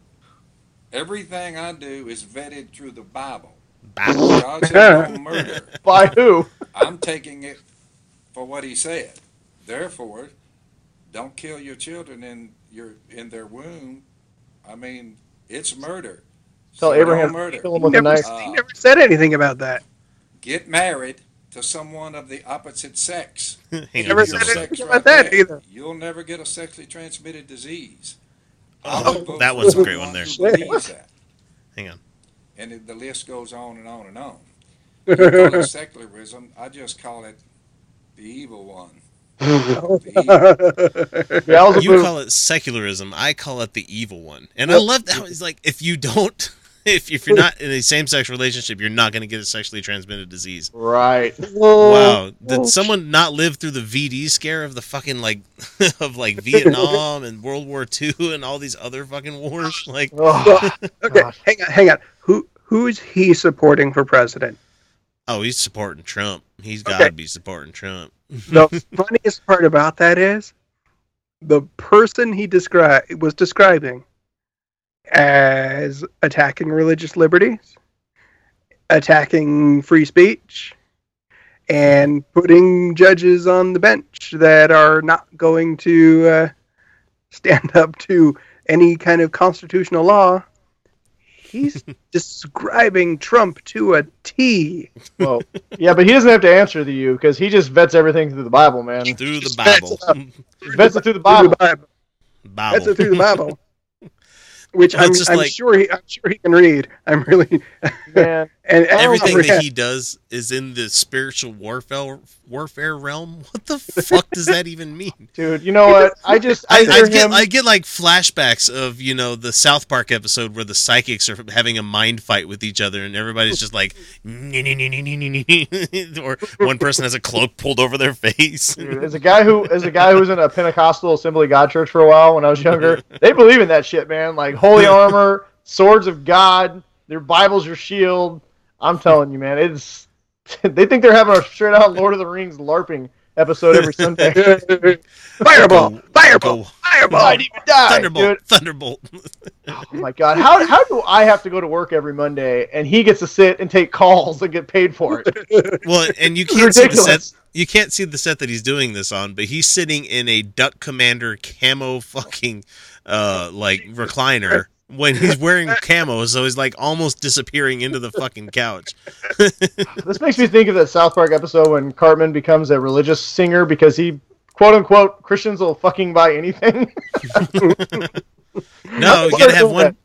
Speaker 9: everything I do is vetted through the Bible.
Speaker 2: Bible.
Speaker 9: God said don't murder.
Speaker 1: By who?
Speaker 9: I'm taking it for what he said. Therefore, don't kill your children in your in their womb. I mean, it's murder.
Speaker 1: Tell
Speaker 9: So
Speaker 1: Abraham
Speaker 9: don't murder.
Speaker 1: kill him
Speaker 3: He
Speaker 1: with a
Speaker 3: never,
Speaker 1: knife.
Speaker 3: he never said anything about that.
Speaker 9: Get married to someone of the opposite sex.
Speaker 3: He never said anything
Speaker 2: there.
Speaker 3: about that either.
Speaker 9: You'll never get a sexually transmitted disease.
Speaker 2: Oh,
Speaker 9: I would vote
Speaker 2: that was a great one there.
Speaker 9: who believes that.
Speaker 2: Hang on.
Speaker 9: And it, the list goes on and on and on. You call it secularism. I just call it the evil one. The evil-
Speaker 2: You call it secularism. I call it the evil one. And I love that. It's like if you don't, if if you're not in a same-sex relationship, you're not going to get a sexually transmitted disease.
Speaker 1: right.
Speaker 2: Wow. Did someone not live through the VD scare of the fucking like of like Vietnam and World War II and all these other fucking wars? Like,
Speaker 1: Oh,
Speaker 3: Okay,
Speaker 1: God.
Speaker 3: hang on, hang on. Who who is he supporting for president?
Speaker 2: oh, he's supporting Trump. He's got to be supporting Trump.
Speaker 3: The funniest part about that is the person he described was describing as attacking religious liberties, attacking free speech, and putting judges on the bench that are not going to uh, stand up to any kind of constitutional law. He's describing Trump to a T.
Speaker 1: Well, yeah, but he doesn't have to answer to you because he just vets everything through the Bible, man.
Speaker 2: Through the
Speaker 3: Just
Speaker 2: Bible.
Speaker 1: He vets it through the Bible.
Speaker 3: Bible.
Speaker 2: Bible.
Speaker 3: That's it through the Bible. Which
Speaker 2: Well,
Speaker 3: I'm,
Speaker 2: just
Speaker 3: I'm
Speaker 2: like-
Speaker 3: sure he, I'm sure he can read. I'm really
Speaker 1: Man,
Speaker 3: and, and
Speaker 2: Everything that he does is in the spiritual warfare warfare realm. What the fuck does that even mean?
Speaker 1: dude, you know what? I just I,
Speaker 2: I, I get
Speaker 1: him.
Speaker 2: I get like flashbacks of you know the South Park episode where the psychics are having a mind fight with each other and everybody's just like or one person has a cloak pulled over their face.
Speaker 1: Dude, as a guy who as a guy who was in a Pentecostal Assembly God church for a while when I was younger, they believe in that shit, man. Like holy armor, swords of God, their Bible's your shield. I'm telling you, man, it's they think they're having a straight out Lord of the Rings LARPing episode every Sunday.
Speaker 3: fireball,
Speaker 2: Go-
Speaker 3: fireball,
Speaker 2: go
Speaker 3: fireball.
Speaker 1: Might even die,
Speaker 2: Thunderbolt,
Speaker 1: dude.
Speaker 2: Thunderbolt.
Speaker 1: Oh my god, how how do I have to go to work every Monday and he gets to sit and take calls and get paid for it?
Speaker 2: Well, and you can't see the set. You can't see the set that he's doing this on, but he's sitting in a Duck Commander camo fucking uh like recliner when he's wearing camo, so he's like almost disappearing into the fucking couch.
Speaker 1: This makes me think of that South Park episode when Cartman becomes a religious singer because he quote unquote Christians will fucking buy anything.
Speaker 2: No, you gotta have one.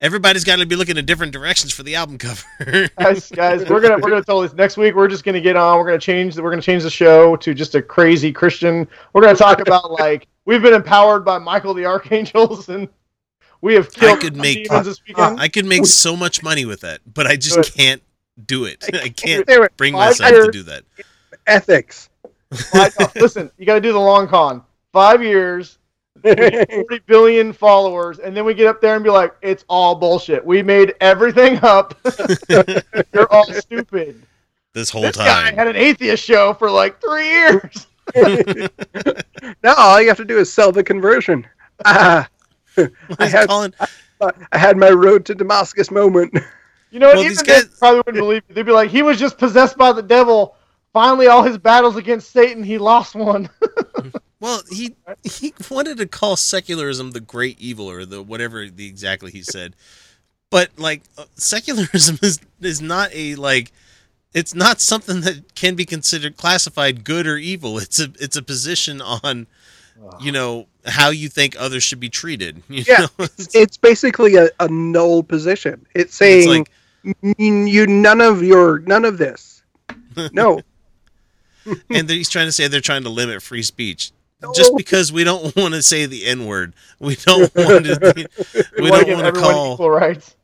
Speaker 2: Everybody's got to be looking in different directions for the album cover.
Speaker 1: guys, guys, we're gonna we're gonna tell this next week. We're just gonna get on. We're gonna change. We're gonna change the show to just a crazy Christian. We're gonna talk about like we've been empowered by Michael the Archangels and we have killed
Speaker 2: I
Speaker 1: could
Speaker 2: make-
Speaker 1: demons this weekend.
Speaker 2: I could make so much money with that, but I just can't do it. I can't
Speaker 3: There were
Speaker 2: bring myself to do that.
Speaker 3: ethics.
Speaker 1: Five- listen, you got to do the long con. Five years. 40 billion followers, and then we get up there and be like, it's all bullshit. We made everything up. You're all stupid.
Speaker 2: This whole
Speaker 1: This guy
Speaker 2: time.
Speaker 1: had an atheist show for like three years.
Speaker 3: now all you have to do is sell the conversion. Ah, I had
Speaker 2: calling-
Speaker 3: I had my road to Damascus moment.
Speaker 1: You know what?
Speaker 2: Well,
Speaker 1: Even
Speaker 2: these
Speaker 1: they
Speaker 2: guys-
Speaker 1: probably wouldn't believe it. They'd be like, he was just possessed by the devil. Finally, all his battles against Satan, he lost one.
Speaker 2: Well, he he wanted to call secularism the great evil or the whatever the exactly he said, but like uh, secularism is is not a like it's not something that can be considered classified good or evil. It's a it's a position on you know how you think others should be treated. You
Speaker 3: Yeah,
Speaker 2: know?
Speaker 3: it's, it's basically a, a null position. It's saying
Speaker 2: like-
Speaker 3: you none of your none of this. No,
Speaker 2: and he's trying to say they're trying to limit free speech. Just because we don't want to say the N word, we don't want to. We don't want to call.
Speaker 1: equal rights.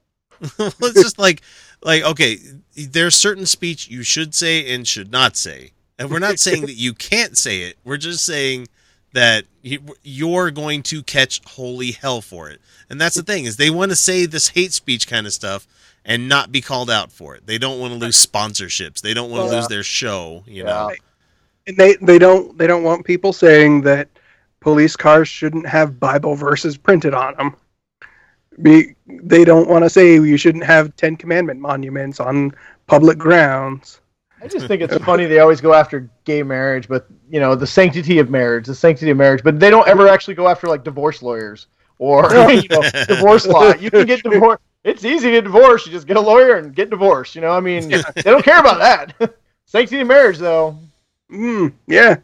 Speaker 2: well, it's just like like okay there's certain speech you should say and should not say and we're not saying that you can't say it we're just saying that you, you're going to catch holy hell for it and that's the thing is they want to say this hate speech kind of stuff and not be called out for it they don't want to lose sponsorships they don't want to
Speaker 1: Yeah.
Speaker 2: lose their show you know
Speaker 3: and they they don't they don't want people saying that police cars shouldn't have Bible verses printed on them. Be, they don't want to say you shouldn't have Ten Commandment monuments on public grounds.
Speaker 1: I just think it's funny they always go after gay marriage, but you know the sanctity of marriage, the sanctity of marriage, but they don't ever actually go after like divorce lawyers or you know divorce law. You can get divorced. It's easy to divorce. You just get a lawyer and get divorced. You know, I mean, they don't care about that. sanctity of marriage, though,
Speaker 3: Mm, yeah,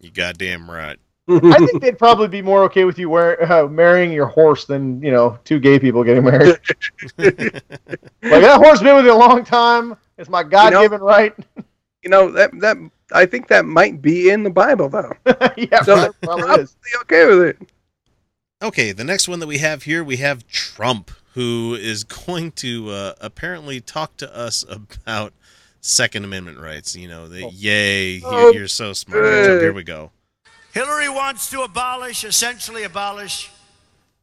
Speaker 2: you goddamn right
Speaker 1: I think they'd probably be more okay with you wear, uh, marrying your horse than you know two gay people getting married. like that horse been with you a long time. It's my God-given right.
Speaker 3: you know that that I think that might be in the Bible though.
Speaker 1: yeah,
Speaker 3: So
Speaker 1: probably, probably
Speaker 3: probably
Speaker 1: is.
Speaker 3: okay with it.
Speaker 2: Okay, the next one that we have here, we have Trump, who is going to uh, apparently talk to us about Second Amendment rights. You know, the yay,
Speaker 3: Oh,
Speaker 2: you're, you're so smart. So here we go.
Speaker 10: Hillary wants to abolish, essentially abolish,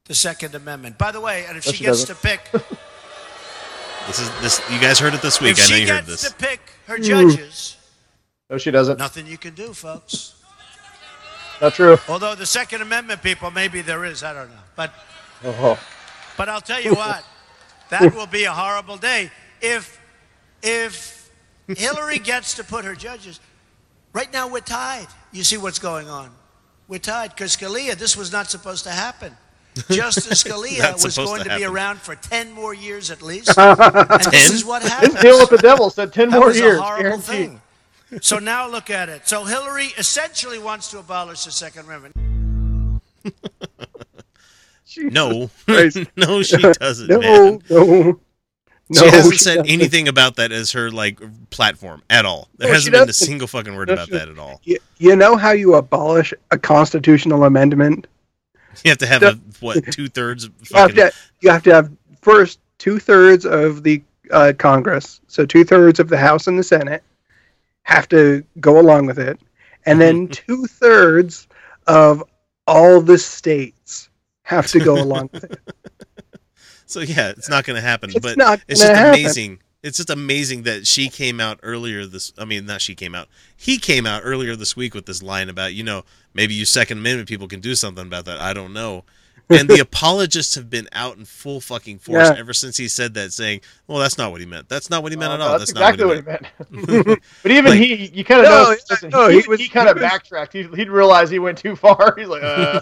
Speaker 10: the Second Amendment. By the way, and if
Speaker 1: No,
Speaker 10: she,
Speaker 1: she
Speaker 10: gets
Speaker 1: doesn't.
Speaker 10: to pick,
Speaker 2: This is this. You guys heard it this week.
Speaker 10: if
Speaker 2: I know you heard this.
Speaker 10: She gets
Speaker 2: this.
Speaker 10: to pick her hmm. judges,
Speaker 1: No, she doesn't.
Speaker 10: nothing you can do, folks.
Speaker 1: Not true.
Speaker 10: Although the Second Amendment people, maybe there is, I don't know. But
Speaker 1: Oh.
Speaker 10: but I'll tell you what, that will be a horrible day if if Hillary gets to put her judges. Right now we're tied. You see what's going on. We're tied because Scalia. This was not supposed to happen. Justice Scalia was going
Speaker 2: to
Speaker 10: to, be around for ten more years at least. and this is what
Speaker 1: His
Speaker 10: happened.
Speaker 1: deal with the devil said ten
Speaker 10: That
Speaker 1: more
Speaker 10: was
Speaker 1: years,
Speaker 10: a horrible
Speaker 1: guaranteed.
Speaker 10: thing. So now look at it. So Hillary essentially wants to abolish the Second Amendment.
Speaker 2: No, no, she doesn't.
Speaker 3: no,
Speaker 2: man.
Speaker 3: no, no.
Speaker 2: She hasn't
Speaker 3: she
Speaker 2: said
Speaker 3: doesn't.
Speaker 2: anything about that as her like platform at all. There
Speaker 3: No,
Speaker 2: hasn't been a single fucking word
Speaker 3: No,
Speaker 2: about
Speaker 3: she-
Speaker 2: that at all.
Speaker 3: You, you know how you abolish a constitutional amendment?
Speaker 2: You have to have a what two thirds.
Speaker 3: You have to, you have to have first two thirds of the uh, Congress, so two thirds of the House and the Senate have to go along with it, and then two thirds of all the states have to go along with it.
Speaker 2: So yeah, it's not going to happen.
Speaker 3: It's
Speaker 2: but
Speaker 3: not
Speaker 2: it's just
Speaker 3: happen.
Speaker 2: amazing. It's just amazing that she came out earlier this. I mean, not she came out. He came out earlier this week with this line about you know maybe you Second Amendment people can do something about that. I don't know. And the apologists have been out in full fucking force
Speaker 1: Yeah.
Speaker 2: ever since he said that, saying, "Well, that's not what he meant. That's not what he meant
Speaker 1: Oh,
Speaker 2: at
Speaker 1: no,
Speaker 2: all.
Speaker 1: that's
Speaker 2: That's, not
Speaker 1: exactly
Speaker 2: what he
Speaker 1: what
Speaker 2: meant."
Speaker 1: he meant. but even
Speaker 2: Like-
Speaker 1: he, you kind of
Speaker 3: No,
Speaker 1: know.
Speaker 3: yeah,
Speaker 1: listen,
Speaker 3: no,
Speaker 1: he,
Speaker 3: he was-
Speaker 1: he kind of backtracked. He, he'd realized he went too far. He's like, uh,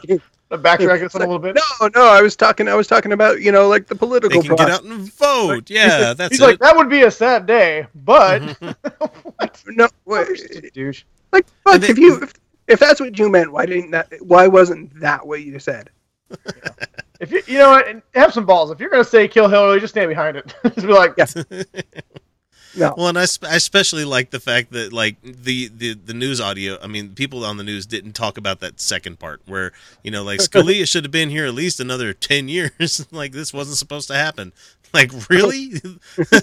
Speaker 1: backtrack this one a little bit.
Speaker 3: No, no, I was talking. I was talking about you know like the
Speaker 2: They
Speaker 3: political
Speaker 2: can get out and vote. Yeah, that's
Speaker 1: He's
Speaker 2: it.
Speaker 1: like, that would be a sad day, but what?
Speaker 3: No, wait,
Speaker 1: douche.
Speaker 3: like fuck,
Speaker 2: And they-
Speaker 3: if you if, if that's what you meant, why didn't that? Why wasn't that what you said?
Speaker 1: If you, you know what, have some balls. If you're gonna say kill Hillary, just stand behind it. just be like,
Speaker 3: No,
Speaker 2: Well, and I, sp- I especially like the fact that like the, the the news audio. I mean, people on the news didn't talk about that second part where you know like Scalia should have been here at least another ten years. like this wasn't supposed to happen. Like really,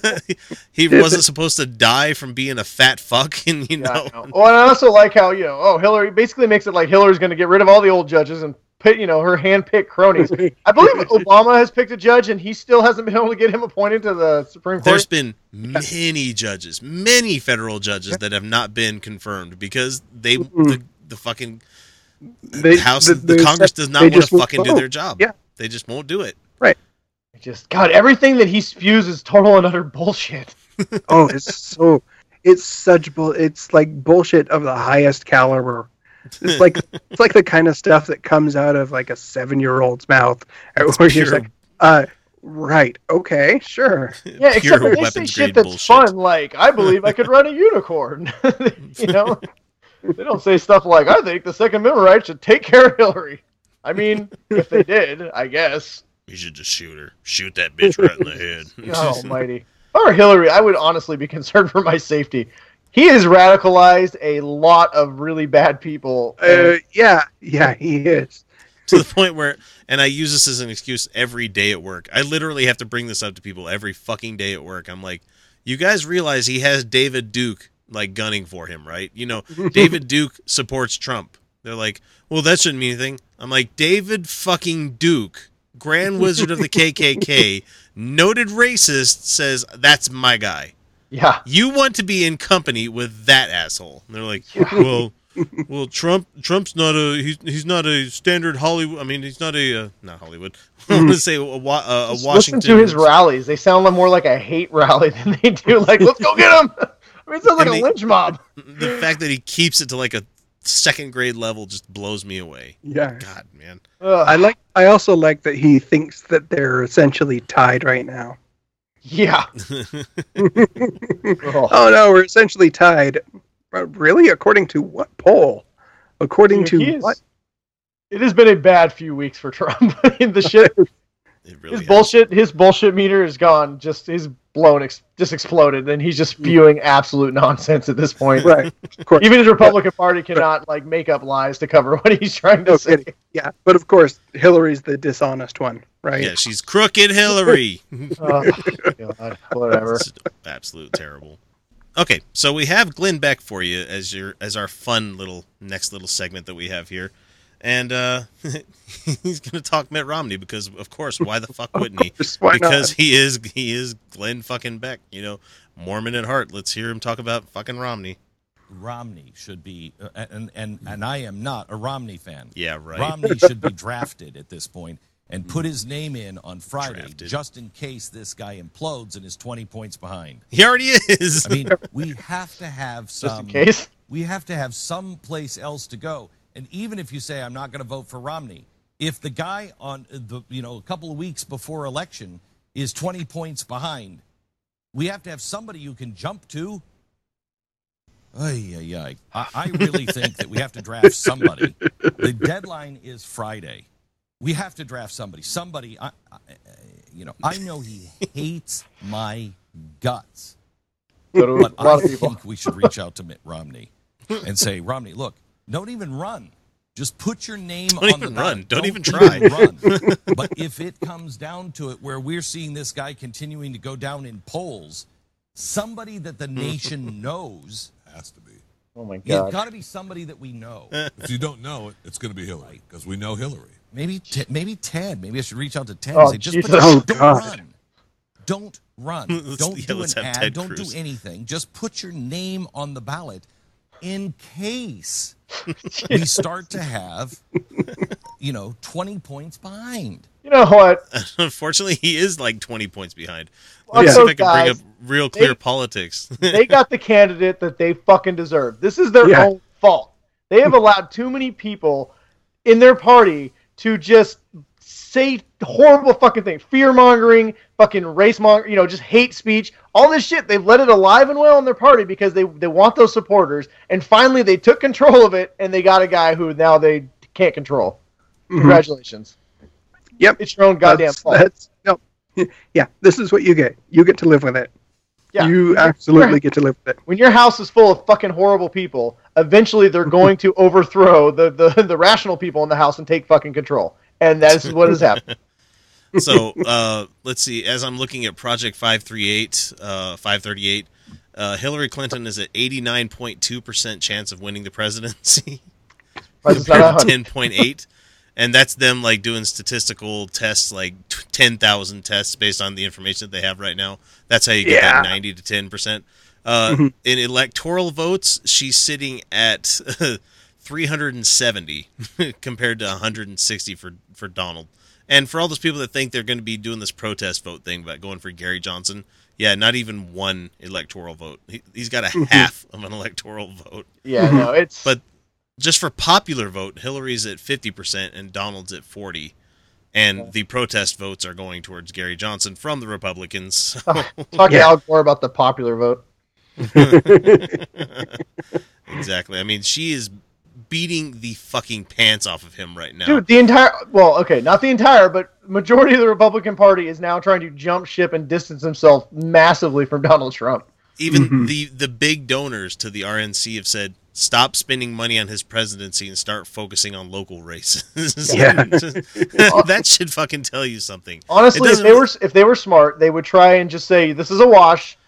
Speaker 2: he wasn't supposed to die from being a fat fuck, and you
Speaker 1: Yeah,
Speaker 2: know.
Speaker 1: I know. Well, oh, and I also like how you know, oh, Hillary basically makes it like Hillary's going to get rid of all the old judges and pit, you know, her hand-picked cronies. I believe Obama has picked a judge, and he still hasn't been able to get him appointed to the Supreme Court.
Speaker 2: There's been many judges, many federal judges that have not been confirmed because they mm-hmm. the, the fucking
Speaker 3: They-
Speaker 2: the House
Speaker 3: the-
Speaker 2: the,
Speaker 3: the-
Speaker 2: Congress does not want to
Speaker 3: won't
Speaker 2: fucking do their job.
Speaker 3: Yeah.
Speaker 2: They just won't do it. Right.
Speaker 1: Just God, everything that he spews is total and utter bullshit.
Speaker 3: oh, it's so it's such bull. It's like bullshit of the highest caliber. It's like it's like the kind of stuff that comes out of like a seven year old's mouth,
Speaker 2: It's
Speaker 3: where he's
Speaker 2: pure-
Speaker 3: like, uh, right, okay, sure.
Speaker 1: Yeah, except
Speaker 2: Pure
Speaker 1: when they say shit that's
Speaker 2: bullshit.
Speaker 1: fun, like I believe I could run a unicorn. you know, they don't say stuff like I think the Second Amendment right should take care of Hillary. I mean, if they did, I guess.
Speaker 2: We should just shoot her. Shoot that bitch right in the head.
Speaker 1: God Almighty. If I were Hillary, I would honestly be concerned for my safety. He has radicalized a lot of really bad people.
Speaker 3: Uh, yeah, yeah, he is.
Speaker 2: to the point where and I use this as an excuse every day at work. I literally have to bring this up to people every fucking day at work. I'm like, you guys realize he has David Duke like gunning for him, right? You know, David Duke supports Trump. They're like, well, that shouldn't mean anything. I'm like, David fucking Duke, Grand Wizard of the KKK, noted racist, says that's my guy.
Speaker 1: Yeah.
Speaker 2: You want to be in company with that asshole. And they're like, well, well, Trump, Trump's not a he's he's not a standard Hollywood. I mean, he's not a uh, not Hollywood. I want to say a, Wa- uh, a Washington.
Speaker 1: Listen to his rallies. They sound more like a hate rally than they do like, let's go get him. I mean, it sounds like
Speaker 2: And
Speaker 1: a
Speaker 2: they-
Speaker 1: lynch mob.
Speaker 2: the fact that he keeps it to like a second grade level just blows me away.
Speaker 3: Yeah.
Speaker 2: God, man.
Speaker 3: I like. I also like that he thinks that they're essentially tied right now.
Speaker 1: Yeah.
Speaker 3: Oh no, we're essentially tied. Uh, Really? According to what poll? According
Speaker 1: Dude, he
Speaker 3: to
Speaker 1: is-
Speaker 3: what?
Speaker 1: It has been a bad few weeks for Trump. I the shit,
Speaker 2: really
Speaker 1: his bullshit, his bullshit meter is gone. Just his blown, ex- just exploded, and he's just spewing absolute nonsense at this point.
Speaker 3: Right. Of course.
Speaker 1: Even his Republican Party cannot like make up lies to cover what he's trying to
Speaker 3: No
Speaker 1: say.
Speaker 3: kidding. Yeah, but of course Hillary's the dishonest one, right?
Speaker 2: Yeah, she's crooked Hillary.
Speaker 1: Oh, God, whatever.
Speaker 2: Absolute terrible. Okay, so we have Glenn Beck for you as your as our fun little next little segment that we have here, and uh, he's going to talk Mitt Romney because of course why the fuck wouldn't he?
Speaker 3: course, why
Speaker 2: because
Speaker 3: not?
Speaker 2: he is he is Glenn fucking Beck, you know, Mormon at heart. Let's hear him talk about fucking Romney.
Speaker 11: Romney should be, uh, and and and I am not a Romney fan.
Speaker 2: Yeah, right.
Speaker 11: Romney should be drafted at this point and put his name in on Friday, just in case this guy implodes and is twenty points behind.
Speaker 2: He already is.
Speaker 11: I mean, we have to have some.
Speaker 1: in case.
Speaker 11: We have to have some place else to go. And even if you say I'm not going to vote for Romney, if the guy on the you know a couple of weeks before election is twenty points behind, we have to have somebody you can jump to. Ay, ay, ay. I, I really think that we have to draft somebody. The deadline is Friday. We have to draft somebody. Somebody, I, I, you know, I know he hates my guts,
Speaker 1: So
Speaker 11: but I think we should reach out to Mitt Romney and say, Romney, look, don't even run. Just put your name
Speaker 2: Don't
Speaker 11: on
Speaker 2: even
Speaker 11: the
Speaker 2: run.
Speaker 11: ballot.
Speaker 2: Don't even try.
Speaker 11: run. but if it comes down to it, where we're seeing this guy continuing to go down in polls, somebody that the nation knows
Speaker 12: has to be.
Speaker 1: Oh my
Speaker 11: It's
Speaker 1: god.
Speaker 11: got to be somebody that we know.
Speaker 12: If you don't know it, it's going to be Hillary because we know Hillary.
Speaker 11: Maybe t- maybe Ted. Maybe I should reach out to Ted
Speaker 1: Oh,
Speaker 11: and say, just put
Speaker 1: Jesus.
Speaker 11: your,
Speaker 1: Oh,
Speaker 11: don't
Speaker 1: God.
Speaker 11: run. Don't run. Don't
Speaker 2: yeah,
Speaker 11: do an ad.
Speaker 2: Ted
Speaker 11: don't
Speaker 2: Cruz.
Speaker 11: do anything. Just put your name on the ballot in case we start to have, you know, 20 points behind.
Speaker 1: You know what?
Speaker 2: Unfortunately, he is like twenty points behind.
Speaker 1: Fuck
Speaker 2: Let me see if I can bring up
Speaker 1: guys.
Speaker 2: real clear
Speaker 1: They-
Speaker 2: politics.
Speaker 1: they got the candidate that they fucking deserve. This is their
Speaker 3: Yeah.
Speaker 1: own fault. They have allowed too many people in their party to just say horrible fucking things, fear mongering, fucking race monger, you know, just hate speech, all this shit. They've let it alive and well in their party because they they want those supporters. And finally, they took control of it, and they got a guy who now they can't control. Mm-hmm. Congratulations.
Speaker 3: Yep.
Speaker 1: It's your own goddamn
Speaker 3: that's,
Speaker 1: fault.
Speaker 3: That's, no. Yeah, this is what you get. You get to live with it.
Speaker 1: Yeah.
Speaker 3: You absolutely get to live with it.
Speaker 1: when your house is full of fucking horrible people, eventually they're going to overthrow the, the, the rational people in the house and take fucking control. And that is what has happened.
Speaker 2: so uh, let's see. As I'm looking at Project 538, uh, 538, uh, Hillary Clinton is at 89.2 percent chance of winning the presidency, compared to 10.8. and that's them like doing statistical tests, like ten thousand tests based on the information that they have right now. That's how you get
Speaker 3: Yeah.
Speaker 2: that ninety to ten percent. Uh,
Speaker 3: Mhm.
Speaker 2: In electoral votes, she's sitting at three hundred and seventy compared to one hundred and sixty for for Donald. And for all those people that think they're going to be doing this protest vote thing about going for Gary Johnson, yeah, not even one electoral vote. He, he's got a half of an electoral vote.
Speaker 1: Yeah, no, it's
Speaker 2: but just for popular vote, Hillary's at fifty percent and Donald's at forty, and the protest votes are going towards Gary Johnson from the Republicans. So-
Speaker 1: Talk to Al Gore about the popular vote.
Speaker 2: exactly. I mean, she is beating the fucking pants off of him right now.
Speaker 1: Dude, the entire well, okay, not the entire, but majority of the Republican Party is now trying to jump ship and distance himself massively from Donald Trump.
Speaker 2: Even mm-hmm. the the big donors to the RNC have said stop spending money on his presidency and start focusing on local races.
Speaker 1: Yeah.
Speaker 2: that should fucking tell you something.
Speaker 1: Honestly, if they were if they were smart, they would try and just say this is a wash.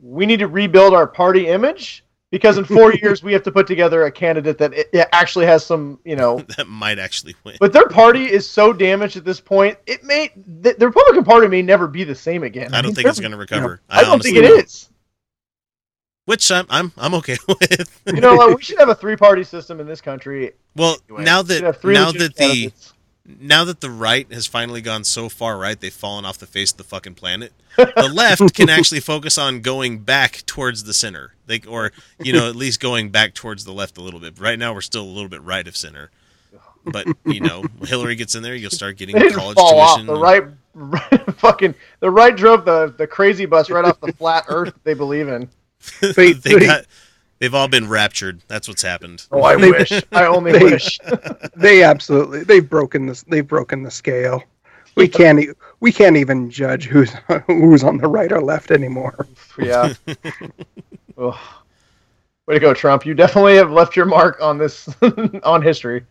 Speaker 1: We need to rebuild our party image because in 4 years we have to put together a candidate that it, it actually has some, you know,
Speaker 2: that might actually win.
Speaker 1: but their party is so damaged at this point, it may the, the Republican Party may never be the same again.
Speaker 2: I don't
Speaker 1: mean,
Speaker 2: think it's going to recover.
Speaker 1: I, don't think it
Speaker 2: honestly
Speaker 1: is.
Speaker 2: Which I'm I'm I'm okay with.
Speaker 1: You know, like, we should have a three-party system in this country.
Speaker 2: Well,
Speaker 1: Anyway,
Speaker 2: now that
Speaker 1: three
Speaker 2: now that the now that the right has finally gone so far right they've fallen off the face of the fucking planet, the left can actually focus on going back towards the center. They or you know at least going back towards the left a little bit. Right now we're still a little bit right of center. But you know, Hillary gets in there, you'll start getting
Speaker 1: They
Speaker 2: college
Speaker 1: fall off.
Speaker 2: tuition.
Speaker 1: The right, right, fucking, the right drove the the crazy bus right off the flat Earth they believe in.
Speaker 2: they got they've all been raptured. That's what's happened.
Speaker 1: Oh, I wish. I only
Speaker 3: they,
Speaker 1: wish.
Speaker 3: they absolutely they've broken this they've broken the scale. We can't e- we can't even judge who's who's on the right or left anymore.
Speaker 1: Yeah. Ugh. Way to go, Trump! You definitely have left your mark on this on history.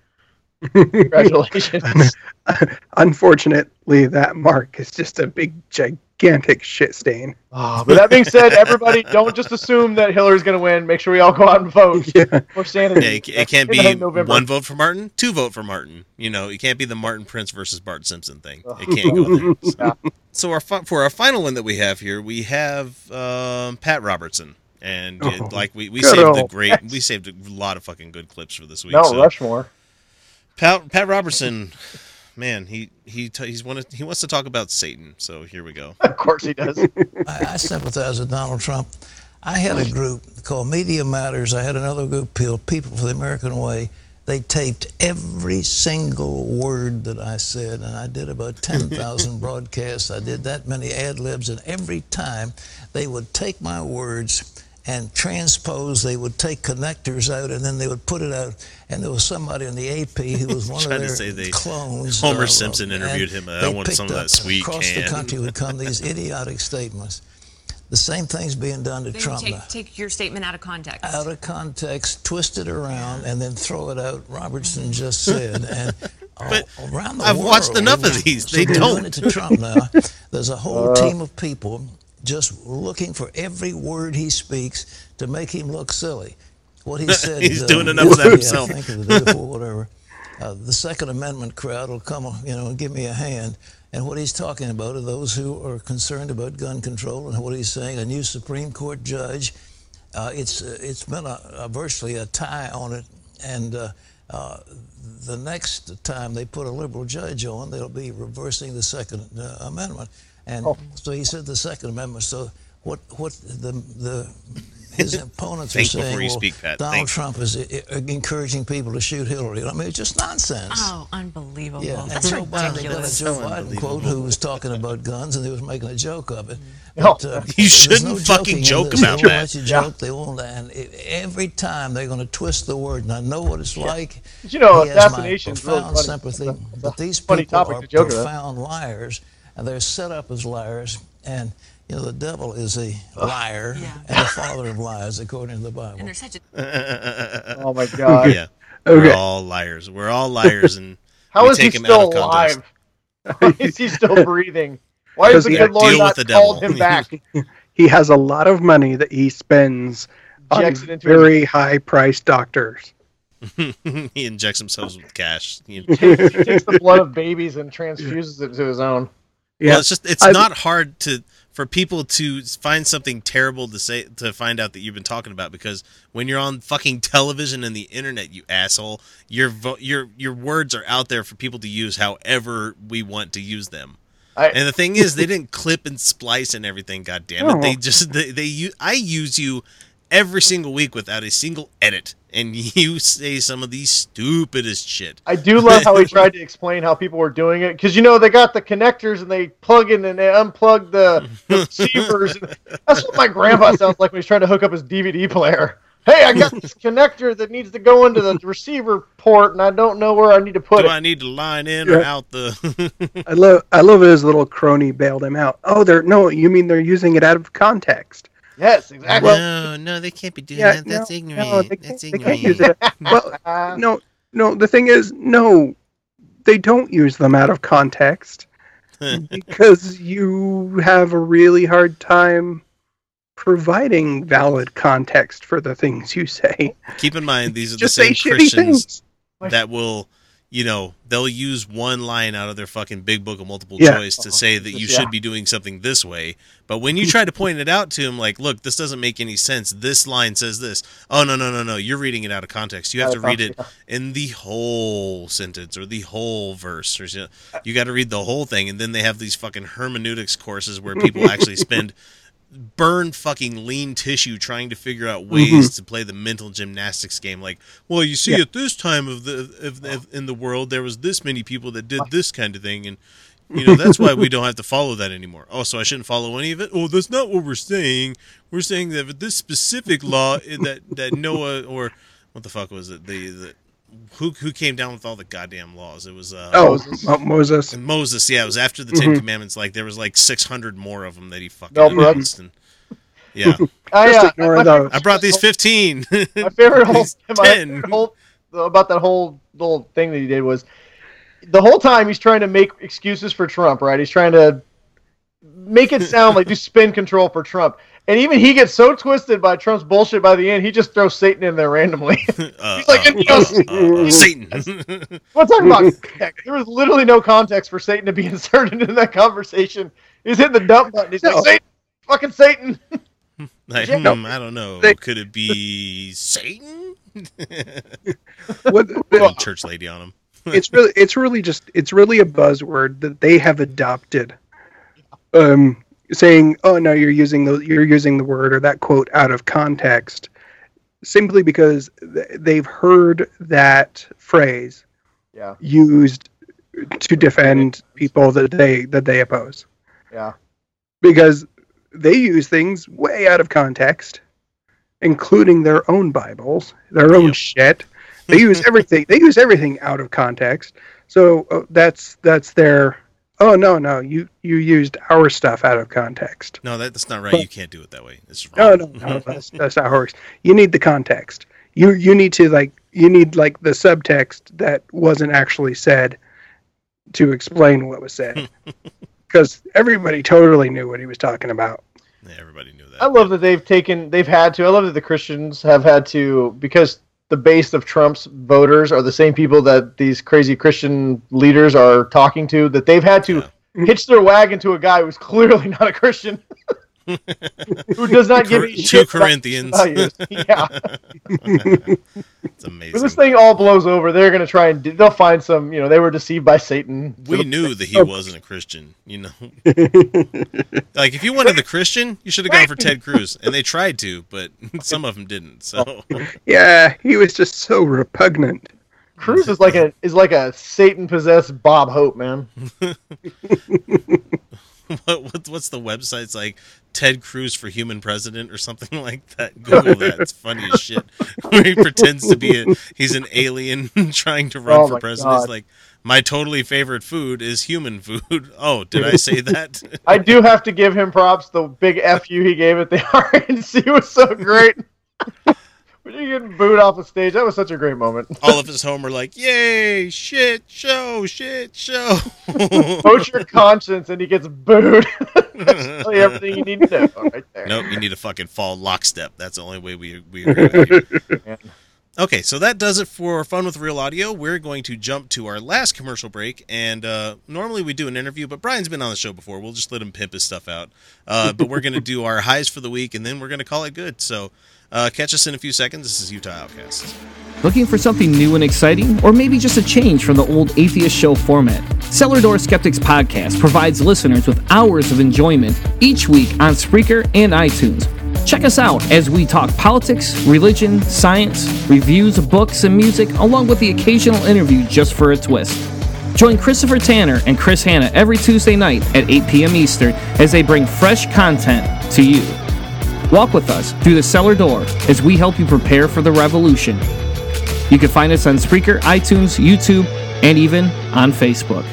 Speaker 1: Congratulations.
Speaker 3: Unfortunately, that mark is just a big gigantic shit stain.
Speaker 1: Oh, but that being said, everybody don't just assume that Hillary's going to win. Make sure we all go out and vote.
Speaker 3: Yeah.
Speaker 1: For sanity.
Speaker 2: Yeah, it, it can't be one vote for Martin, two vote for Martin. You know, it can't be the Martin Prince versus Bart Simpson thing. It can't go there. So, so our fi- for our final one that we have here, we have um, Pat Robertson, and
Speaker 1: Oh,
Speaker 2: like we, we
Speaker 1: good
Speaker 2: saved the great, we saved a lot of fucking good clips for this week.
Speaker 1: No,
Speaker 2: so.
Speaker 1: Rushmore.
Speaker 2: Pat, Pat Robertson, man, he he t- he's wanted, he wants to talk about Satan. So here we go.
Speaker 1: Of course he does.
Speaker 13: I, I sympathize with Donald Trump. I had a group called Media Matters. I had another group called People for the American Way. They taped every single word that I said, and I did about 10,000 broadcasts. I did that many ad libs, and every time they would take my words and transpose, they would take connectors out, and then they would put it out. And there was somebody in the AP who was one of
Speaker 2: Trying to
Speaker 13: their
Speaker 2: say they-
Speaker 13: clones.
Speaker 2: Homer
Speaker 13: uh,
Speaker 2: Simpson interviewed him, I
Speaker 13: they
Speaker 2: want some of
Speaker 13: picked
Speaker 2: that
Speaker 13: up
Speaker 2: sweet
Speaker 13: Across
Speaker 2: can.
Speaker 13: the country would come these idiotic statements. The same thing's being done to
Speaker 14: They would
Speaker 13: Trump
Speaker 14: take,
Speaker 13: now
Speaker 14: take your statement out of context.
Speaker 13: out of context, twist it around, and then throw it out. Robertson just said, and all, around the
Speaker 2: I've
Speaker 13: world,
Speaker 2: watched enough of these. They
Speaker 13: they're
Speaker 2: don't.
Speaker 13: doing it to Trump now. There's a whole
Speaker 2: Uh.
Speaker 13: team of people just looking for every word he speaks to make him look silly. What he said.
Speaker 2: He's
Speaker 13: uh,
Speaker 2: doing enough of that himself.
Speaker 13: I think, or the day before, whatever. Uh, the Second Amendment crowd will come, you know, and give me a hand. And what he's talking about are those who are concerned about gun control, and what he's saying, a new Supreme Court judge. Uh, it's uh, it's been a, a virtually a tie on it, and uh, uh, the next time they put a liberal judge on, they'll be reversing the Second uh, Amendment. And
Speaker 1: Oh.
Speaker 13: so he said the Second Amendment. So what what the the his opponents are saying,
Speaker 2: you
Speaker 13: well,
Speaker 2: speak, Pat.
Speaker 13: Donald
Speaker 2: Think.
Speaker 13: Trump is i- i- encouraging people to shoot Hillary. I mean, it's just nonsense.
Speaker 14: Oh, unbelievable.
Speaker 13: Yeah,
Speaker 14: That's
Speaker 13: and Joe Biden, they
Speaker 14: ridiculous.
Speaker 13: Joe Biden quote who was talking about guns and he was making a joke of it.
Speaker 1: No.
Speaker 13: But, uh,
Speaker 2: You shouldn't
Speaker 13: no
Speaker 2: fucking joke
Speaker 13: this.
Speaker 2: about
Speaker 13: they won't
Speaker 2: that.
Speaker 13: Let you joke, they won't. And it, every time they're going to twist the word, and I know what it's like.
Speaker 1: You know,
Speaker 13: He has my
Speaker 1: assassination's really funny.
Speaker 13: sympathy,
Speaker 1: It's a- it's a
Speaker 13: but these
Speaker 1: funny
Speaker 13: people
Speaker 1: topic
Speaker 13: are
Speaker 1: to joke about.
Speaker 13: profound liars, and they're set up as liars. And you know, the devil is a liar and the father of lies, according to the Bible.
Speaker 14: And there's such a
Speaker 1: Oh my God.
Speaker 2: Yeah.
Speaker 3: Okay.
Speaker 2: We're all liars. We're all liars, and
Speaker 1: How
Speaker 2: we
Speaker 1: is he
Speaker 2: him
Speaker 1: still
Speaker 2: out of
Speaker 1: alive? Why is he still breathing? Why has
Speaker 3: Because
Speaker 1: the
Speaker 3: he
Speaker 1: good
Speaker 3: had
Speaker 1: Lord not
Speaker 2: the
Speaker 1: called him back?
Speaker 3: He has a lot of money that he spends on
Speaker 1: Injects it
Speaker 3: very high priced doctors.
Speaker 2: he injects himself with cash. He-
Speaker 1: he takes the blood of babies and transfuses it to his own.
Speaker 2: Well, it's just it's
Speaker 1: I-
Speaker 2: not hard to for people to find something terrible to say to find out that you've been talking about because when you're on fucking television and the internet, you asshole, your vo- your your words are out there for people to use however we want to use them.
Speaker 1: I-
Speaker 2: and the thing is, they didn't clip and splice and everything. God damn it! They just they, they I use you every single week without a single edit, and you say some of the stupidest shit.
Speaker 1: I do love how he tried to explain how people were doing it because you know they got the connectors and they plug in and they unplug the, the receivers. That's what my grandpa sounds like when he's trying to hook up his DVD player. Hey, I got this connector that needs to go into the receiver port, and I don't know where I need to put
Speaker 2: Do
Speaker 1: it.
Speaker 2: Do I need to line in or out the?
Speaker 3: I love I love his little crony bailed him out. Oh, they're no, you mean they're using it out of context?
Speaker 1: Yes, exactly.
Speaker 2: no, no, they can't be doing
Speaker 3: Yeah,
Speaker 2: that. That's
Speaker 3: no,
Speaker 2: ignorant.
Speaker 3: no, they
Speaker 2: That's
Speaker 3: can't, they
Speaker 2: ignorant.
Speaker 3: can't use it. Well, no, no. The thing is, no, they don't use them out of context because you have a really hard time providing valid context for the things you say.
Speaker 2: Keep in mind, these are the same
Speaker 3: say
Speaker 2: Christians that will, you know, they'll use one line out of their fucking big book of multiple
Speaker 3: Yeah.
Speaker 2: choice to say that you
Speaker 3: Yeah.
Speaker 2: should be doing something this way. But when you try to point it out to them, like, look, this doesn't make any sense. This line says this. Oh no, no, no, no! You're reading it out of context. You have to read it in the whole sentence or the whole verse, or you, you got to read the whole thing. And then they have these fucking hermeneutics courses where people actually spend burn fucking lean tissue trying to figure out ways
Speaker 3: Mhm.
Speaker 2: to play the mental gymnastics game. Like, well, you see,
Speaker 3: Yeah.
Speaker 2: at this time of the of, of, in the world, there was this many people that did this kind of thing, and you know that's why we don't have to follow that anymore. Oh, so I shouldn't follow any of it? Oh, that's not what we're saying. We're saying that this specific law eh, that that Noah or what the fuck was it? The the who who came down with all the goddamn laws? It was uh,
Speaker 3: Oh, Mo- Moses.
Speaker 2: and Moses, yeah, it was after the 10
Speaker 3: Mhm.
Speaker 2: Commandments. Like there was like six hundred more of them that he fucking
Speaker 1: Mel Brooks.
Speaker 2: announced, and yeah,
Speaker 1: I, uh,
Speaker 3: those.
Speaker 1: favorite-
Speaker 2: I brought these fifteen.
Speaker 1: my favorite whole, my
Speaker 2: 10.
Speaker 1: favorite whole about that whole little thing that he did was the whole time he's trying to make excuses for Trump, right? He's trying to make it sound like do spin control for Trump. And even he gets so twisted by Trump's bullshit by the end, he just throws Satan in there randomly.
Speaker 2: Uh,
Speaker 1: He's like,
Speaker 2: uh,
Speaker 1: you know,
Speaker 2: uh, uh, Satan.
Speaker 1: We'll talk about heck, there was literally no context for Satan to be inserted into that conversation. He's hitting the dump button. He's
Speaker 3: No.
Speaker 1: like, Satan, fucking Satan.
Speaker 2: like,
Speaker 1: Yeah.
Speaker 2: hmm, I don't know.
Speaker 3: They-
Speaker 2: Could it be Satan?
Speaker 3: What,
Speaker 2: Little church lady on him.
Speaker 3: it's really it's really just it's really a buzzword that they have adopted um saying oh no you're using the you're using the word or that quote out of context simply because th- they've heard that phrase
Speaker 1: Yeah,
Speaker 3: used to defend people that they that they oppose
Speaker 1: yeah.
Speaker 3: because they use things way out of context including their own bibles their own
Speaker 2: Yep.
Speaker 3: shit they use everything they use everything out of context so uh, that's that's their oh no no you you used our stuff out of context
Speaker 2: No, that, that's not right. You can't do it that way. It's
Speaker 3: no
Speaker 2: wrong.
Speaker 3: no no that's, that's not how it works you need the context you you need to like you need like the subtext that wasn't actually said to explain what was said because everybody totally knew what he was talking about
Speaker 2: Yeah, everybody knew that.
Speaker 1: I love that they've taken, they've had to. I love that the Christians have had to because the base of Trump's voters are the same people that these crazy Christian leaders are talking to. That they've had to hitch their wagon to a guy who's clearly not a Christian, who does not give
Speaker 2: Cor- two
Speaker 1: shit
Speaker 2: Corinthians.
Speaker 1: Yeah.
Speaker 2: it's amazing.
Speaker 1: When this thing all blows over, they're gonna try and do, they'll find some. You know, they were deceived by Satan.
Speaker 2: we knew that he wasn't a Christian, you know. like if you wanted the Christian, you should have gone for Ted Cruz, and they tried to, but some of them didn't. So
Speaker 3: yeah he was just so repugnant
Speaker 1: Cruz is like a is like a Satan possessed Bob Hope, man.
Speaker 2: what, what what's the website? It's like Ted Cruz for human president or something like that. Google that. It's funny as shit. Where he pretends to be a he's an alien trying to run
Speaker 1: Oh
Speaker 2: for president.
Speaker 1: God.
Speaker 2: like my totally favorite food is human food. Oh, did I say that?
Speaker 1: I do have to give him props. The big fu he gave at the RNC was so great. When you getting booed off the stage, that was such a great moment.
Speaker 2: All of his home were like, "Yay, shit show, shit show."
Speaker 1: Vote your conscience, and he gets booed. That's tell you everything you need to know right there.
Speaker 2: Nope, you need to fucking fall lockstep. That's the only way we we agree with you. Okay, so that does it for Fun with Real Audio. We're going to jump to our last commercial break, and uh, normally we do an interview, but Brian's been on the show before. We'll just let him pimp his stuff out. Uh, but we're going to do our highs for the week, and then we're going to call it good. So uh, catch us in a few seconds. This is Utah Outcasts.
Speaker 15: Looking for something new and exciting, or maybe just a change from the old Atheist Show format? Cellar Door Skeptics Podcast provides listeners with hours of enjoyment each week on Spreaker and iTunes. Check us out as we talk politics, religion, science, reviews of books and music, along with the occasional interview just for a twist. Join Christopher Tanner and Chris Hanna every Tuesday night at 8 p.m. Eastern as they bring fresh content to you. Walk with us through the cellar door as we help you prepare for the revolution. You can find us on Spreaker, iTunes, YouTube, and even on Facebook.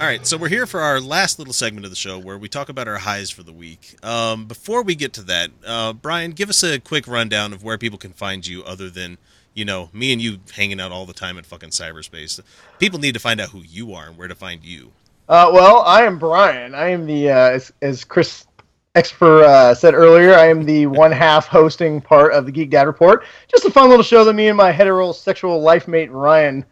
Speaker 2: All right, so we're here for our last little segment of the show where we talk about our highs for the week. Um, before we get to that, uh, Brian, give us a quick rundown of where people can find you other than, you know, me and you hanging out all the time in fucking cyberspace. People need to find out who you are and where to find you.
Speaker 1: Uh, well, I am Brian. I am the, uh, as, as Chris Exper uh, said earlier, I am the one half hosting part of the Geek Dad Report. Just a fun little show that me and my heterosexual life mate Ryan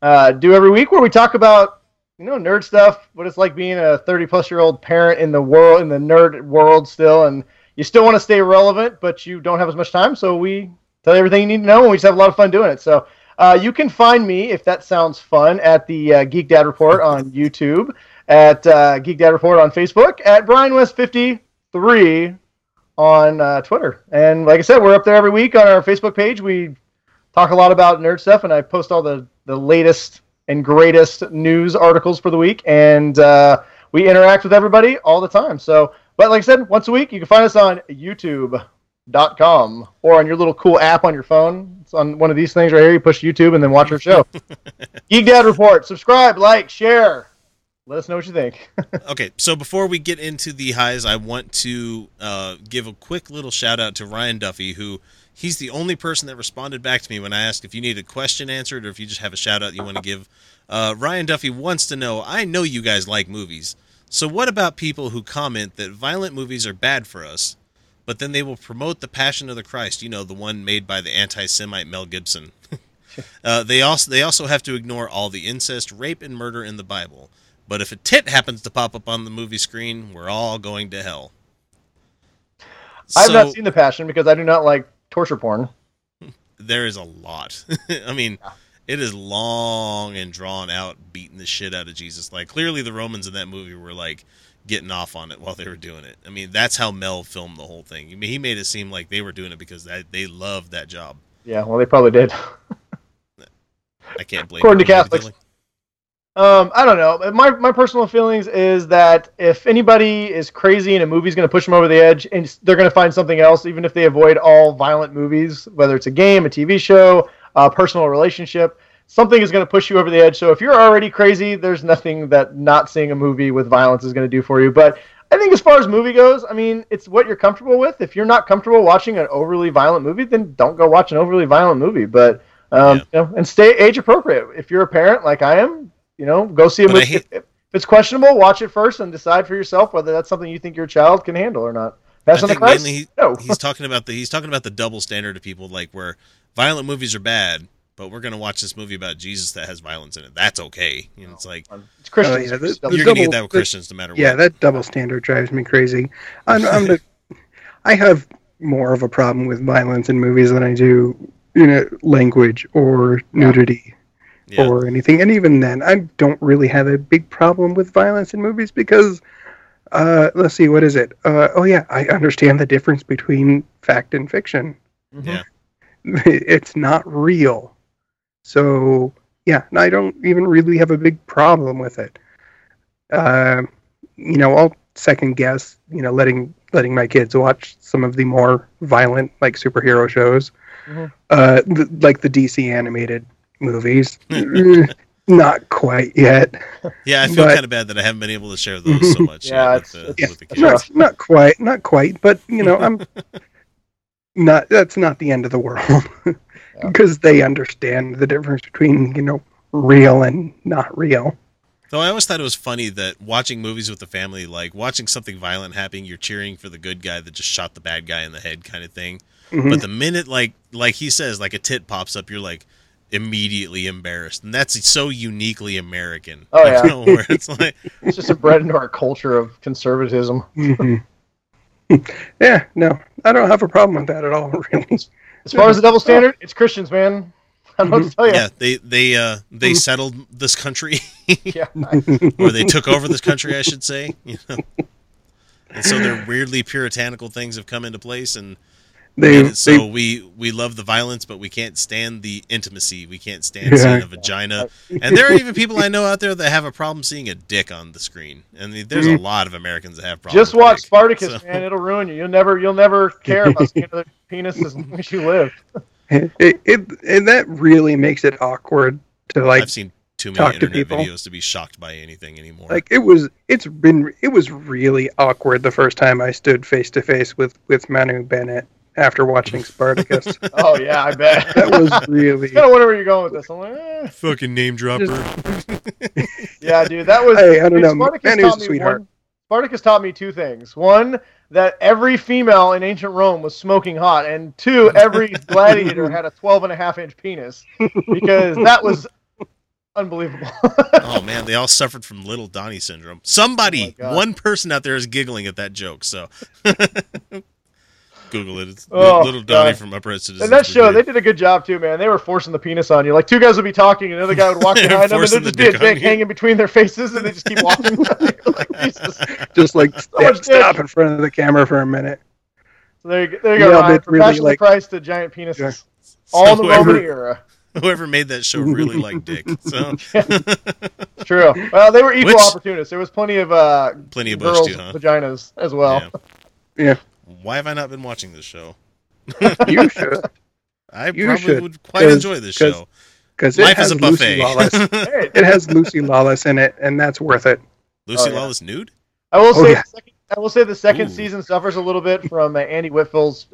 Speaker 1: uh, do every week where we talk about you know nerd stuff, what it's like being a 30 plus year old parent in the world in the nerd world still, and you still want to stay relevant, but you don't have as much time. So we tell you everything you need to know, and we just have a lot of fun doing it. So. Uh, you can find me if that sounds fun at the uh, Geek Dad Report on YouTube, at uh, Geek Dad Report on Facebook, at Brian West 53 on uh, Twitter. And like I said, we're up there every week on our Facebook page. We talk a lot about nerd stuff, and I post all the, the latest and greatest news articles for the week. And uh, we interact with everybody all the time. So, but like I said, once a week, you can find us on YouTube.com or on your little cool app on your phone. It's on one of these things right here. You push YouTube and then watch our show. Geek Dad Report. Subscribe, like, share. Let us know what you think.
Speaker 2: okay, so before we get into the highs, I want to uh, give a quick little shout out to Ryan Duffy, who he's the only person that responded back to me when I asked if you need a question answered or if you just have a shout out you want to give. Uh, Ryan Duffy wants to know I know you guys like movies. So, what about people who comment that violent movies are bad for us, but then they will promote The Passion of the Christ, you know, the one made by the anti Semite Mel Gibson? uh, they, also, they also have to ignore all the incest, rape, and murder in the Bible. But if a tit happens to pop up on the movie screen, we're all going to hell.
Speaker 1: I have not seen The Passion because I do not like torture porn.
Speaker 2: There is a lot. I mean, it is long and drawn out, beating the shit out of Jesus. Like clearly, the Romans in that movie were like getting off on it while they were doing it. I mean, that's how Mel filmed the whole thing. I mean, he made it seem like they were doing it because they, they loved that job.
Speaker 1: Yeah, well, they probably did.
Speaker 2: I can't blame.
Speaker 1: According to Catholics. Um, I don't know. My my personal feelings is that if anybody is crazy and a movie's going to push them over the edge, and they're going to find something else, even if they avoid all violent movies, whether it's a game, a TV show, a personal relationship, something is going to push you over the edge. So if you're already crazy, there's nothing that not seeing a movie with violence is going to do for you. But I think as far as movie goes, I mean, it's what you're comfortable with. If you're not comfortable watching an overly violent movie, then don't go watch an overly violent movie. But um, you know, and stay age appropriate. If you're a parent like I am, you know, go see a
Speaker 2: But
Speaker 1: movie.
Speaker 2: hate-
Speaker 1: if, if it's questionable, watch it first and decide for yourself whether that's something you think your child can handle or not. That's
Speaker 2: I
Speaker 1: on the
Speaker 2: think mainly he,
Speaker 1: No.
Speaker 2: he's talking about the he's talking about the double standard of people like where violent movies are bad, but we're gonna watch this movie about Jesus that has violence in it. That's okay. You know, it's like
Speaker 1: it's
Speaker 3: Christians. Oh, yeah, the- the
Speaker 2: you're gonna get that with
Speaker 3: the-
Speaker 2: Christians no matter
Speaker 3: Yeah,
Speaker 2: what.
Speaker 3: that double standard drives me crazy. I'm, I'm the, I have more of a problem with violence in movies than I do, you know, language or nudity or anything. And even then, I don't really have a big problem with violence in movies because, uh, let's see, what is it? Uh, oh yeah, I understand the difference between fact and fiction.
Speaker 2: Yeah.
Speaker 3: it's not real. So yeah, and I don't even really have a big problem with it. Um, you know, I'll second guess, you know, letting letting my kids watch some of the more violent like superhero shows,
Speaker 1: Mhm.
Speaker 3: uh, th- like the DC animated movies. Mm, Not quite yet.
Speaker 2: Yeah, I feel
Speaker 3: But-
Speaker 2: kind of bad that I haven't been able to share those so much.
Speaker 1: Yeah,
Speaker 2: yet
Speaker 1: it's-
Speaker 2: with, the,
Speaker 1: it's-
Speaker 2: with the kids.
Speaker 3: Not, not quite, not quite, but you know, I'm not. That's not the end of the world because they understand the difference between you know real and not real.
Speaker 2: Though I always thought it was funny that watching movies with the family, like watching something violent happening, you're cheering for the good guy that just shot the bad guy in the head, kind of thing.
Speaker 3: Mhm.
Speaker 2: But the minute like like he says, like a tit pops up, you're like immediately embarrassed, and that's so uniquely American.
Speaker 1: Oh yeah,
Speaker 2: know, where it's like
Speaker 1: it's just bred into our culture of conservatism.
Speaker 3: Mhm. yeah, no, I don't have a problem with that at all. Really.
Speaker 1: As far as the double standard, it's Christians, man. I don't know what to tell you.
Speaker 2: yeah, they they uh they settled this country,
Speaker 1: Yeah.
Speaker 2: or they took over this country, I should say. You know, and so their weirdly puritanical things have come into place, and
Speaker 3: They-
Speaker 2: made so
Speaker 3: they-
Speaker 2: we we love the violence, but we can't stand the intimacy. We can't stand
Speaker 3: Yeah.
Speaker 2: seeing a vagina, and there are even people I know out there that have a problem seeing a dick on the screen. And there's a
Speaker 1: Mhm.
Speaker 2: lot of Americans that have problems.
Speaker 1: Just watch
Speaker 2: dick,
Speaker 1: Spartacus,
Speaker 2: so-
Speaker 1: man. It'll ruin you. You'll never, you'll never care about seeing another penis as long as you live.
Speaker 3: It, it and that really makes it awkward to like
Speaker 2: I've seen too many
Speaker 3: talk to
Speaker 2: internet
Speaker 3: people.
Speaker 2: videos to be shocked by anything anymore.
Speaker 3: like it was it's been it was really awkward the first time I stood face to face with with Manu Bennett after watching Spartacus.
Speaker 1: Oh yeah, I bet
Speaker 3: that was really
Speaker 1: kind of wonder where you're going with this. I'm like, eh.
Speaker 2: Fucking name dropper.
Speaker 1: yeah, dude, that was.
Speaker 3: Hey, I don't
Speaker 1: dude,
Speaker 3: know.
Speaker 1: Spartacus
Speaker 3: Manu's
Speaker 1: taught
Speaker 3: a
Speaker 1: me
Speaker 3: sweetheart.
Speaker 1: One, Spartacus taught me two things. One, that every female in ancient Rome was smoking hot, and two, every gladiator had a 12 and a half inch penis because that was unbelievable.
Speaker 2: oh man, they all suffered from little Donnie syndrome. Somebody,
Speaker 1: Oh God.
Speaker 2: one person out there is giggling at that joke. So Google it. It's
Speaker 1: Oh,
Speaker 2: little Donnie
Speaker 1: God.
Speaker 2: from Upright Citizens.
Speaker 1: And that show, they did a good job too, man. They were forcing the penis on you. Like two guys would be talking, and the other guy would walk behind them, and there'd just
Speaker 2: the
Speaker 1: be a
Speaker 2: dick on
Speaker 1: dick
Speaker 2: you.
Speaker 1: hanging between their faces, and they just keep walking. like, Jesus.
Speaker 3: just like
Speaker 1: much
Speaker 3: stop,
Speaker 1: dick.
Speaker 3: stop in front of the camera for a minute.
Speaker 1: So there, you, there you go,
Speaker 3: Yeah,
Speaker 1: Ryan. From
Speaker 3: really,
Speaker 1: Passion
Speaker 3: like-
Speaker 1: the Christ to giant penises.
Speaker 2: So
Speaker 1: All in the
Speaker 2: whoever-
Speaker 1: Roman era.
Speaker 2: Whoever made that show really liked dick. So
Speaker 1: It's true. Well, they were equal
Speaker 2: Which-
Speaker 1: opportunists. There was plenty of uh,
Speaker 2: Plenty of bush
Speaker 1: girls'
Speaker 2: too, huh?
Speaker 1: vaginas as well.
Speaker 3: Yeah.
Speaker 2: Why have I not been watching this show?
Speaker 3: You should.
Speaker 2: I
Speaker 3: You
Speaker 2: probably
Speaker 3: should,
Speaker 2: would quite enjoy this
Speaker 3: 'cause-
Speaker 2: show.
Speaker 3: Because
Speaker 2: Life is a
Speaker 3: Lucy
Speaker 2: buffet.
Speaker 3: Lawless. it has Lucy Lawless in it, and that's worth it.
Speaker 2: Lucy
Speaker 1: Oh, yeah.
Speaker 2: Lawless nude?
Speaker 1: I will
Speaker 3: Oh,
Speaker 1: say,
Speaker 3: yeah.
Speaker 1: the second, I will say the second
Speaker 2: Ooh.
Speaker 1: season suffers a little bit from uh, Andy Whitfield's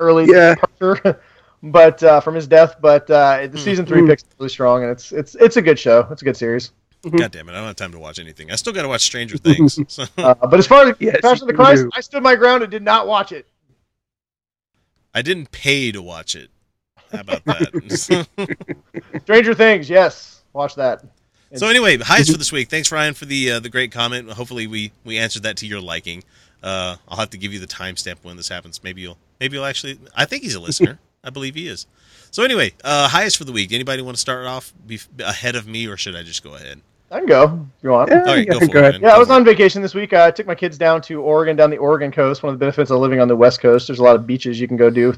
Speaker 1: early
Speaker 3: Yeah.
Speaker 1: departure, but uh, from his death. But uh, the season three
Speaker 3: Mm.
Speaker 1: picks up really strong, and it's it's it's a good show. It's a good series.
Speaker 2: God damn it! I don't have time to watch anything. I still got to watch Stranger Things. So
Speaker 1: Uh, but as far as
Speaker 3: Yes,
Speaker 1: Passion of the Christ,
Speaker 3: do.
Speaker 1: I stood my ground and did not watch it.
Speaker 2: I didn't pay to watch it. How about that?
Speaker 1: Stranger Things, yes, watch that.
Speaker 2: So anyway, highs for this week. Thanks Ryan for the uh, the great comment. Hopefully we we answered that to your liking. Uh, I'll have to give you the timestamp when this happens. Maybe you'll maybe you'll actually. I think he's a listener. I believe he is. So anyway, uh, highest for the week. Anybody want to start off be, ahead of me, or should I just go ahead?
Speaker 1: I can go if you want.
Speaker 3: Yeah,
Speaker 2: All right, go for
Speaker 3: go
Speaker 2: it.
Speaker 3: ahead.
Speaker 2: man.
Speaker 1: Yeah, I was on vacation this week. Uh, I took my kids down to Oregon, down the Oregon coast. One of the benefits of living on the West Coast, there's a lot of beaches you can go do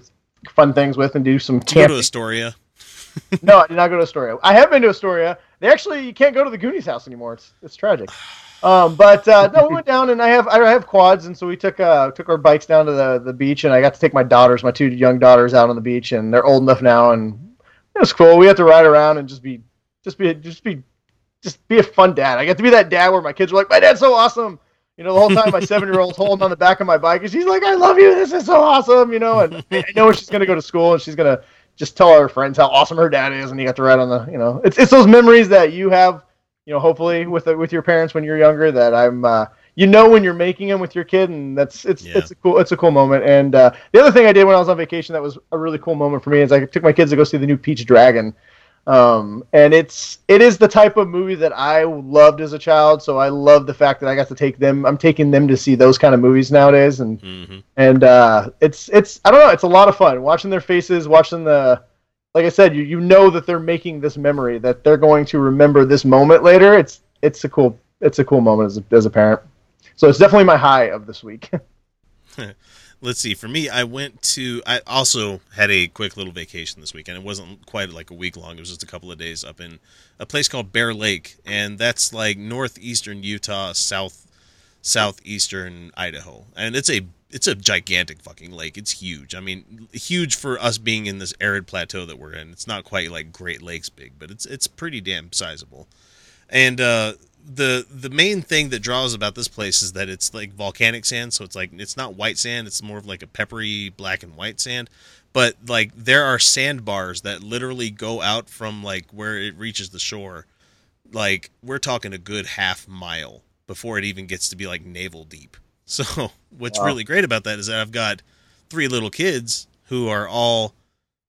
Speaker 1: fun things with and do some
Speaker 2: it. To go to. Astoria.
Speaker 1: no, I did not go to Astoria. I have been to Astoria. They actually you can't go to the Goonies house anymore. It's it's tragic. Um, but uh, no, we went down and I have I have quads and so we took uh, took our bikes down to the, the beach and I got to take my daughters, my two young daughters, out on the beach and they're old enough now and it was cool. We had to ride around and just be just be just be just be a fun dad. I got to be that dad where my kids were like, my dad's so awesome. You know, the whole time my seven year old's holding on the back of my bike and she's like, I love you. This is so awesome. You know, and I know she's gonna go to school and she's gonna just tell her friends how awesome her dad is, and you got to ride on the, you know, it's it's those memories that you have, you know, hopefully with with your parents when you're younger. That I'm, uh, you know, when you're making them with your kid, and that's it's
Speaker 2: Yeah.
Speaker 1: it's a cool it's a cool moment. And uh, the other thing I did when I was on vacation that was a really cool moment for me is I took my kids to go see the new Pete's Dragon. Um, and it's it is the type of movie that I loved as a child, so I love the fact that I got to take them. I'm taking them to see those kind of movies nowadays, and
Speaker 2: hmm
Speaker 1: and uh, it's it's I don't know, it's a lot of fun watching their faces, watching the like I said, you you know that they're making this memory that they're going to remember this moment later. It's it's a cool it's a cool moment as a, as a parent. So it's definitely my high of this week.
Speaker 2: Let's see. For me, I went to. I also had a quick little vacation this weekend. It wasn't quite like a week long. It was just a couple of days up in a place called Bear Lake, and that's like northeastern Utah, south southeastern Idaho, and it's a it's a gigantic fucking lake. It's huge. I mean, huge for us being in this arid plateau that we're in. It's not quite like Great Lakes big, but it's it's pretty damn sizable. And uh, the the main thing that draws about this place is that it's like volcanic sand, so it's like it's not white sand. It's more of like a peppery black and white sand. But like there are sandbars that literally go out from like where it reaches the shore. Like we're talking a good half mile before it even gets to be like navel deep. So what's
Speaker 1: Wow.
Speaker 2: really great about that is that I've got three little kids who are all,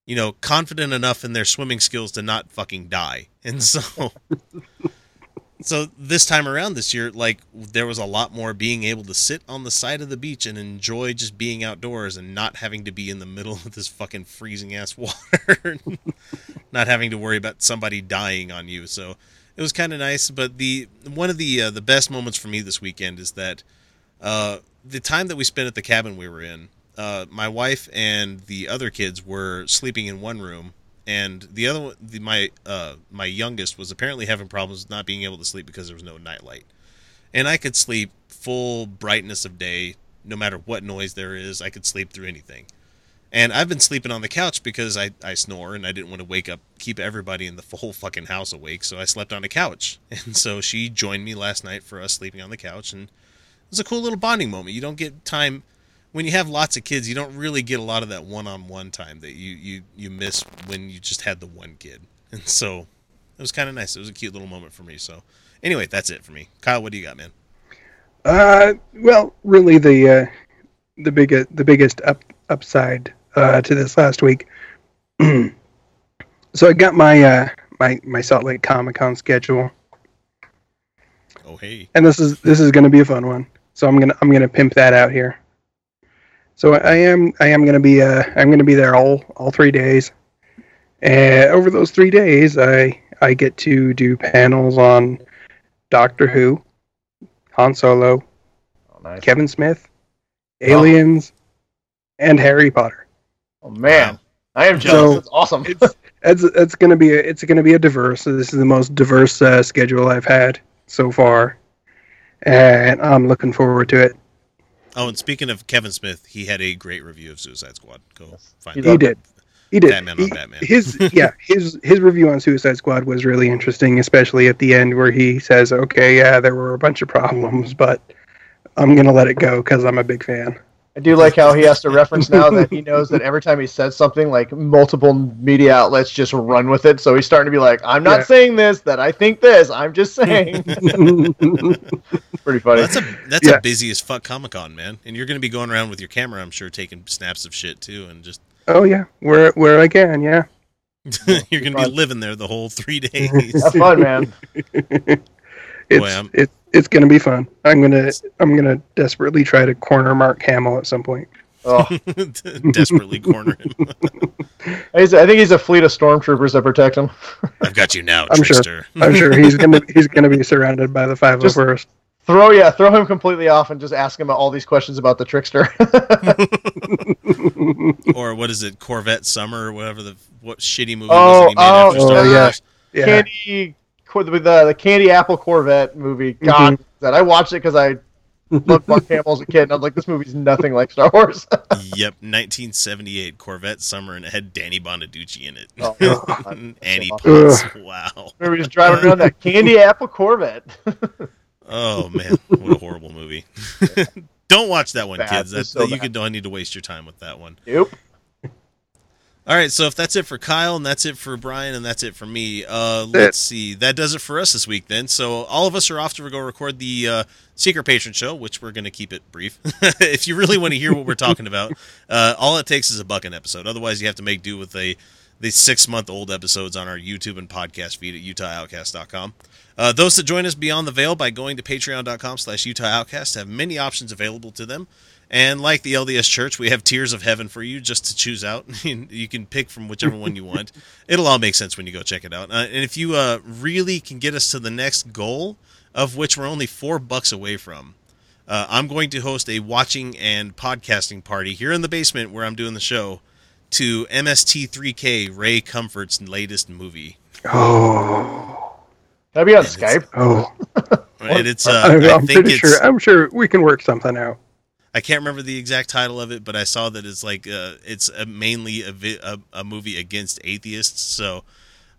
Speaker 2: you know, confident enough in their swimming skills to not fucking die. And so so this time around this year, like there was a lot more being able to sit on the side of the beach and enjoy just being outdoors and not having to be in the middle of this fucking freezing ass water, not having to worry about somebody dying on you. So it was kind of nice. But the one of the uh, the best moments for me this weekend is that uh, the time that we spent at the cabin we were in, uh, my wife and the other kids were sleeping in one room, and the other one, the, my uh, my youngest was apparently having problems not being able to sleep because there was no nightlight, and I could sleep full brightness of day, no matter what noise there is. I could sleep through anything. And I've been sleeping on the couch because I, I snore and I didn't want to wake up, keep everybody in the whole fucking house awake. So I slept on a couch. And so she joined me last night for us sleeping on the couch. And it was a cool little bonding moment. You don't get time when you have lots of kids. You don't really get a lot of that one-on-one time that you you you miss when you just had the one kid. And so it was kind of nice. It was a cute little moment for me. So anyway, that's it for me. Kyle, what do you got, man?
Speaker 3: Uh, well, really the uh, the biggest the biggest up upside uh, to this last week. so I got my uh, my my Salt Lake Comic Con schedule,
Speaker 2: Oh hey.
Speaker 3: and this is this is going to be a fun one. So I'm gonna I'm gonna pimp that out here. So I am I am gonna be uh I'm gonna be there all all three days. And over those three days, I I get to do panels on Doctor Who, Han Solo, Kevin Smith, Aliens, and Harry Potter.
Speaker 1: Oh man, I am jealous.
Speaker 3: So-
Speaker 1: That's awesome.
Speaker 3: It's it's it's gonna be a, it's gonna be a diverse. This is the most diverse uh, schedule I've had so far, and I'm looking forward to it.
Speaker 2: Oh, and speaking of Kevin Smith, he had a great review of Suicide Squad. Go find
Speaker 3: He
Speaker 2: that.
Speaker 3: did. He did.
Speaker 2: Batman on
Speaker 3: He-
Speaker 2: Batman.
Speaker 3: His yeah, his his review on Suicide Squad was really interesting, especially at the end where he says, "Okay, yeah, there were a bunch of problems, but I'm gonna let it go because I'm a big fan."
Speaker 1: I do like how he has to reference now that he knows that every time he says something, like multiple media outlets just run with it. So he's starting to be like, "I'm not
Speaker 3: Yeah.
Speaker 1: saying this. That I think this. I'm just saying." Pretty funny.
Speaker 2: Well, that's a that's
Speaker 3: Yeah.
Speaker 2: a busy as fuck Comic Con, man. And you're going to be going around with your camera, I'm sure, taking snaps of shit too, and just
Speaker 3: Oh yeah, where where I can, yeah.
Speaker 2: you're going to be living there the whole three days.
Speaker 1: Have fun, man.
Speaker 3: It's
Speaker 2: Boy,
Speaker 3: it's it's gonna be fun. I'm gonna I'm gonna desperately try to corner Mark Hamill at some point.
Speaker 1: Oh,
Speaker 2: Desperately corner him.
Speaker 1: I think he's a fleet of stormtroopers that protect him.
Speaker 2: I've got you now,
Speaker 3: I'm sure.
Speaker 2: trickster.
Speaker 3: I'm sure he's gonna he's gonna be surrounded by the five
Speaker 1: Just-
Speaker 3: of us.
Speaker 1: Throw yeah, throw him completely off and just ask him all these questions about the trickster.
Speaker 2: or what is it, Corvette Summer or whatever the what shitty movie
Speaker 1: oh,
Speaker 2: was that he made
Speaker 1: oh,
Speaker 2: after oh, Star
Speaker 3: Oh, yeah.
Speaker 2: Wars?
Speaker 3: Yeah.
Speaker 1: Candy, Cor- the, the Candy Apple Corvette movie. God, mm-hmm. that I watched it because I loved Mark Hamill as a kid, and I was like, this movie's nothing like Star Wars.
Speaker 2: Yep, 1978 Corvette Summer, and it had Danny Bonaduce in it.
Speaker 1: Oh, God.
Speaker 2: Annie
Speaker 1: Ugh.
Speaker 2: Potts. Wow.
Speaker 1: Remember, he's driving around that Candy Apple Corvette.
Speaker 2: Oh man, what a horrible movie. don't watch that one,
Speaker 1: Bad.
Speaker 2: kids.
Speaker 1: It's
Speaker 2: That,
Speaker 1: so
Speaker 2: you
Speaker 1: bad.
Speaker 2: could don't need to waste your time with that one.
Speaker 1: Nope.
Speaker 2: All right, so if that's it for Kyle, and that's it for Brian, and that's it for me, uh, let's see. That does it for us this week, then. So all of us are off to go record the uh, Secret Patron Show, which we're going to keep it brief. if you really want to hear what we're talking about, uh, all it takes is a buck an episode. Otherwise, you have to make do with a the six month old episodes on our YouTube and podcast feed at UtahOutcast.com. Uh, those that join us beyond the veil by going to patreon.com slash Utah Outcast have many options available to them. And like the LDS Church, we have tiers of heaven for you just to choose out. you can pick from whichever one you want. It'll all make sense when you go check it out. Uh, and if you uh, really can get us to the next goal, of which we're only four bucks away from, uh, I'm going to host a watching and podcasting party here in the basement where I'm doing the show to MST3K Ray Comfort's latest movie.
Speaker 3: Oh,
Speaker 1: Can I be on Skype?
Speaker 3: oh.
Speaker 2: And it's uh,
Speaker 3: I'm,
Speaker 2: I
Speaker 3: I'm
Speaker 2: think
Speaker 3: pretty
Speaker 2: it's
Speaker 3: sure. I'm sure we can work something out.
Speaker 2: I can't remember the exact title of it, but I saw that it's like uh, it's a, mainly a, vi- a a movie against atheists. So,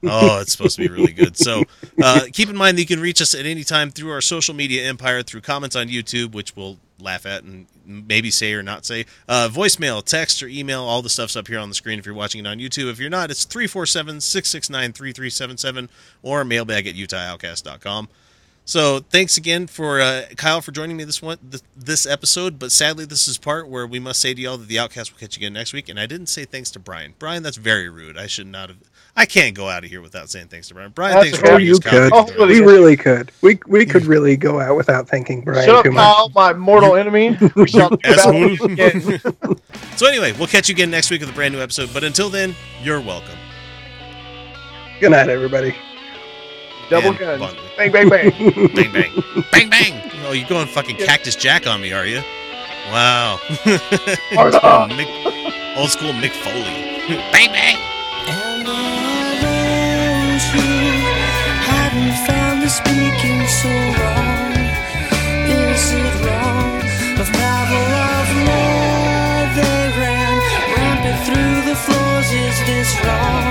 Speaker 2: oh, it's supposed to be really good. So, uh, keep in mind that you can reach us at any time through our social media empire, through comments on YouTube, which we'll laugh at and maybe say or not say, uh, voicemail, text, or email. All the stuff's up here on the screen if you're watching it on YouTube. If you're not, it's 347 669 3377 or mailbag at utahoutcast.com. So thanks again for uh, Kyle for joining me this one th- this episode. But sadly, this is part where we must say to y'all that the Outcast will catch you again next week. And I didn't say thanks to Brian. Brian, that's very rude. I should not have. I can't go out of here without saying thanks to Brian. Brian,
Speaker 3: That's
Speaker 2: thanks for
Speaker 3: oh, you
Speaker 2: us,
Speaker 3: could.
Speaker 1: Oh,
Speaker 3: we really could. We we could really go out without thanking Brian
Speaker 1: Shut up,
Speaker 3: too much.
Speaker 1: Kyle, my mortal enemy. We shall do again.
Speaker 2: so anyway, we'll catch you again next week with a brand new episode. But until then, you're welcome.
Speaker 3: Good night, everybody.
Speaker 1: Double
Speaker 2: And
Speaker 1: guns.
Speaker 2: bun-
Speaker 1: Bang, bang, bang.
Speaker 2: bang bang bang bang. Oh, you're going fucking Cactus Jack on me, are you? Wow. old, school Mick, old school Mick Foley. bang bang.
Speaker 16: those who hadn't found the speaking so wrong. Is it wrong of Pavlov law they ran rampant through the floors? Is this wrong?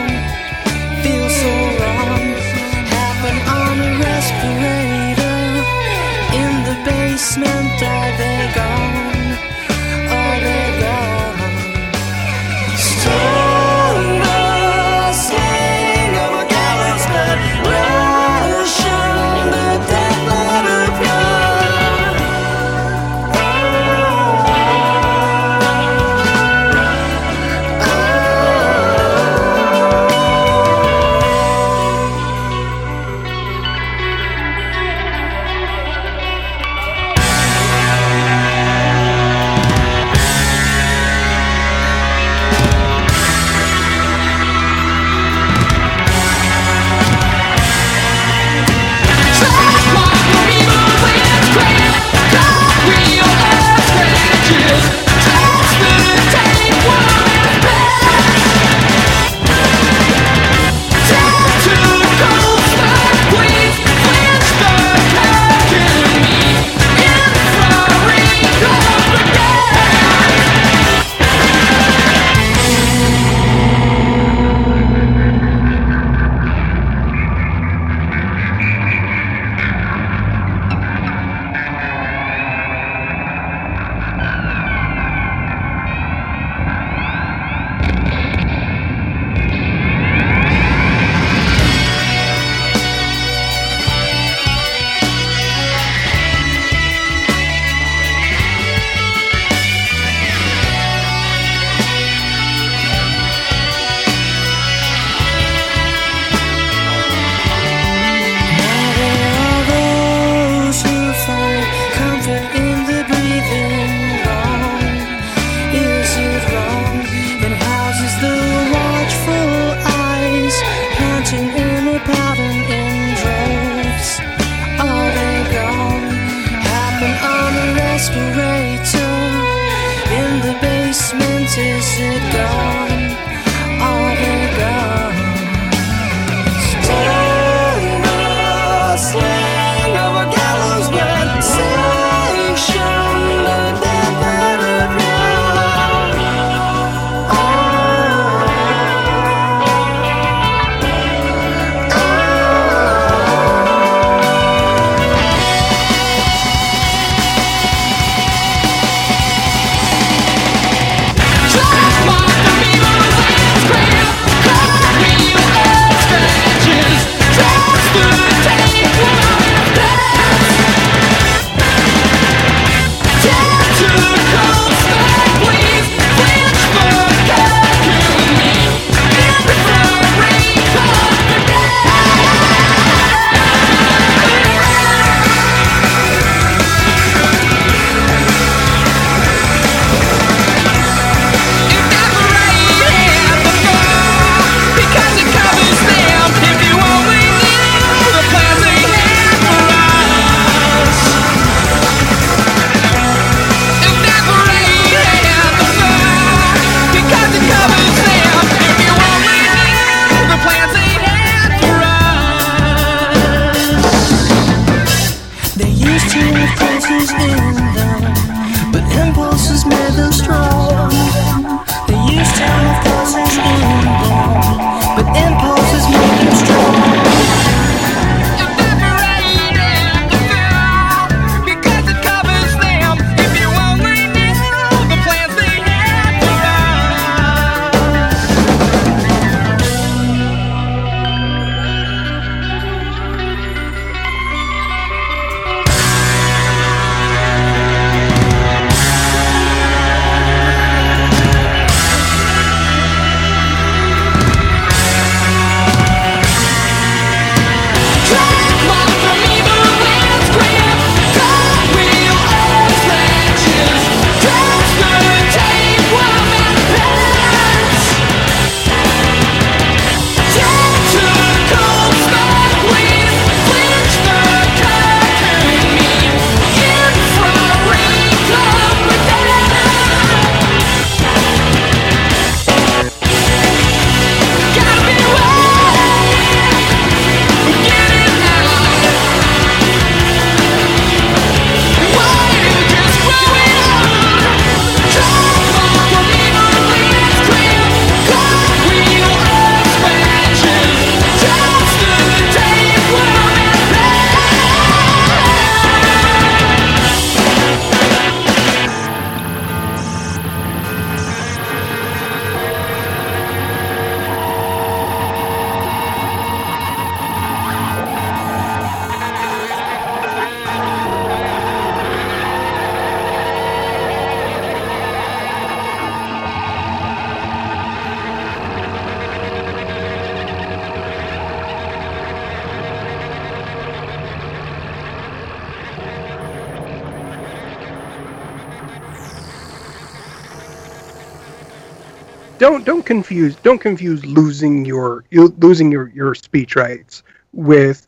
Speaker 3: Confuse don't confuse losing your you- losing your your speech rights with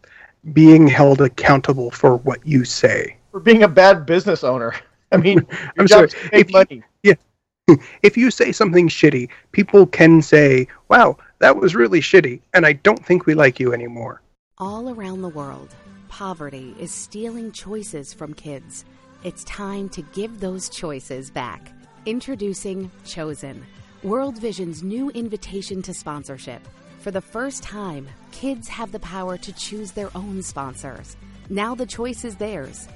Speaker 3: being held accountable for what you say.
Speaker 1: For being a bad business owner. I mean, your
Speaker 3: I'm sorry.
Speaker 1: job's to make
Speaker 3: If
Speaker 1: money.
Speaker 3: you, yeah, if you say something shitty, people can say, "Wow, that was really shitty," and I don't think we like you anymore.
Speaker 17: All around the world, poverty is stealing choices from kids. It's time to give those choices back. Introducing Chosen, World Vision's new invitation to sponsorship. For the first time, kids have the power to choose their own sponsors. Now the choice is theirs.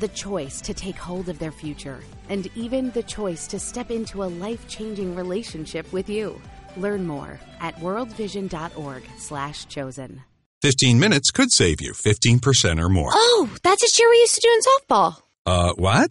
Speaker 17: The choice to take hold of their future, and even the choice to step into a life-changing relationship with you. Learn more at worldvision.org/slash chosen.
Speaker 18: 15 minutes could save you 15% or more.
Speaker 19: Oh, that's a cheer we used to do in softball.
Speaker 18: Uh, what?